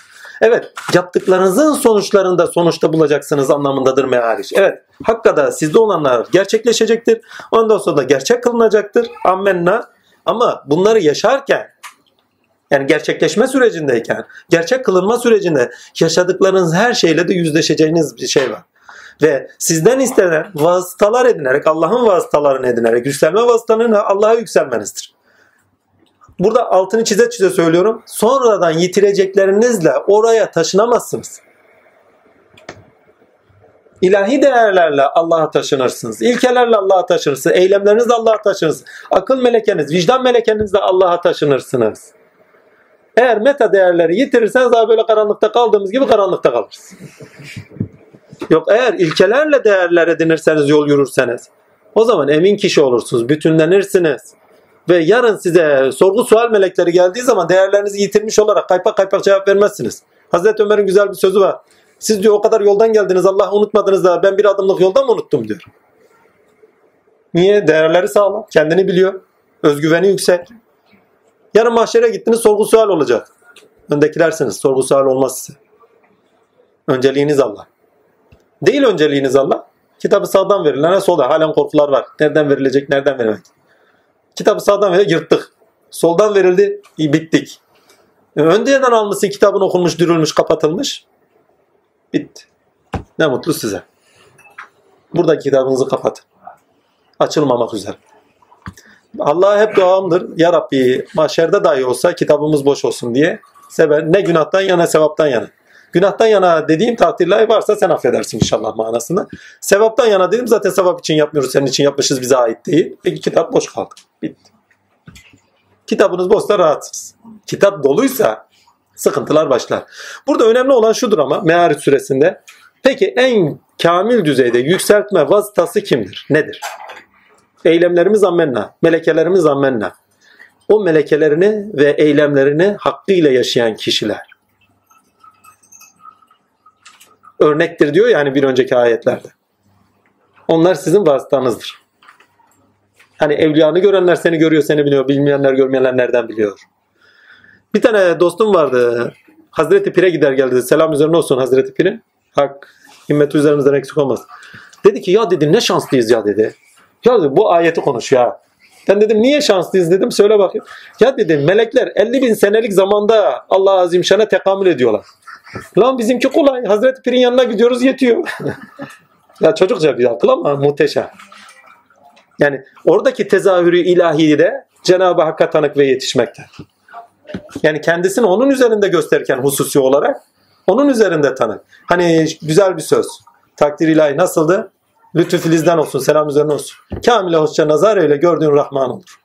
Evet. Yaptıklarınızın sonuçlarında sonuçta bulacaksınız anlamındadır meariç. Evet. Hakkada sizde olanlar gerçekleşecektir. Ondan sonra da gerçek kılınacaktır. Ammenna. Ama bunları yaşarken yani gerçekleşme sürecindeyken, gerçek kılınma sürecinde yaşadıklarınız her şeyle de yüzleşeceğiniz bir şey var. Ve sizden istenen vasıtalar edinerek, Allah'ın vasıtalarını edinerek, yükselme vasıtalarını Allah'a yükselmenizdir. Burada altını çize çize söylüyorum. Sonradan yitireceklerinizle oraya taşınamazsınız. İlahi değerlerle Allah'a taşınırsınız. İlkelerle Allah'a taşınırsınız. Eylemlerinizle Allah'a taşınırsınız. Akıl melekeniz, vicdan melekenizle Allah'a taşınırsınız. Eğer meta değerleri yitirirseniz daha böyle karanlıkta kaldığımız gibi karanlıkta kalırız. Yok eğer ilkelerle değerler edinirseniz, yol yürürseniz o zaman emin kişi olursunuz, bütünlenirsiniz. Ve yarın size sorgu sual melekleri geldiği zaman değerlerinizi yitirmiş olarak kaypak kaypak cevap vermezsiniz. Hazreti Ömer'in güzel bir sözü var. Siz diyor o kadar yoldan geldiniz Allah'ı unutmadınız da ben bir adımlık yoldan mı unuttum diyor. Niye? Değerleri sağlam. Kendini biliyor. Özgüveni yüksek. Yarın mahşere gittiniz sorgu sual olacak. Öndekilersiniz. Sorgu sual olmaz size. Önceliğiniz Allah. Değil önceliğiniz Allah. Kitabı sağdan verilene solda. Halen korkular var. Nereden verilecek, nereden verilmek. Kitabı sağdan verildi, yırttık. Soldan verildi, bittik. E, önceden almışsın kitabın okunmuş, dürülmüş, kapatılmış. Bitti. Ne mutlu size. Burada kitabınızı kapatın. Açılmamak üzere. Allah'a hep duamdır. Ya Rabbi mahşerde dahi olsa kitabımız boş olsun diye. Sebep ne günahtan yana sevaptan yana. Günahtan yana dediğim takdirler varsa sen affedersin inşallah manasında. Sevaptan yana dedim zaten sevap için yapmıyoruz. Senin için yapmışız bize ait değil. Peki kitap boş kaldı. Bitti. Kitabınız boşsa rahatsınız. Kitap doluysa sıkıntılar başlar. Burada önemli olan şudur ama Me'arif suresinde. Peki en kamil düzeyde yükseltme vasıtası kimdir? Nedir? Eylemlerimiz ammenna, melekelerimiz ammenna. O melekelerini ve eylemlerini hakkıyla yaşayan kişiler. Örnektir diyor yani bir önceki ayetlerde. Onlar sizin vasıtanızdır. Hani evliyanı görenler seni görüyor, seni biliyor. Bilmeyenler, görmeyenler nereden biliyor? Bir tane dostum vardı. Hazreti Pir'e gider geldi. Selam üzerine olsun Hazreti Pir'in. Hak, himmeti üzerimizden eksik olmaz. Dedi ki ya dedi ne şanslıyız ya dedi. Ya bu ayeti konuş ya. Ben dedim niye şanslıyız dedim söyle bakayım. Ya dedim melekler 50 bin senelik zamanda Allah Azimşan'a tekamül ediyorlar. Lan bizimki kolay. Hazreti Pir'in yanına gidiyoruz yetiyor. <laughs> ya çocukça bir akıl ama muhteşem. Yani oradaki tezahürü ilahi de Cenab-ı Hakk'a tanık ve yetişmekte. Yani kendisini onun üzerinde gösterirken hususi olarak onun üzerinde tanık. Hani güzel bir söz. Takdir ilahi nasıldı? Lütfü filizden olsun, selam üzerine olsun. Kamile hoşça nazar eyle, gördüğün Rahman olur.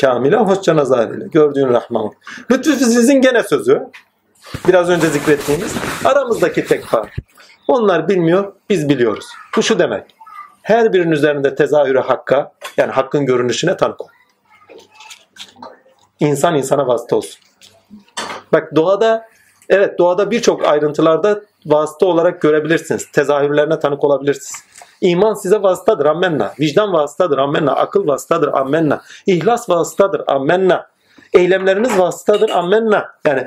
Kamile hoşça nazar eyle, gördüğün Rahman olur. Lütfü filizin gene sözü. Biraz önce zikrettiğimiz aramızdaki tek fark. Onlar bilmiyor, biz biliyoruz. Bu şu demek. Her birinin üzerinde tezahürü hakka, yani hakkın görünüşüne tanık ol. İnsan insana vasıta olsun. Bak doğada, evet doğada birçok ayrıntılarda vasıta olarak görebilirsiniz. Tezahürlerine tanık olabilirsiniz. İman size vasıtadır ammenna. Vicdan vasıtadır ammenna. Akıl vasıtadır ammenna. İhlas vasıtadır ammenna. Eylemleriniz vasıtadır ammenna. Yani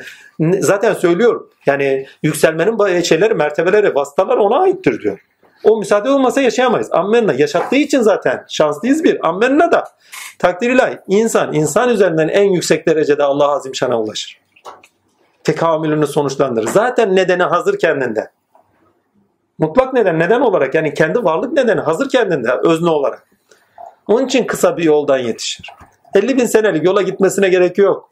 zaten söylüyorum. Yani yükselmenin şeyleri, mertebeleri, vasıtalar ona aittir diyor. O müsaade olmasa yaşayamayız. Ammenna. Yaşattığı için zaten şanslıyız bir. Ammenna da takdir ilahi. İnsan, insan üzerinden en yüksek derecede Allah Azim Şan'a ulaşır. Tekamülünü sonuçlandırır. Zaten nedeni hazır kendinde. Mutlak neden, neden olarak yani kendi varlık nedeni hazır kendinde, özne olarak. Onun için kısa bir yoldan yetişir. 50 bin senelik yola gitmesine gerek yok.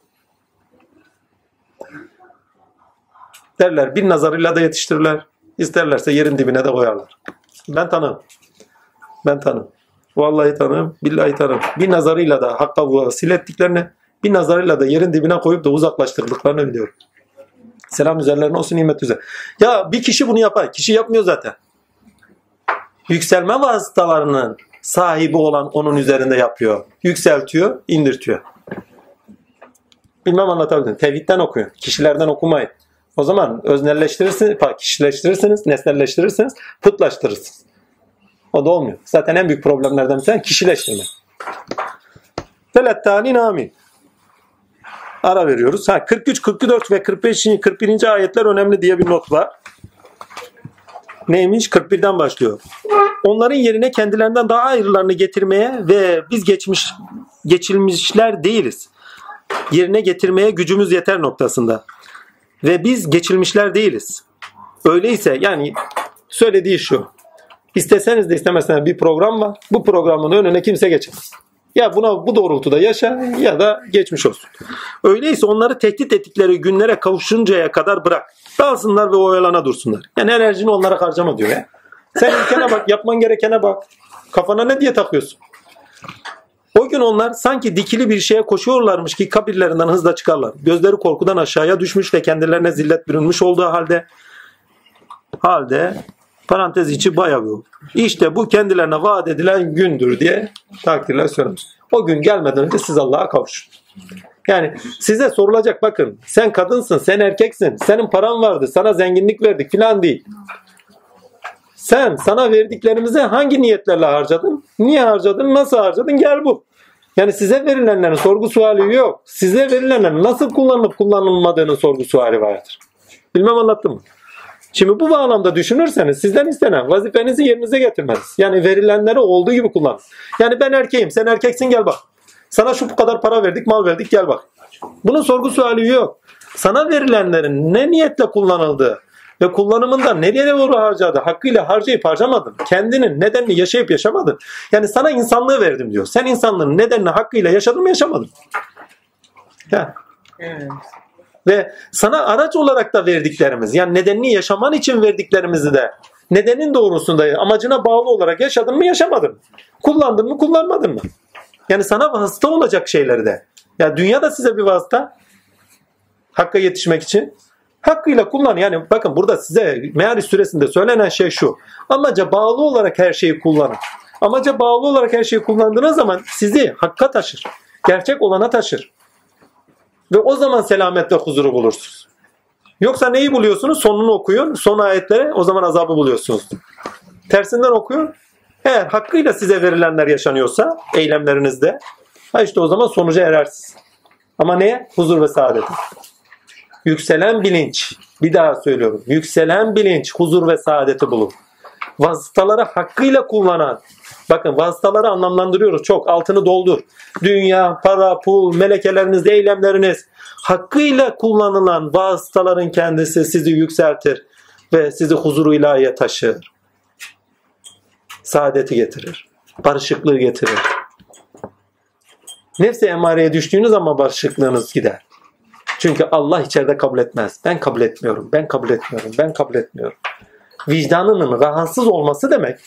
Derler bir nazarıyla da yetiştirirler. İsterlerse yerin dibine de koyarlar. Ben tanım. Ben tanım. Vallahi tanım. Billahi tanım. Bir nazarıyla da hakka bu silettiklerini bir nazarıyla da yerin dibine koyup da uzaklaştırdıklarını biliyorum. Selam üzerlerine olsun nimet üzere. Ya bir kişi bunu yapar. Kişi yapmıyor zaten. Yükselme vasıtalarının sahibi olan onun üzerinde yapıyor. Yükseltiyor, indirtiyor. Bilmem anlatabildim. Tevhidden okuyun. Kişilerden okumayın. O zaman öznelleştirirsiniz, kişileştirirsiniz, nesnelleştirirsiniz, putlaştırırsınız. O da olmuyor. Zaten en büyük problemlerden bir tanesi kişileştirme. Felettânin amin. Ara veriyoruz. Ha, 43, 44 ve 45. 41. ayetler önemli diye bir not var. Neymiş? 41'den başlıyor. Onların yerine kendilerinden daha ayrılarını getirmeye ve biz geçmiş geçilmişler değiliz. Yerine getirmeye gücümüz yeter noktasında. Ve biz geçilmişler değiliz. Öyleyse yani söylediği şu. İsteseniz de istemeseniz bir program var. Bu programın önüne kimse geçemez. Ya buna bu doğrultuda yaşa ya da geçmiş olsun. Öyleyse onları tehdit ettikleri günlere kavuşuncaya kadar bırak. Dalsınlar ve oyalana dursunlar. Yani enerjini onlara harcama diyor ya. Sen ülkene bak, yapman gerekene bak. Kafana ne diye takıyorsun? O gün onlar sanki dikili bir şeye koşuyorlarmış ki kabirlerinden hızla çıkarlar. Gözleri korkudan aşağıya düşmüş ve kendilerine zillet bürünmüş olduğu halde halde parantez içi bayağı İşte bu kendilerine vaat edilen gündür diye takdirler söylemiş. O gün gelmeden önce siz Allah'a kavuşun. Yani size sorulacak bakın sen kadınsın sen erkeksin senin paran vardı sana zenginlik verdik filan değil. Sen sana verdiklerimizi hangi niyetlerle harcadın? Niye harcadın? Nasıl harcadın? Gel bu. Yani size verilenlerin sorgu suali yok. Size verilenlerin nasıl kullanılıp kullanılmadığının sorgu suali vardır. Bilmem anlattım mı? Şimdi bu bağlamda düşünürseniz sizden istenen vazifenizi yerinize getirmeniz. Yani verilenleri olduğu gibi kullan. Yani ben erkeğim, sen erkeksin gel bak. Sana şu kadar para verdik, mal verdik gel bak. Bunun sorgu suali yok. Sana verilenlerin ne niyetle kullanıldığı ve kullanımında nereye doğru harcadı, hakkıyla harcayıp harcamadın. Kendinin nedenini yaşayıp yaşamadın. Yani sana insanlığı verdim diyor. Sen insanlığın nedenini hakkıyla yaşadın mı yaşamadın. Ya. Evet. Ve sana araç olarak da verdiklerimiz yani nedenini yaşaman için verdiklerimizi de nedenin doğrusunda amacına bağlı olarak yaşadın mı yaşamadın mı? Kullandın mı kullanmadın mı? Yani sana vasıta olacak şeyleri de. Ya dünya da size bir vasıta. Hakka yetişmek için. Hakkıyla kullan. Yani bakın burada size Mearis süresinde söylenen şey şu. Amaca bağlı olarak her şeyi kullanın. Amaca bağlı olarak her şeyi kullandığınız zaman sizi hakka taşır. Gerçek olana taşır. Ve o zaman selamet ve huzuru bulursunuz. Yoksa neyi buluyorsunuz? Sonunu okuyun. Son ayetlere o zaman azabı buluyorsunuz. Tersinden okuyun. Eğer hakkıyla size verilenler yaşanıyorsa eylemlerinizde ha işte o zaman sonuca erersiniz. Ama neye? Huzur ve saadet. Yükselen bilinç. Bir daha söylüyorum. Yükselen bilinç huzur ve saadeti bulur. Vasıtaları hakkıyla kullanan Bakın vasıtaları anlamlandırıyoruz çok. Altını doldur. Dünya, para, pul, melekeleriniz, eylemleriniz hakkıyla kullanılan vasıtaların kendisi sizi yükseltir ve sizi huzuru ilahiye taşır. Saadeti getirir. Barışıklığı getirir. Nefse emareye düştüğünüz zaman barışıklığınız gider. Çünkü Allah içeride kabul etmez. Ben kabul etmiyorum, ben kabul etmiyorum, ben kabul etmiyorum. Vicdanının rahatsız olması demek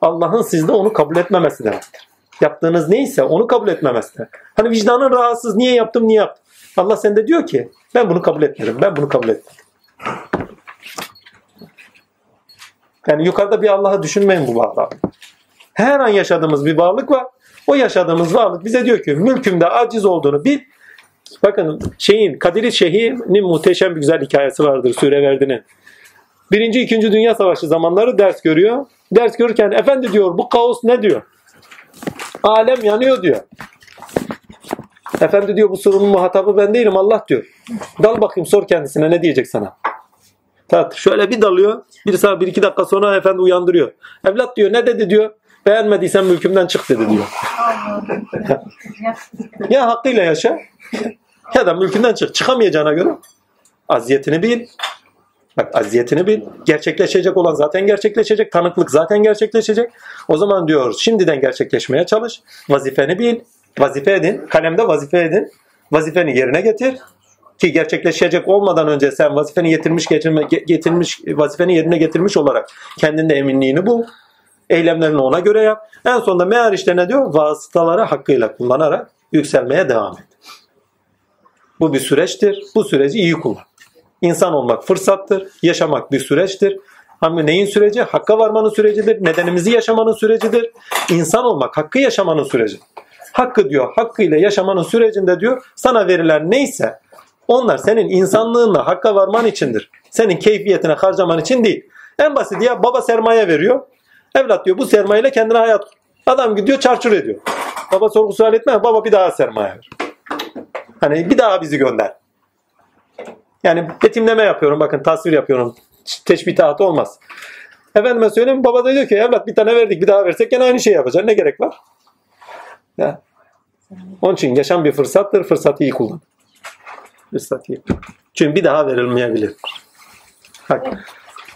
Allah'ın sizde onu kabul etmemesi demektir. Yaptığınız neyse onu kabul etmemesidir. Hani vicdanın rahatsız niye yaptım niye yaptım. Allah sende diyor ki ben bunu kabul etmedim ben bunu kabul etmedim. Yani yukarıda bir Allah'ı düşünmeyin bu bağlamda. Her an yaşadığımız bir varlık var. O yaşadığımız varlık bize diyor ki mülkümde aciz olduğunu bil. Bakın şeyin Kadir Şehi'nin muhteşem bir güzel hikayesi vardır Süreverdi'nin. Birinci, ikinci Dünya Savaşı zamanları ders görüyor. Ders görürken efendi diyor bu kaos ne diyor? Alem yanıyor diyor. Efendi diyor bu sorunun muhatabı ben değilim Allah diyor. Dal bakayım sor kendisine ne diyecek sana. Tat şöyle bir dalıyor. Bir saat bir iki dakika sonra efendi uyandırıyor. Evlat diyor ne dedi diyor. Beğenmediysen mülkümden çık dedi diyor. ya hakkıyla yaşa ya da mülkünden çık. Çıkamayacağına göre aziyetini bil. Bak aziyetini bil. Gerçekleşecek olan zaten gerçekleşecek. Tanıklık zaten gerçekleşecek. O zaman diyor şimdiden gerçekleşmeye çalış. Vazifeni bil. Vazife edin. Kalemde vazife edin. Vazifeni yerine getir. Ki gerçekleşecek olmadan önce sen vazifeni getirmiş, getirme, getirmiş, vazifeni yerine getirmiş olarak kendinde eminliğini bul. Eylemlerini ona göre yap. En sonunda meğer işte ne diyor? Vasıtaları hakkıyla kullanarak yükselmeye devam et. Bu bir süreçtir. Bu süreci iyi kullan. İnsan olmak fırsattır. Yaşamak bir süreçtir. Ama neyin süreci? Hakka varmanın sürecidir. Nedenimizi yaşamanın sürecidir. İnsan olmak hakkı yaşamanın süreci. Hakkı diyor, hakkıyla yaşamanın sürecinde diyor, sana verilen neyse onlar senin insanlığınla hakka varman içindir. Senin keyfiyetine harcaman için değil. En basit ya baba sermaye veriyor. Evlat diyor bu sermayeyle kendine hayat Adam gidiyor çarçur ediyor. Baba sorgu sual etme. Baba bir daha sermaye ver. Hani bir daha bizi gönder. Yani betimleme yapıyorum. Bakın tasvir yapıyorum. Teşbitahat olmaz. Efendime söyleyeyim baba da diyor ki evlat bir tane verdik bir daha versek gene aynı şeyi yapacak. Ne gerek var? Ya. Onun için yaşam bir fırsattır. Fırsatı iyi kullan. Fırsatı iyi. Çünkü bir daha verilmeyebilir. Bak.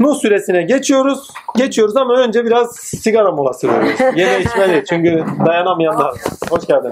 Nuh suresine geçiyoruz. Geçiyoruz ama önce biraz sigara molası veriyoruz. Yeme içme değil. Çünkü dayanamayanlar. Hoş geldiniz.